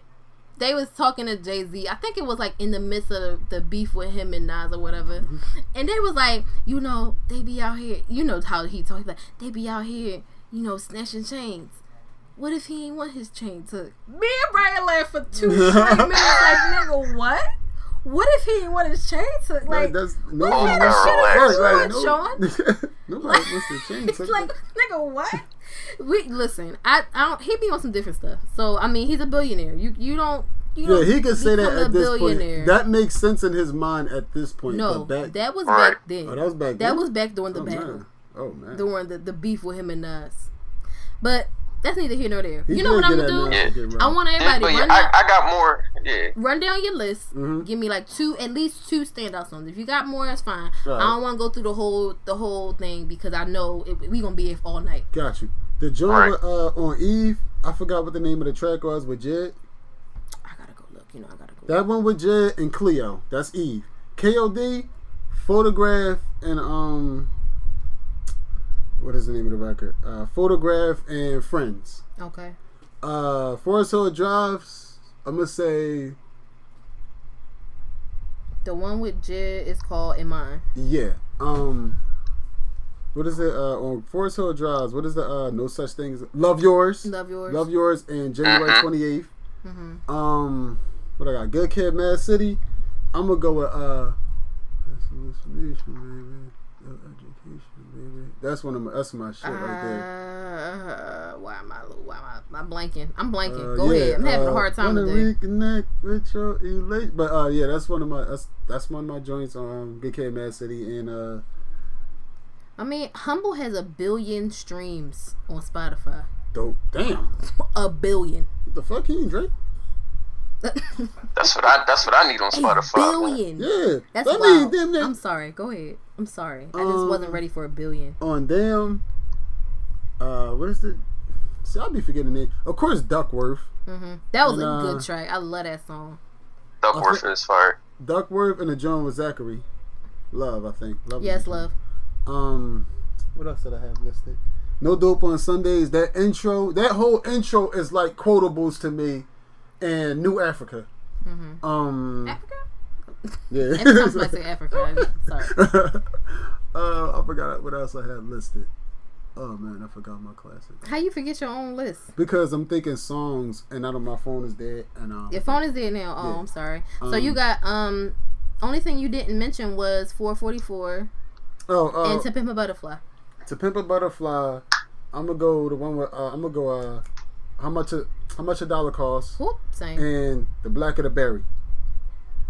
Speaker 1: they was talking to Jay Z. I think it was like in the midst of the beef with him and Nas or whatever.
Speaker 6: Mm-hmm.
Speaker 1: And they was like, you know, they be out here. You know how he talks like they be out here, you know, snatching chains. What if he ain't want his chain took? Me and Brian laughed for two straight minutes. Like, nigga, what? What if he ain't want his chain took?
Speaker 6: Like,
Speaker 1: Like,
Speaker 6: that's no
Speaker 1: what
Speaker 6: one
Speaker 1: if
Speaker 3: gotta
Speaker 6: wants
Speaker 3: relax.
Speaker 1: shit
Speaker 6: Right,
Speaker 1: is
Speaker 6: right,
Speaker 1: Sean?
Speaker 6: no, nobody wants to change.
Speaker 1: It's like, nigga, what? We listen. I, I don't. He be on some different stuff. So I mean, he's a billionaire. You, you don't. You
Speaker 6: yeah,
Speaker 1: don't
Speaker 6: he could say that
Speaker 1: a
Speaker 6: at this
Speaker 1: billionaire.
Speaker 6: point. That makes sense in his mind at this point.
Speaker 1: no,
Speaker 6: back,
Speaker 1: that was back then.
Speaker 6: Oh, that was back
Speaker 1: That
Speaker 6: then?
Speaker 1: was back during the
Speaker 6: oh,
Speaker 1: battle,
Speaker 6: man. Oh man.
Speaker 1: during the, the beef with him and us. But that's neither here nor there.
Speaker 6: He
Speaker 1: you know what I'm gonna do?
Speaker 3: Yeah.
Speaker 1: I want everybody
Speaker 3: yeah,
Speaker 1: run,
Speaker 3: I,
Speaker 1: down,
Speaker 3: I got more. Yeah.
Speaker 1: run down your list.
Speaker 6: Mhm.
Speaker 1: Give me like two, at least two standout songs. If you got more, that's fine.
Speaker 6: Right.
Speaker 1: I don't want to go through the whole the whole thing because I know it, we gonna be here all night.
Speaker 6: Got you. The joint
Speaker 3: Right.
Speaker 6: uh, on Eve, I forgot what the name of the track was with Jed.
Speaker 1: I gotta go look. You know, I gotta go.
Speaker 6: That one with Jed and Cleo. That's Eve. KOD, Photograph, and um, what is the name of the record? Uh, Photograph and Friends.
Speaker 1: Okay.
Speaker 6: Uh, Forest Hill Drives. I'm gonna say
Speaker 1: The one with Jid is called Iman.
Speaker 6: yeah. Um, what is it? Uh, on Forest Hill Drives. What is the uh, no such thing as Love Yours?
Speaker 1: Love yours.
Speaker 6: Love Yours and January
Speaker 3: Mhm.
Speaker 6: 28th.
Speaker 1: Mm-hmm.
Speaker 6: Um, what I got? Good Kid, Mad City. I'm gonna go with uh, that's hallucination, baby. No education, baby. That's one of my. That's my shit right there.
Speaker 1: Uh, why am I? Why am I? I'm blanking. I'm blanking.
Speaker 6: Uh,
Speaker 1: Go
Speaker 6: yeah,
Speaker 1: ahead. I'm having a
Speaker 6: uh,
Speaker 1: hard time
Speaker 6: wanna
Speaker 1: today.
Speaker 6: reconnect with your but uh, yeah, that's one of my. That's that's one of my joints. Um, Good Kid, Mad City, and uh,
Speaker 1: I mean, Humble has a billion streams on Spotify.
Speaker 6: dope. Damn,
Speaker 1: A billion.
Speaker 6: what the fuck? He ain't Drake?
Speaker 3: That's what I. That's what I need on Spotify. man.
Speaker 1: billion.
Speaker 6: Yeah,
Speaker 1: That's
Speaker 6: I
Speaker 1: wild.
Speaker 6: mean, damn, that-
Speaker 1: I'm sorry. Go ahead. I'm sorry. I just
Speaker 6: Um,
Speaker 1: wasn't ready for a billion.
Speaker 6: on damn. Uh, what is the? See, I'll be forgetting it. Of course, Duckworth.
Speaker 1: Mm-hmm. That was
Speaker 6: and,
Speaker 1: a
Speaker 6: uh,
Speaker 1: good track. I love that song.
Speaker 3: Duckworth is fire.
Speaker 6: Duckworth and the joint with Zacari. Love, I think. Love.
Speaker 1: Yes, love.
Speaker 6: Um, what else did I have listed? No dope on Sundays. That intro, that whole intro is like quotables to me, and New Africa.
Speaker 1: hmm
Speaker 6: Um,
Speaker 1: Africa?
Speaker 6: yeah.
Speaker 1: Every time say Africa, sorry.
Speaker 6: uh, I forgot what else I had listed. Oh man, I forgot my classic.
Speaker 1: How you forget your own list?
Speaker 6: Because I'm thinking songs, and out of my phone is dead, and um,
Speaker 1: Your phone is dead now. Oh,
Speaker 6: Yeah.
Speaker 1: I'm sorry. so
Speaker 6: Um,
Speaker 1: you got um. Only thing you didn't mention was 444
Speaker 6: oh, uh,
Speaker 1: and To Pimp a Butterfly.
Speaker 6: to pimp a butterfly, I'm gonna go the one with uh, I'm gonna go uh, how much a how much a dollar costs,
Speaker 1: Whoop, same.
Speaker 6: and the Blacker the Berry.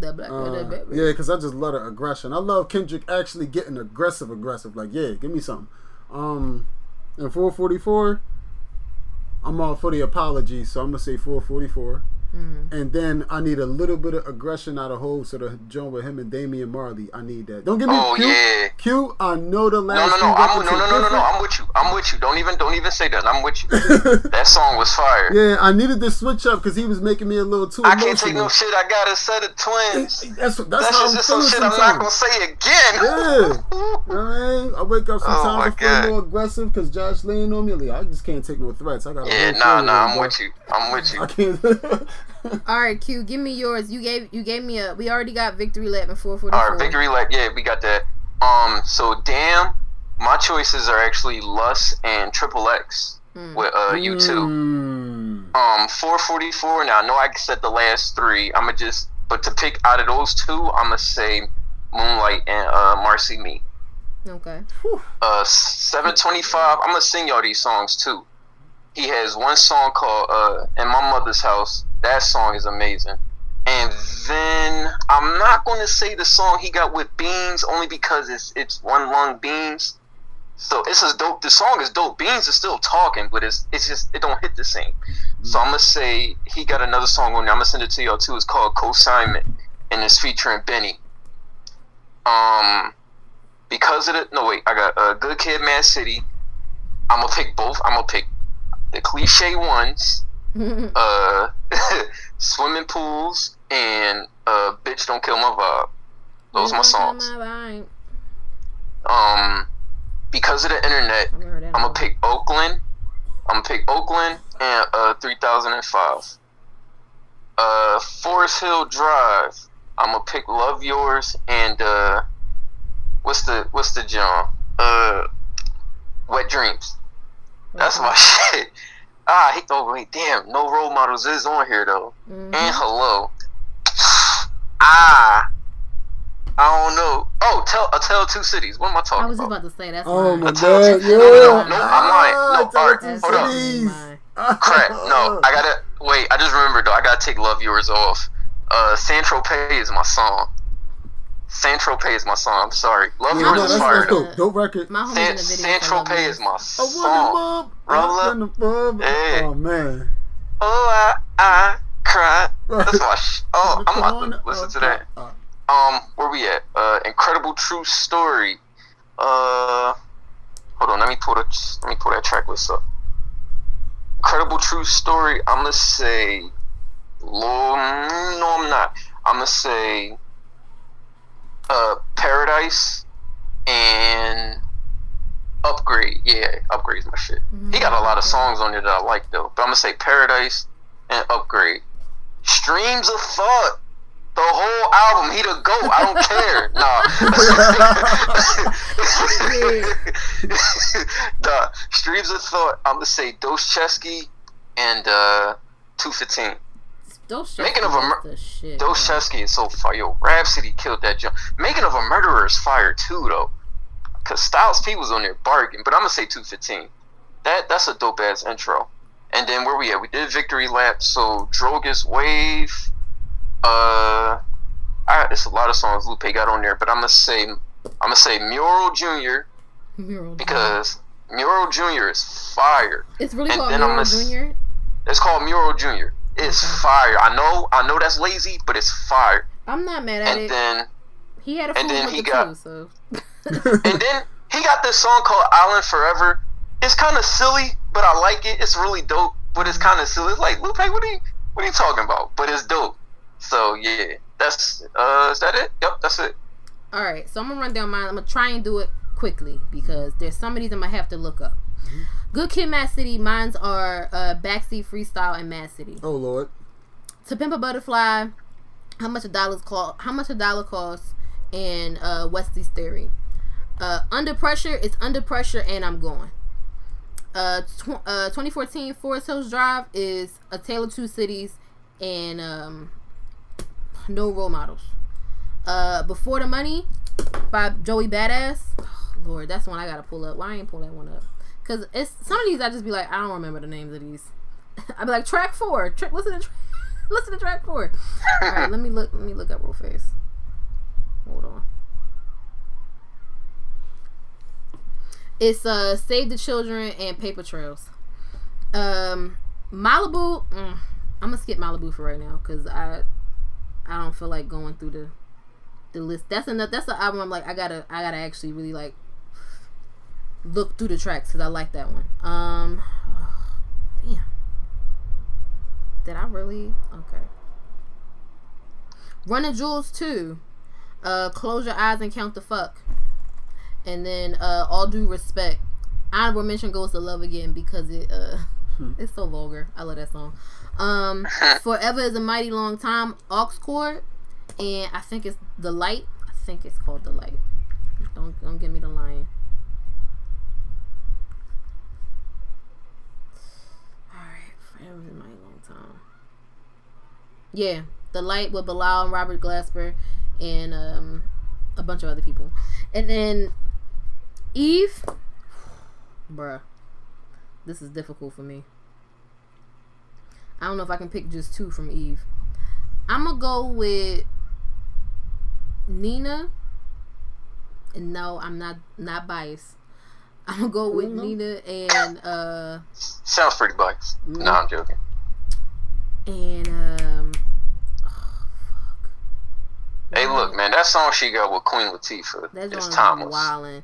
Speaker 1: the black
Speaker 6: Uh,
Speaker 1: the baby.
Speaker 6: yeah, because I just love the aggression. I love Kendrick actually getting aggressive, aggressive. Like, yeah, give me something. Um, and 444, I'm all for the apology, so I'm gonna say 444.
Speaker 1: Mhm.
Speaker 6: And then I need a little bit of aggression out of Hove, so the joint with him and Damian Marley, I need that. Don't give me
Speaker 3: Oh
Speaker 6: Q.
Speaker 3: yeah.
Speaker 6: Q, I know the last
Speaker 3: no,
Speaker 6: few
Speaker 3: no. I'm no, no, no, no, no. I'm with you. I'm with you. Don't even, don't even say that. I'm with you. that song was fire.
Speaker 6: Yeah, I needed to switch up because he was making me a little too
Speaker 3: I
Speaker 6: emotional.
Speaker 3: can't take no shit. I got a set of twins.
Speaker 6: That's that's,
Speaker 3: That's
Speaker 6: how
Speaker 3: just,
Speaker 6: I'm
Speaker 3: some shit I'm not gonna say again.
Speaker 6: Yeah. You know I mean? I wake up sometimes
Speaker 3: Oh,
Speaker 6: I feel more aggressive because Josh laying on me. Like, I just can't take no threats. I got
Speaker 3: Yeah, nah, nah. I'm with you. I'm with you.
Speaker 6: I can't.
Speaker 1: All right, Q, give me yours. You gave you gave me a. We already got Victory Lap and 444.
Speaker 3: All right, victory lap. Yeah, we got that. Um, so damn, my choices are actually Lust and Triple X
Speaker 1: Mm.
Speaker 3: with uh U2.
Speaker 6: Mm.
Speaker 3: Um, 444. Now I know I said the last three. I'ma just, but to pick out of those two, I'ma say Moonlight and uh Marcy Me.
Speaker 1: Okay.
Speaker 3: Uh, 725. I'm gonna sing y'all these songs too. He has one song called uh "In My Mother's House." That song is amazing. And then I'm not gonna say the song he got with Beans only because it's it's one lung Beans. So it's as dope. The song is dope. Beans is still talking, but it's it's just it don't hit the same. So I'm gonna say he got another song on there. I'm gonna send it to y'all too. It's called Co-Signment, and it's featuring Benny. Um, because of the no wait, I got uh, Good Kid, Mad City. I'm gonna pick both. I'm gonna pick the cliche ones, uh, swimming pools, and uh, bitch don't kill my vibe. Those are my songs. Um, because of the internet, I'm gonna pick Oakland. I'm gonna pick Oakland and uh 3005. Uh, Forest Hill Drive. I'm gonna pick Love Yours and uh, what's the what's the John? Uh, Wet Dreams. That's my shit. Ah, I hate oh wait, damn, no role models is on here though.
Speaker 1: Mm-hmm.
Speaker 3: And hello. Ah, I don't know. Oh, tell uh, tell two cities. What am I talking
Speaker 1: I was
Speaker 3: about?
Speaker 1: about to say that's
Speaker 6: Oh my
Speaker 3: tell
Speaker 6: god,
Speaker 3: two-
Speaker 6: yeah.
Speaker 3: no, no, no, no, I'm lying. No,
Speaker 6: Ah,
Speaker 3: alright,
Speaker 1: That's
Speaker 3: hold up.
Speaker 6: cities.
Speaker 1: mine.
Speaker 3: Crap. No, I gotta wait. I just remembered though. I gotta take "Love Yours" off. Uh, San Tropez is my song. San Tropez is my song. I'm sorry. "Love
Speaker 6: Yeah,
Speaker 3: Yours"
Speaker 6: no,
Speaker 3: is
Speaker 6: that's,
Speaker 3: fire
Speaker 6: that's dope. Dope record.
Speaker 1: My homie's
Speaker 3: San,
Speaker 1: in the.
Speaker 3: San Tropez is my song. Roll up.
Speaker 6: in the pub.
Speaker 3: Hey.
Speaker 6: Oh man.
Speaker 3: Oh, I, I cry. That's my. Sh- oh, I'm about
Speaker 6: corner
Speaker 3: to listen to that. Um, where we at? Uh, incredible true story. Uh, hold on. Let me pull the let me pull that track list up. Incredible true story. I'm gonna say. Lord, no, I'm not. I'm gonna say. Uh, Paradise and Upgrade. Yeah, Upgrade's my shit. He got a lot of songs on there that I like though. But I'm gonna say Paradise and Upgrade. Streams of Thought. The whole album, he the GOAT. I don't care. Nah. nah. Streams of Thought, I'm gonna say Dostoevsky and uh 215. Making of a mur-
Speaker 1: shit.
Speaker 3: Dostoevsky is so fire. Yo, Rapsody killed that jump. Making of a Murderer is fire too though. Cause Styles P was on there bargain, but I'm gonna say 215. That that's a dope ass intro. And then where we at? We did Victory Lap. So Drogas Wave. Uh, I, it's a lot of songs Lupe got on there, but I'm gonna say I'm gonna say Mural Junior
Speaker 1: Mural
Speaker 3: because Mural Junior is fire.
Speaker 1: it's really
Speaker 3: and
Speaker 1: called Mural Junior.
Speaker 3: It's called Mural Junior. It's
Speaker 1: Okay.
Speaker 3: fire. I know I know that's lazy, but it's fire.
Speaker 1: I'm not mad at
Speaker 3: And
Speaker 1: it.
Speaker 3: And then
Speaker 1: he had a
Speaker 3: and then he got-
Speaker 1: so.
Speaker 3: and then he got this song called Island Forever. It's kind of silly, but I like it. It's really dope, but it's kind of silly. It's like Lupe, what are you what are you talking about? But it's dope. So yeah, that's uh, is that it? Yep, that's it.
Speaker 1: All right, so I'm gonna run down mine. I'm gonna try and do it quickly because there's some of these I'm gonna have to look up. Good Kid, Mad City. Mine's are uh, Backseat Freestyle and Mad City.
Speaker 6: Oh lord.
Speaker 1: To Pimp a Butterfly. How much a dollar's cost? How much a dollar costs? And uh, Wesley's Theory. Uh, Under Pressure. It's Under Pressure, and I'm going. Uh, tw- uh, 2014 Forest Hills Drive is A Tale of Two Cities and um, No Role Models. Uh, Before the Money by Joey Badass. Oh, Lord, that's the one I gotta pull up. Why I ain't pull that one up? Cause it's some of these I just be like I don't remember the names of these. I'd be like track four. Tra- listen to tra- listen to track four. All right, let me look. Let me look up real fast. Hold on. It's uh Save the Children and Paper Trails. Um, Malibu. Mm, I'm gonna skip Malibu for right now because I I don't feel like going through the the list. That's enough. That's the album. I'm like I gotta I gotta actually really like look through the tracks because I like that one. Um, damn. Did I really? Okay. Run the Jewels 2. Uh, Close Your Eyes and Count the Fuck. And then uh, All Due Respect. Honorable mention goes to Love Again because it uh, it's so vulgar. I love that song. Um, Forever is a Mighty Long Time. Aux Cord. And I think it's The Light. I think it's called The Light. Don't, don't give me the lion. Alright, forever is a long time. Yeah, the light with Bilal and Robert Glasper and um a bunch of other people. And then Eve Bruh. This is difficult for me. I don't know if I can pick just two from Eve. I'm gonna go with Nina. And no, I'm not not biased. I'm gonna go with
Speaker 6: Mhm.
Speaker 1: Nina and uh
Speaker 3: Sounds pretty black. No, I'm joking.
Speaker 1: and um.
Speaker 3: Hey, look, man, that song she got with Queen Latifah
Speaker 1: That
Speaker 3: is
Speaker 1: joint
Speaker 3: timeless.
Speaker 1: wildin'.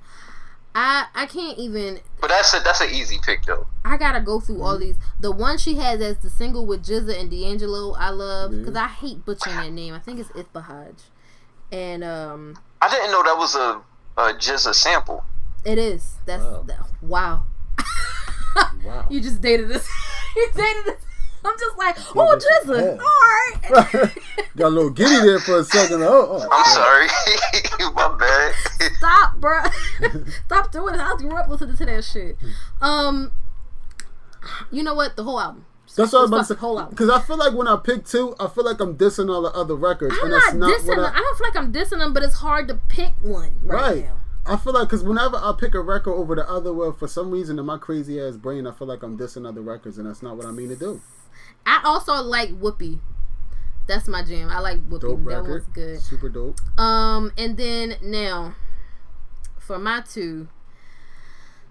Speaker 1: I I can't even.
Speaker 3: But that's a that's an easy pick though.
Speaker 1: I gotta go through
Speaker 6: Mm-hmm.
Speaker 1: all these. The one she has as the single with GZA and D'Angelo, I love
Speaker 6: Yeah.
Speaker 1: because I hate butchering that name. I think it's Ibtihaj, and um,
Speaker 3: I didn't know that was a, a just a sample.
Speaker 1: It is. That's
Speaker 6: Wow.
Speaker 1: that, wow.
Speaker 6: Wow.
Speaker 1: You just dated this. you dated this. I'm just like, oh,
Speaker 6: that's GZA.
Speaker 1: All right.
Speaker 6: Got a little giddy there for a second. Oh, oh.
Speaker 3: I'm sorry, my bad.
Speaker 1: Stop, bro. Stop doing it. I grew up listening to that shit. Um, you know what? The whole album.
Speaker 6: That's what I was about to
Speaker 1: the whole album.
Speaker 6: Because I feel like when I pick two, I feel like I'm dissing all the other records,
Speaker 1: I'm
Speaker 6: and
Speaker 1: not
Speaker 6: that's not
Speaker 1: dissing
Speaker 6: what
Speaker 1: them.
Speaker 6: I,
Speaker 1: I don't feel like I'm dissing them, but it's hard to pick one right,
Speaker 6: Right.
Speaker 1: now.
Speaker 6: I feel like because whenever I pick a record over the other, one, for some reason in my crazy ass brain, I feel like I'm dissing other records, and that's not what I mean to do.
Speaker 1: I also like Whoopi. That's my jam. I like Whoopi.
Speaker 6: Dope
Speaker 1: that
Speaker 6: record,
Speaker 1: one's good.
Speaker 6: super dope.
Speaker 1: Um, and then now for my two,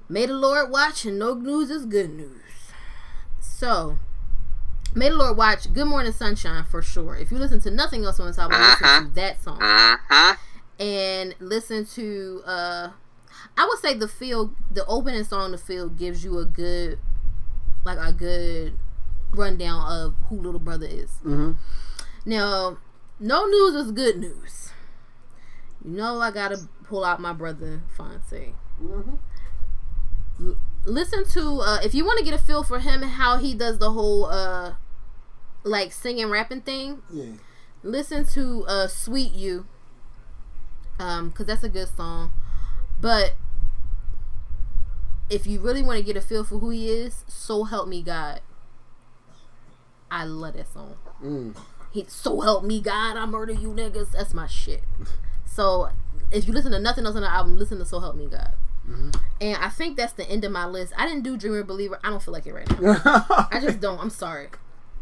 Speaker 1: may the Lord watch, and no news is good news. So, may the Lord watch. Good morning, sunshine for sure. If you listen to nothing else on this album, listen to that song
Speaker 3: hmm
Speaker 1: and listen to. uh I would say the feel, the opening song, the feel gives you a good, like a good rundown of who Little Brother is.
Speaker 6: hmm
Speaker 1: Now, no news is good news. You know I gotta pull out my brother Phonte. L- listen to uh, if you want to get a feel for him and how he does the whole uh like singing rapping thing.
Speaker 6: Yeah.
Speaker 1: Listen to uh "Sweet You," um, because that's a good song. But if you really want to get a feel for who he is, "So Help Me God," I love that song.
Speaker 6: Mm.
Speaker 1: He so help me God, I murder you niggas. That's my shit. So if you listen to nothing else on the album, listen to So Help Me God. And I think that's the end of my list. I didn't do Dreamer Believer. I don't feel like it right now. I just don't. I'm sorry.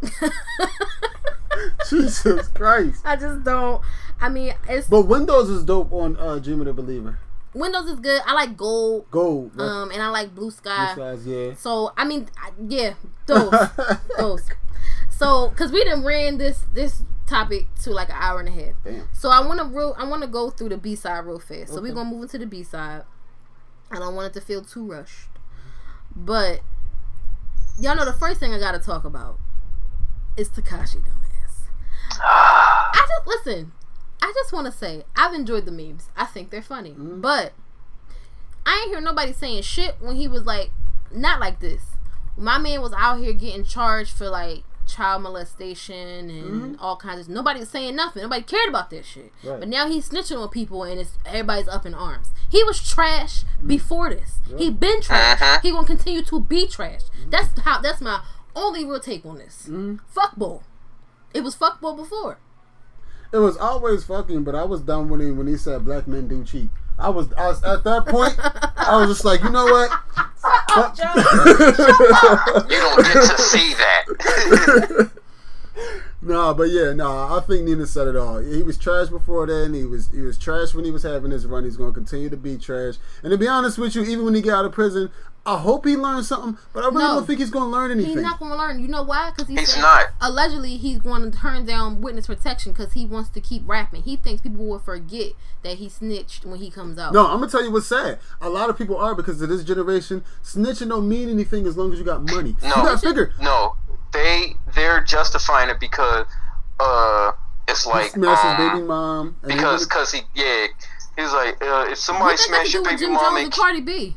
Speaker 6: Jesus Christ.
Speaker 1: I just don't. I mean, it's
Speaker 6: But Windows is dope on uh, Dream of the Believer.
Speaker 1: Windows is good. I like Gold,
Speaker 6: Gold. right?
Speaker 1: um, and I like Blue Sky.
Speaker 6: These guys, yeah.
Speaker 1: So I mean, I, yeah, those, those. So, cause we didn't ran this this topic to like an hour and a half.
Speaker 6: Damn.
Speaker 1: So I want to real I want to go through the B side real fast. So we're gonna move into the B side. I don't want it to feel too rushed, but y'all know the first thing I gotta talk about is Tekashi dumbass. I just listen. I just want to say I've enjoyed the memes. I think they're funny, mm-hmm. but I ain't hear nobody saying shit when he was like not like this. My man was out here getting charged for like child molestation and mm-hmm. all kinds of nobody was saying nothing. Nobody cared about that shit.
Speaker 6: Right.
Speaker 1: But now he's snitching on people and it's everybody's up in arms. He was trash mm-hmm. before this. He been trash.
Speaker 3: Uh-huh.
Speaker 1: He gonna continue to be trash. That's how that's my only real take on this. Fuck Fuckball. It was fuck fuckball before.
Speaker 6: It was always fucking, but I was done when he when he said black men do cheat. I was, I was at that point. I was just like, you know what? Fuck-
Speaker 3: You don't get to see that.
Speaker 6: nah, but yeah, nah. I think Nina said it all. He was trash before then. He was he was trash when he was having his run. He's going to continue to be trash. And to be honest with you, even when he got out of prison, I hope he learns something. But I really
Speaker 1: No.
Speaker 6: don't think he's going to learn anything.
Speaker 1: He's not going to learn. You know why? Because
Speaker 3: He's not.
Speaker 1: Allegedly, he's going to turn down witness protection because he wants to keep rapping. He thinks people will forget that he snitched when he comes out.
Speaker 6: No, I'm gonna tell you what's sad. A lot of people are because of this generation. Snitching don't mean anything as long as you got money.
Speaker 3: No.
Speaker 6: You gotta figure.
Speaker 3: No, they they're justifying it because uh it's
Speaker 6: He
Speaker 3: like
Speaker 6: smashed his
Speaker 3: um,
Speaker 6: baby mom.
Speaker 3: Because cause he yeah he was like uh, if somebody
Speaker 1: does that have
Speaker 3: smash
Speaker 1: to
Speaker 3: your baby
Speaker 1: Jim
Speaker 3: mom
Speaker 1: Jones
Speaker 3: and
Speaker 1: and Cardi B?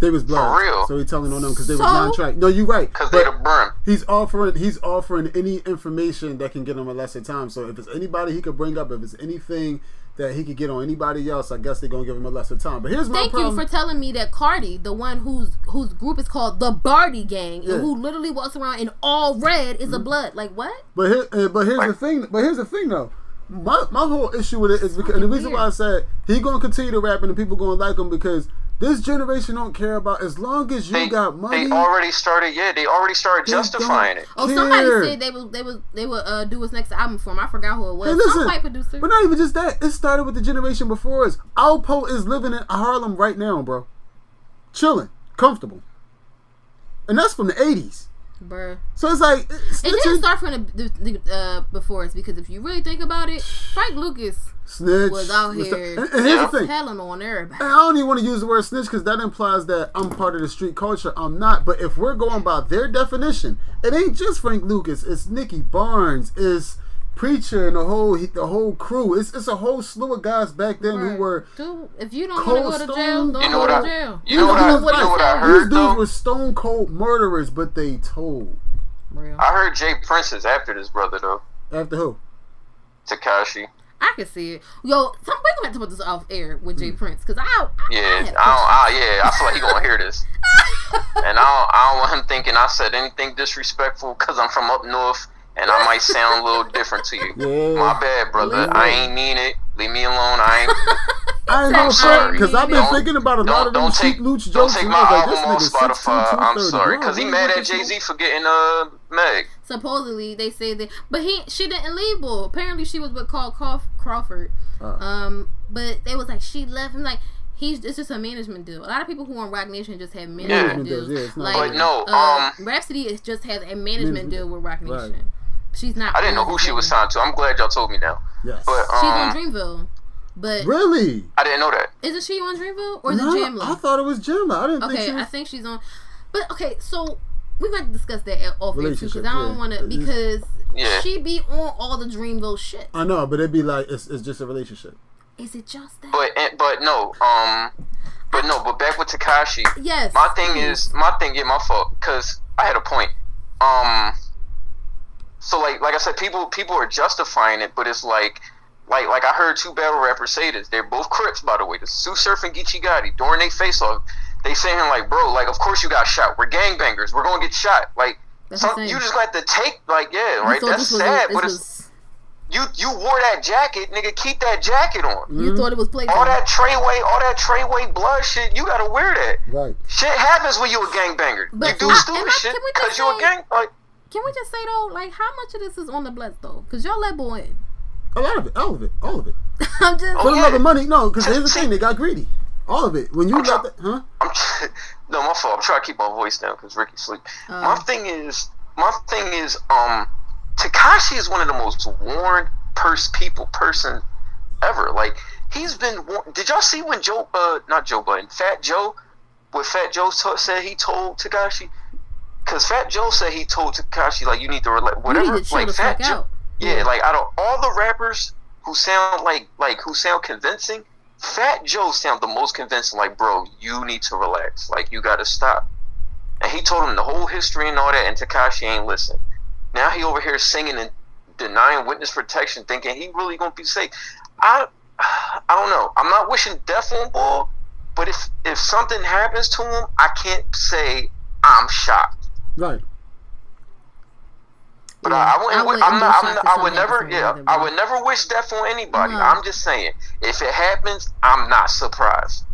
Speaker 6: They was blood.
Speaker 3: real.
Speaker 6: So he telling on them because they was
Speaker 1: So?
Speaker 6: non-track. No, you're right.
Speaker 3: because they the
Speaker 6: But
Speaker 3: brim.
Speaker 6: he's offering he's offering any information that can get him a lesser time. So if it's anybody he could bring up, if it's anything that he could get on anybody else, I guess they're gonna give him a lesser time. But here's my
Speaker 1: Thank
Speaker 6: problem.
Speaker 1: you for telling me that Cardi, the one whose whose group is called the Bardi Gang,
Speaker 6: Yeah. Mm-hmm.
Speaker 1: and who literally walks around in all red, is a blood. Like what?
Speaker 6: But here, uh, but here's the thing. But here's the thing, though. My my whole issue with it is because and the reason why I said he gonna continue to rap and the people gonna like him because this generation don't care about as long as you
Speaker 3: They,
Speaker 6: got money.
Speaker 3: they already started yeah they already started
Speaker 6: They
Speaker 3: justifying it.
Speaker 1: Oh, somebody said they would they would they would uh, do his next album for him. I forgot who it was.
Speaker 6: Hey, listen,
Speaker 1: Some white producer.
Speaker 6: but not even just that. It started with the generation before us. Alpo is living in Harlem right now, bro. chilling, comfortable, and that's from the '80s.
Speaker 1: Bruh.
Speaker 6: So it's like
Speaker 1: It didn't start from the, the, the uh, before us because if you really think about it, Frank Lucas
Speaker 6: snitch
Speaker 1: was out here
Speaker 6: and, and here's the thing.
Speaker 1: telling on everybody.
Speaker 6: And I don't even want to use the word snitch because that implies that I'm part of the street culture. I'm not. But if we're going by their definition, it ain't just Frank Lucas. It's Nicky Barnes. It's Preacher and the whole the whole crew. It's it's a whole slew of guys back then who were.
Speaker 1: Dude, if you don't want to go to jail, don't
Speaker 3: You know
Speaker 1: go
Speaker 3: what
Speaker 1: to
Speaker 3: I-
Speaker 1: jail.
Speaker 3: you know what I-
Speaker 1: don't
Speaker 3: you know what I
Speaker 1: it's
Speaker 3: heard?
Speaker 6: These dudes
Speaker 3: though?
Speaker 6: were stone cold murderers, but they told
Speaker 1: Real.
Speaker 3: I heard J. Prince is after this brother though.
Speaker 6: after who?
Speaker 3: Tekashi.
Speaker 1: I can see it. Yo, some we gonna have to put this off air with
Speaker 6: Hmm.
Speaker 1: J. Prince because I, I
Speaker 3: Yeah,
Speaker 1: I
Speaker 3: I don't.
Speaker 1: a
Speaker 3: I, yeah, I feel like he gonna hear this, and I don't. I don't want him thinking I said anything disrespectful because I'm from up north and I might sound a little different to you.
Speaker 6: Yeah.
Speaker 3: My bad, brother. I ain't mean it. Leave me alone. I ain't.
Speaker 6: I ain't
Speaker 1: I'm
Speaker 6: no
Speaker 3: sorry.
Speaker 6: because I've been
Speaker 3: Don't-
Speaker 6: thinking about a lot of
Speaker 3: Don't,
Speaker 6: them
Speaker 3: don't take
Speaker 6: Sheek Louch
Speaker 3: don't
Speaker 6: jokes.
Speaker 3: take
Speaker 6: and
Speaker 3: my
Speaker 6: I was like,
Speaker 3: album on
Speaker 6: this nigga 6'2",
Speaker 3: Spotify. I'm sorry, because he
Speaker 6: what
Speaker 3: mad at Jay Z for getting uh Meg.
Speaker 1: Supposedly they say that, but he she didn't leave. Bull. Apparently, she was with Carl Crawf- Crawford.
Speaker 6: Uh.
Speaker 1: Um, but they was like she left him. Like he's it's just a management deal. A lot of people who are on Roc Nation just have management
Speaker 6: Management
Speaker 1: deals.
Speaker 6: deals, yeah,
Speaker 1: like
Speaker 6: like-
Speaker 3: But no,
Speaker 1: uh,
Speaker 3: um,
Speaker 1: Rapsody is just has a management
Speaker 6: Management.
Speaker 1: deal with Roc
Speaker 6: Right.
Speaker 1: Nation. She's not.
Speaker 3: I didn't know who she was signed to. I'm glad y'all told me now.
Speaker 6: Yes.
Speaker 3: But
Speaker 1: She's on
Speaker 3: um,
Speaker 1: Dreamville. But
Speaker 6: really?
Speaker 3: I didn't know that.
Speaker 1: isn't she on Dreamville or is
Speaker 6: No,
Speaker 1: it Jamla?
Speaker 6: I thought it was Jamla. I didn't think
Speaker 1: Okay,
Speaker 6: she
Speaker 1: I think she's on. But okay, so we might discuss that at- off air too because I don't
Speaker 6: yeah.
Speaker 1: want to because
Speaker 3: Yeah.
Speaker 1: she be on all the Dreamville shit.
Speaker 6: I know, but it'd be like it's, it's just a relationship.
Speaker 1: Is it just that?
Speaker 3: But and- but no, um, but no, but back with Tekashi.
Speaker 1: yes.
Speaker 3: My thing is, my thing, yeah, my fault, because I had a point. Um, so like, like I said, people people are justifying it, but it's like, like, like I heard two battle rappers say this. They're both Crips, by the way. The Tsu Surf and Geechee Gotti during they face off. They saying like, bro, like, of course you got shot. We're gangbangers. We're gonna get shot. Like, some, you just got to take, like, yeah,
Speaker 1: You
Speaker 3: right. That's
Speaker 1: this was a-
Speaker 3: sad,
Speaker 1: this
Speaker 3: but it's
Speaker 1: was-
Speaker 3: you you wore that jacket, nigga. Keep that jacket on.
Speaker 1: you mm-hmm. thought it was playtime.
Speaker 3: All that Treyway, all that Treyway blood shit, you gotta wear that.
Speaker 6: Right.
Speaker 3: Shit happens when you a gangbanger.
Speaker 1: But-
Speaker 3: you do
Speaker 1: and
Speaker 3: stupid
Speaker 1: I-
Speaker 3: shit because you a gang. Like,
Speaker 1: Can we just say though, like, how much of this is on the Bloods though? Because y'all let boy in.
Speaker 6: A lot of it. All of it. All of it.
Speaker 1: I'm just.
Speaker 3: Oh,
Speaker 6: For the
Speaker 3: yeah.
Speaker 6: love of money, no. Because here's the
Speaker 3: See-
Speaker 6: thing, they got greedy. All of it. When you
Speaker 3: I'm
Speaker 6: let
Speaker 3: try-
Speaker 6: that, huh?
Speaker 3: I'm no, my fault. I'm trying to keep my voice down because Ricky sleep.
Speaker 1: Uh.
Speaker 3: my thing is, my thing is, um, Tekashi is one of the most worn purse people person ever. Like he's been. war- Did y'all see when Joe, uh, not Joe Budden, Fat Joe, what Fat Joe t- said he told Tekashi? Because Fat Joe said he told Tekashi like you need to relate
Speaker 1: You
Speaker 3: whatever.
Speaker 1: need to
Speaker 3: like
Speaker 1: the
Speaker 3: Fat
Speaker 1: fuck
Speaker 3: Joe.
Speaker 1: out.
Speaker 3: Yeah, like out of all the rappers who sound like like who sound convincing, Fat Joe sounded the most convincing. Like, bro, you need to relax. Like, you got to stop. And he told him the whole history and all that, and Tekashi ain't listen. Now he over here singing and denying witness protection, thinking he really gonna be safe. I I don't know. I'm not wishing death on Bull, but if if something happens to him, I can't say I'm shocked.
Speaker 6: Right.
Speaker 3: But
Speaker 1: Yeah,
Speaker 3: I, I wouldn't.
Speaker 1: I wouldn't
Speaker 3: I'm not. I'm not I would never. Yeah,
Speaker 1: him
Speaker 3: I would never wish death on anybody.
Speaker 1: No.
Speaker 3: I'm just saying, if it happens, I'm not surprised.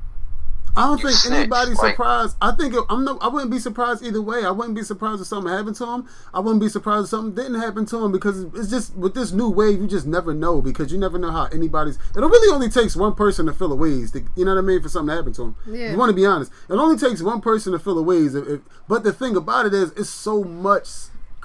Speaker 6: I don't
Speaker 3: You
Speaker 6: think
Speaker 3: snitch,
Speaker 6: anybody's
Speaker 3: like-
Speaker 6: surprised. I think it, I'm no. I wouldn't be surprised either way. I wouldn't be surprised if something happened to him. I wouldn't be surprised if something didn't happen to him because it's just with this new wave, you just never know because you never know how anybody's. It really only takes one person to fill a ways. To, you know what I mean? For something to happen to him.
Speaker 1: Yeah.
Speaker 6: You want to be honest. It only takes one person to fill a ways. If, if, but the thing about it is, it's so much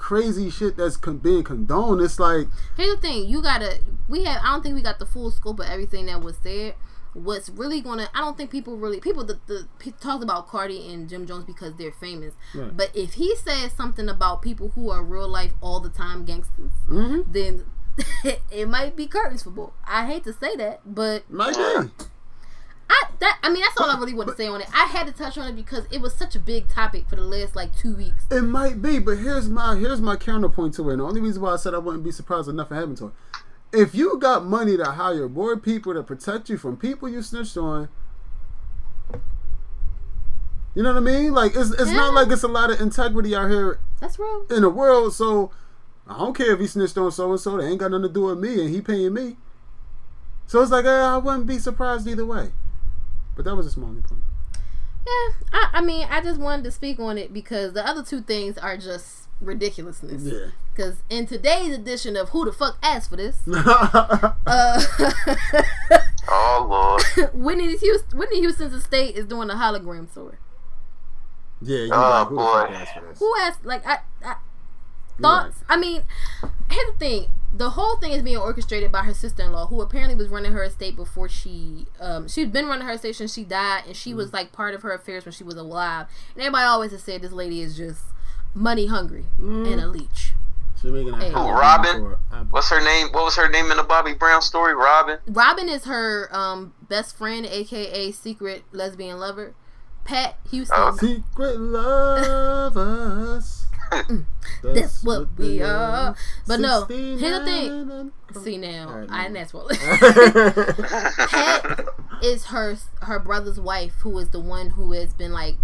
Speaker 6: crazy shit that's con- being condoned. It's like
Speaker 1: Here's the thing: you gotta. We have. I don't think we got the full scope of everything that was said. What's really gonna? I don't think people really people the the talked about Cardi and Jim Jones because they're famous.
Speaker 6: Right.
Speaker 1: But if he says something about people who are real life all the time gangsters,
Speaker 6: Mhm.
Speaker 1: then it might be curtains for bull. I hate to say that, but
Speaker 6: my
Speaker 3: Yeah.
Speaker 1: I that I mean that's all I really want to say on it. I had to touch on it because it was such a big topic for the last like two weeks.
Speaker 6: It might be, but here's my here's my counterpoint to it. And the only reason why I said I wouldn't be surprised if nothing happened to it. If you got money to hire more people to protect you from people you snitched on, you know what I mean? Like it's it's not like it's a lot of integrity out here
Speaker 1: That's real.
Speaker 6: in the world. So I don't care if he snitched on so and so. They ain't got nothing to do with me, and he paying me. So it's like eh, I wouldn't be surprised either way. But that was a small point.
Speaker 1: Yeah, I, I mean, I just wanted to speak on it because the other two things are just ridiculousness.
Speaker 6: Yeah.
Speaker 1: Because in today's edition of Who the Fuck Asked for This, uh,
Speaker 3: Oh lord.
Speaker 1: Whitney Houston, Whitney Houston's estate is doing a hologram tour.
Speaker 6: Yeah, you
Speaker 3: Oh,
Speaker 6: got who the fuck
Speaker 3: boy.
Speaker 6: asked for this?
Speaker 1: Who asked? Like, I, I
Speaker 6: You're
Speaker 1: thoughts. I mean, here's the thing. The whole thing is being orchestrated by her sister-in-law, who apparently was running her estate before she, um, she'd been running her estate since she died, and she
Speaker 6: Mm.
Speaker 1: was like part of her affairs when she was alive. And everybody always has said this lady is just money hungry
Speaker 6: Mm.
Speaker 1: and a leech.
Speaker 6: She making that
Speaker 1: Hey.
Speaker 3: Who, Robin? What's her name? What was her name in the Bobby Brown story? Robin.
Speaker 1: Robin is her um best friend, aka secret lesbian lover. Pat Houston.
Speaker 3: Oh.
Speaker 6: Secret lovers.
Speaker 1: That's what we are. But no, here's the thing. See now,
Speaker 6: All right,
Speaker 1: I
Speaker 6: no.
Speaker 1: didn't ask. Pat is her her brother's wife, who is the one who has been like,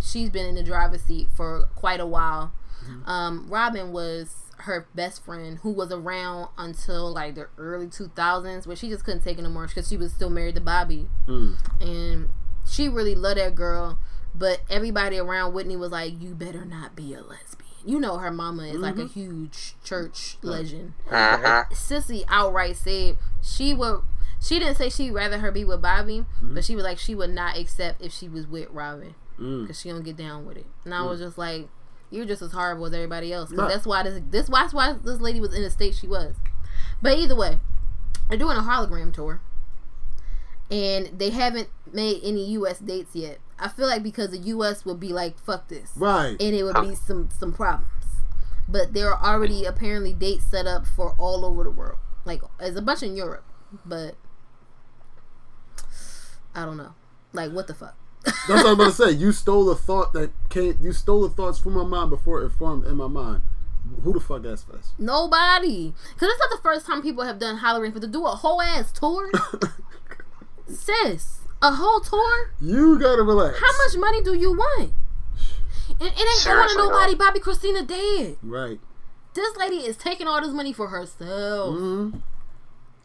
Speaker 1: she's been in the driver's seat for quite a while.
Speaker 6: Mm-hmm.
Speaker 1: Um, Robin was her best friend, who was around until like the early two thousands, where she just couldn't take it no more because she was still married to Bobby,
Speaker 6: Mm.
Speaker 1: and she really loved that girl. But everybody around Whitney was like, "You better not be a lesbian." You know, her mama is like a huge church legend.
Speaker 3: Uh-huh.
Speaker 1: Cissy outright said she would. She didn't say she'd rather her be with Bobby, but she was like she would not accept if she was with Robin
Speaker 6: Mm.
Speaker 1: because she don't get down with it. And I was just like, you're just as horrible as everybody else. 'Cause
Speaker 6: Right.
Speaker 1: that's why this this why, that's why this lady was in the state she was. But either way, they're doing a hologram tour, and they haven't made any U.S. dates yet. I feel like because the U.S. would be like, fuck this
Speaker 6: Right.
Speaker 1: and it would be some some problems. But there are already apparently dates set up for all over the world. Like there's a bunch in Europe, but I don't know. Like what the fuck?
Speaker 6: That's what I was about to say. You stole a thought that came. You stole the thoughts from my mind before it formed in my mind. Who the fuck asked for this?
Speaker 1: Nobody, because it's not the first time people have done Halloween. for to do a whole ass tour, sis, a whole tour.
Speaker 6: You gotta relax.
Speaker 1: How much money do you want? It, it ain't going to
Speaker 3: Seriously,
Speaker 1: nobody.
Speaker 3: though.
Speaker 1: Bobby Christina dead.
Speaker 6: Right.
Speaker 1: This lady is taking all this money for herself.
Speaker 6: Mm-hmm.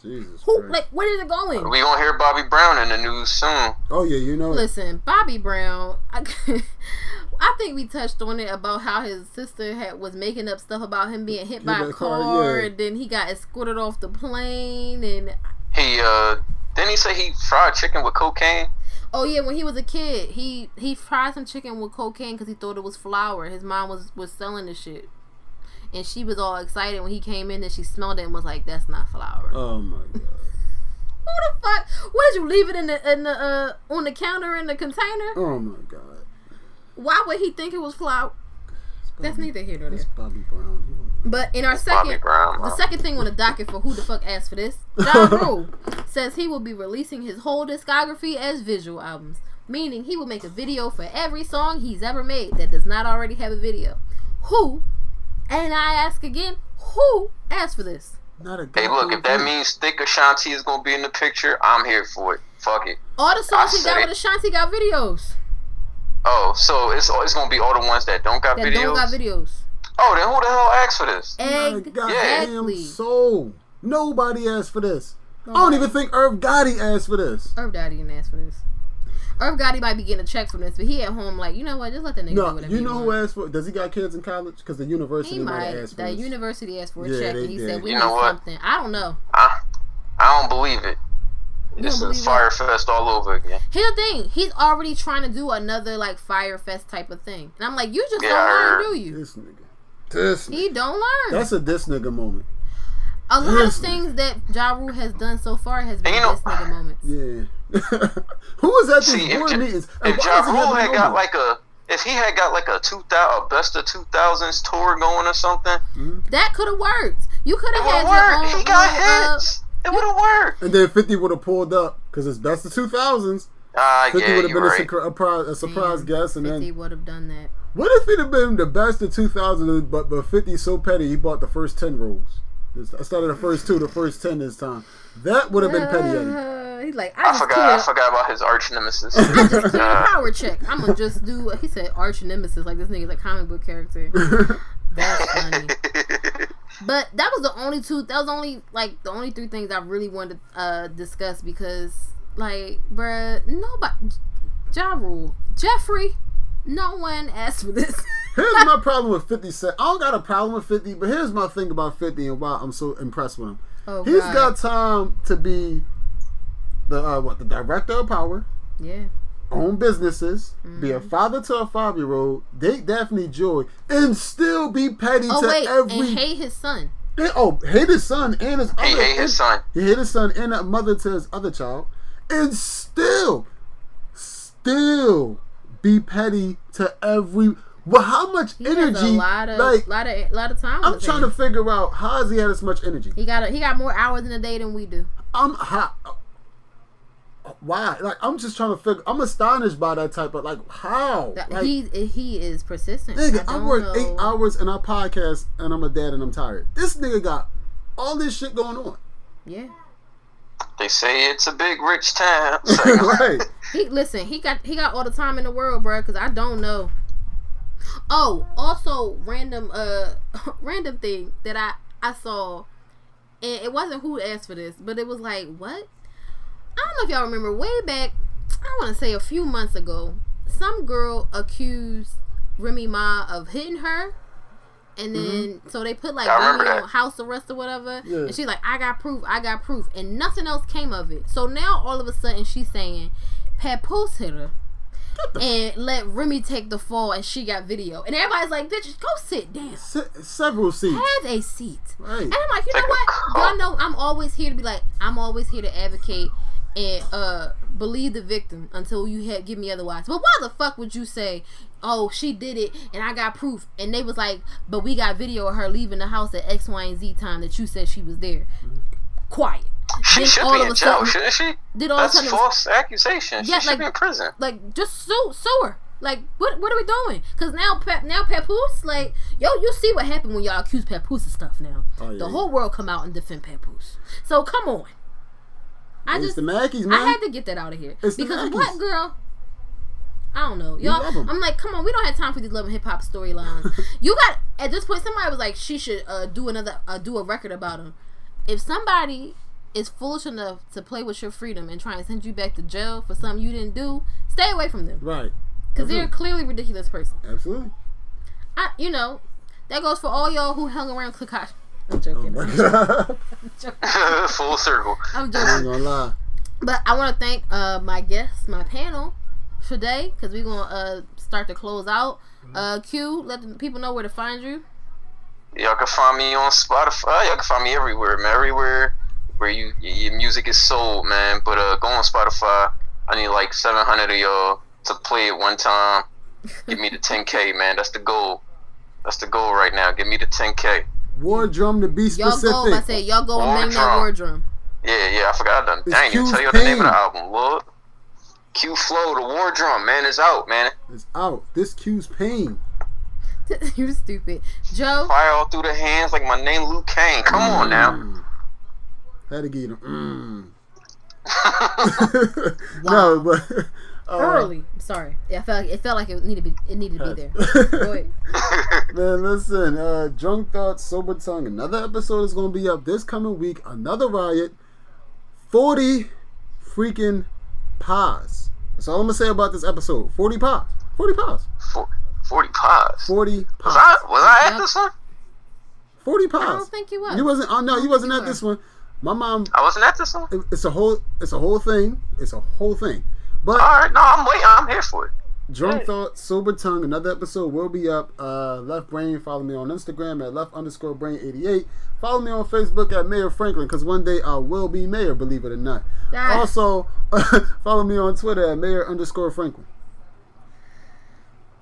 Speaker 6: Jesus.
Speaker 1: Who
Speaker 6: Christ.
Speaker 1: like where is it going?
Speaker 3: We gonna hear Bobby Brown in the news soon.
Speaker 6: Oh yeah, you know it.
Speaker 1: Listen, Bobby Brown. I, I think we touched on it about how his sister had was making up stuff about him being hit by
Speaker 6: by
Speaker 1: a
Speaker 6: a car,
Speaker 1: car,
Speaker 6: yeah.
Speaker 1: and then he got escorted off the plane. And
Speaker 3: He uh didn't he say he fried chicken with cocaine?
Speaker 1: oh yeah, when he was a kid, he he fried some chicken with cocaine because he thought it was flour. His mom was was selling the shit, and she was all excited when he came in and she smelled it and was like, "That's not flour."
Speaker 6: Oh my god.
Speaker 1: Who the fuck? What did you leave it in the in the uh on the counter in the container?
Speaker 6: Oh my god.
Speaker 1: Why would he think it was flour? That's neither here nor there.
Speaker 6: It's Bobby Brown.
Speaker 1: But in our
Speaker 3: Bobby
Speaker 1: second,
Speaker 3: Brown.
Speaker 1: the second thing on the docket for who the fuck asked for this, Ja Rule says he will be releasing his whole discography as visual albums, meaning he will make a video for every song he's ever made that does not already have a video. Who? And I ask again, who asked for this?
Speaker 6: Not a
Speaker 3: Hey, look, if that
Speaker 6: goddamn
Speaker 3: means Thick Ashanti is gonna be in the picture, I'm here for it. Fuck it.
Speaker 1: All the songs
Speaker 3: I
Speaker 1: he got
Speaker 3: said
Speaker 1: with Ashanti got videos
Speaker 3: Oh, so it's it's gonna be all the ones that don't got
Speaker 1: that
Speaker 3: videos.
Speaker 1: don't got videos.
Speaker 3: Oh, then who the hell asked for this?
Speaker 6: Not a goddamn
Speaker 1: Exactly.
Speaker 6: soul. Nobody asked for this. I don't even think Irv Gotti asked for this.
Speaker 1: Irv Gotti didn't ask for this. Irv Gotti might be getting a check from this, but he at home like, you know what? Just let the nigga do
Speaker 6: No,
Speaker 1: whatever
Speaker 6: you know
Speaker 1: want.
Speaker 6: who asked for? Does he got kids in college? Because the university
Speaker 1: He
Speaker 6: might
Speaker 1: might.
Speaker 6: have asked for
Speaker 1: The
Speaker 6: this.
Speaker 1: university asked for a
Speaker 6: Yeah,
Speaker 1: check,
Speaker 6: they
Speaker 1: and he
Speaker 6: did.
Speaker 1: said, "We
Speaker 3: You
Speaker 1: need
Speaker 3: know what?
Speaker 1: something." I don't know.
Speaker 3: I I don't believe it.
Speaker 1: You
Speaker 3: is
Speaker 1: don't
Speaker 3: a
Speaker 1: believe Fyre
Speaker 3: Fest all over again.
Speaker 1: Here's the thing: he's already trying to do another like Fyre Fest type of thing, and I'm like, you just
Speaker 3: Yeah,
Speaker 1: don't learn, do you?
Speaker 6: This nigga. This nigga.
Speaker 1: He don't learn.
Speaker 6: That's a this nigga moment.
Speaker 1: a lot of
Speaker 6: this
Speaker 1: things that Ja Rule has done so far has been
Speaker 3: you know-
Speaker 1: this nigga moments.
Speaker 6: Yeah. Who was at these
Speaker 3: See, if,
Speaker 6: board
Speaker 3: Ja-
Speaker 6: meetings? And
Speaker 3: if
Speaker 6: why
Speaker 3: Ja
Speaker 6: he
Speaker 3: Rule had got like a, if he had got like a two thousand, a best of two thousands tour going or something,
Speaker 1: That could have worked. You could have had
Speaker 3: have
Speaker 1: your own.
Speaker 3: He got
Speaker 1: little, uh,
Speaker 3: hits. It would have worked.
Speaker 6: And then 50 would have pulled up because it's best of 2000s.
Speaker 3: Ah,
Speaker 6: 50
Speaker 3: yeah,
Speaker 6: would have
Speaker 3: you're
Speaker 6: been a,
Speaker 3: right.
Speaker 6: a, pri- a surprise
Speaker 1: Damn,
Speaker 6: guest. And
Speaker 1: 50
Speaker 6: then,
Speaker 1: would have done that.
Speaker 6: what if it had been the best of 2000s, but, but 50 so petty he bought the first 10 rolls? I started the first two, the first 10 this time. That would have been petty Eddie.
Speaker 1: Uh, he's like, I,
Speaker 3: I
Speaker 1: just
Speaker 3: forgot.
Speaker 1: cleared-
Speaker 3: I forgot about his arch nemesis.
Speaker 1: I just cleared
Speaker 3: Uh,
Speaker 1: power check. I'm gonna just do. He said arch nemesis, like this nigga's a comic book character. That's funny. But that was the only two. That was only like the only three things I really wanted to uh, discuss because, like, bruh, nobody, Ja Rule, Jeffrey, no one asked for this.
Speaker 6: Here's my problem with 50 Cent. I don't got a problem with 50, but here's my thing about 50 and why I'm so impressed with him.
Speaker 1: oh,
Speaker 6: He's
Speaker 1: God.
Speaker 6: got time to be the uh, what the director of Power,
Speaker 1: yeah.
Speaker 6: Own businesses, be a
Speaker 1: Mm-hmm.
Speaker 6: father to a five year old, date Daphne Joy, and still be petty
Speaker 1: Oh
Speaker 6: to
Speaker 1: wait,
Speaker 6: every.
Speaker 1: and hate his son.
Speaker 6: Yeah, oh, hate his son and his
Speaker 3: He
Speaker 6: other.
Speaker 3: hate his son.
Speaker 6: He hate his son and a mother to his other child, and still, still be petty to every. Well, how much
Speaker 1: He has
Speaker 6: energy?
Speaker 1: a lot of
Speaker 6: like,
Speaker 1: lot of lot of time.
Speaker 6: I'm
Speaker 1: with
Speaker 6: trying
Speaker 1: him.
Speaker 6: to figure out how has he had this much energy.
Speaker 1: He got a, he got more hours in a day than we do.
Speaker 6: I'm how. Why? Like I'm just trying to figure. I'm astonished by that type of like how. Like,
Speaker 1: he he is persistent.
Speaker 6: Nigga,
Speaker 1: I
Speaker 6: I, work
Speaker 1: know.
Speaker 6: eight hours in our podcast and I'm a dad and I'm tired. This nigga got all this shit going on.
Speaker 1: Yeah.
Speaker 3: They say it's a big rich town.
Speaker 6: right.
Speaker 1: He listen. He got he got all the time in the world, bro. Because I don't know. Oh, also random uh random thing that I I saw, and it wasn't who asked for this, but it was like what? I don't know if y'all remember way back. I want to say a few months ago, some girl accused Remy Ma of hitting her. And then, so they put like Remy on house arrest or whatever.
Speaker 6: Yeah.
Speaker 1: And she's like, I got proof, I got proof. And nothing else came of it. So now all of a sudden she's saying, Papoose hit her. And let Remy take the fall and she got video. And everybody's like, bitch, go sit down.
Speaker 6: Se- several seats.
Speaker 1: Have a seat.
Speaker 6: Right.
Speaker 1: And I'm like, you know what? Y'all know I'm always here to be like, I'm always here to advocate and uh believe the victim until you had give me otherwise. But why the fuck would you say, oh, she did it and I got proof? And they was like, but we got video of her leaving the house at X, Y, and Z time that you said she was there. Quiet.
Speaker 3: She
Speaker 1: Then
Speaker 3: should
Speaker 1: all
Speaker 3: be in jail, shouldn't she?
Speaker 1: Did all of a
Speaker 3: That's
Speaker 1: sudden
Speaker 3: false accusation. She
Speaker 1: Yeah,
Speaker 3: should
Speaker 1: like-
Speaker 3: be in prison.
Speaker 1: like just sue sue her. Like what what are we doing? Cause now Pep now Papoose like yo you see what happened when y'all accuse Papoose of stuff now.
Speaker 6: Oh, yeah,
Speaker 1: the
Speaker 6: yeah.
Speaker 1: whole world come out and defend Papoose. So come on. I
Speaker 6: It's
Speaker 1: just
Speaker 6: the Mackies, man.
Speaker 1: I had to get that out of here
Speaker 6: It's
Speaker 1: because what girl? I don't know, y'all. I'm like, come on, we don't have time for these love and hip hop storylines. you got at this point, somebody was like, she should uh, do another, uh, do a record about him. If somebody is foolish enough to play with your freedom and try and send you back to jail for something you didn't do, stay away from them
Speaker 6: right.
Speaker 1: because they're a clearly ridiculous person.
Speaker 6: Absolutely.
Speaker 1: I, you know, that goes for all y'all who hung around Tekashi. I'm joking.
Speaker 6: Oh
Speaker 1: I'm joking. I'm joking.
Speaker 3: Full circle.
Speaker 1: I'm
Speaker 6: I ain't
Speaker 1: joking.
Speaker 6: gonna lie.
Speaker 1: But I want to thank uh, my guests, my panel today, because we're gonna uh, start to close out. Uh, Q, let the people know where to find you.
Speaker 3: Y'all can find me on Spotify. Y'all can find me everywhere, man. Everywhere where you your music is sold, man. But uh, go on Spotify. I need like 700 of y'all to play it one time. Give me the 10k, man. That's the goal. That's the goal right now. Give me the 10k.
Speaker 6: War drum to be
Speaker 1: Y'all
Speaker 6: specific.
Speaker 1: go, I say y'all go and
Speaker 3: War
Speaker 1: bang that
Speaker 3: drum.
Speaker 1: war drum.
Speaker 3: Yeah, yeah. I forgot. I, done,
Speaker 6: It's
Speaker 3: I ain't
Speaker 6: Q's
Speaker 3: tell you the name of the album, Lord. Q Flow, the War Drum, man, is out, man.
Speaker 6: It's out. This Q's pain.
Speaker 1: You're stupid, Joe.
Speaker 3: Fire all through the hands like my name Luke Kane. Come on now.
Speaker 6: Mm. Had to get him. Mm. no, but uh,
Speaker 1: Early. I'm sorry. Yeah, I felt like it felt like it needed to be it needed to be there.
Speaker 6: Man, listen, uh, Drunk Thoughts, Sober Tongue, another episode is going to be up this coming week. Another riot. 40 freaking pies. That's all I'm going to say about this episode. 40 pies. 40 pies.
Speaker 3: For- 40 pies.
Speaker 6: 40
Speaker 3: Was
Speaker 6: pies.
Speaker 3: I, was I at
Speaker 1: Yep.
Speaker 3: this one?
Speaker 6: 40 pies.
Speaker 1: I don't think you was.
Speaker 6: You wasn't, oh no, you wasn't
Speaker 1: you
Speaker 6: at
Speaker 1: were.
Speaker 6: this one. My mom,
Speaker 3: I wasn't at this one?
Speaker 6: it- it's a whole, it's a whole thing. It's a whole thing. But
Speaker 3: Alright, no, I'm waiting. I'm here for it.
Speaker 6: Drunk
Speaker 3: Hey.
Speaker 6: Thought, Sober Tongue, another episode will be up. Uh, Left Brain, follow me on Instagram at left underscore brain 88. Follow me on Facebook at Mayor Franklin, because one day I will be mayor, believe it or not. Also, follow me on Twitter at Mayor underscore Franklin.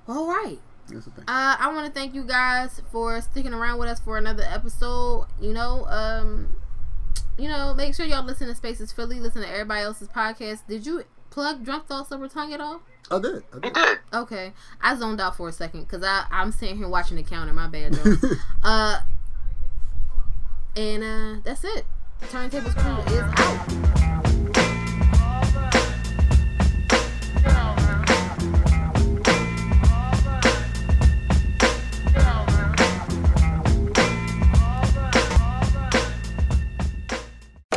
Speaker 1: All right.
Speaker 6: That's the thing.
Speaker 1: Uh, I want to thank you guys for sticking around with us for another episode. You know, um, you know, make sure y'all listen to Spaces Philly. Listen to everybody else's podcast. Did you plug Drunk Thoughts Over Tongue at all?
Speaker 6: I did. I
Speaker 3: He
Speaker 6: did.
Speaker 3: did.
Speaker 1: Okay, I zoned out for a second because I I'm sitting here watching the counter. My bad, uh, and uh, that's it. Turntables Crew is out.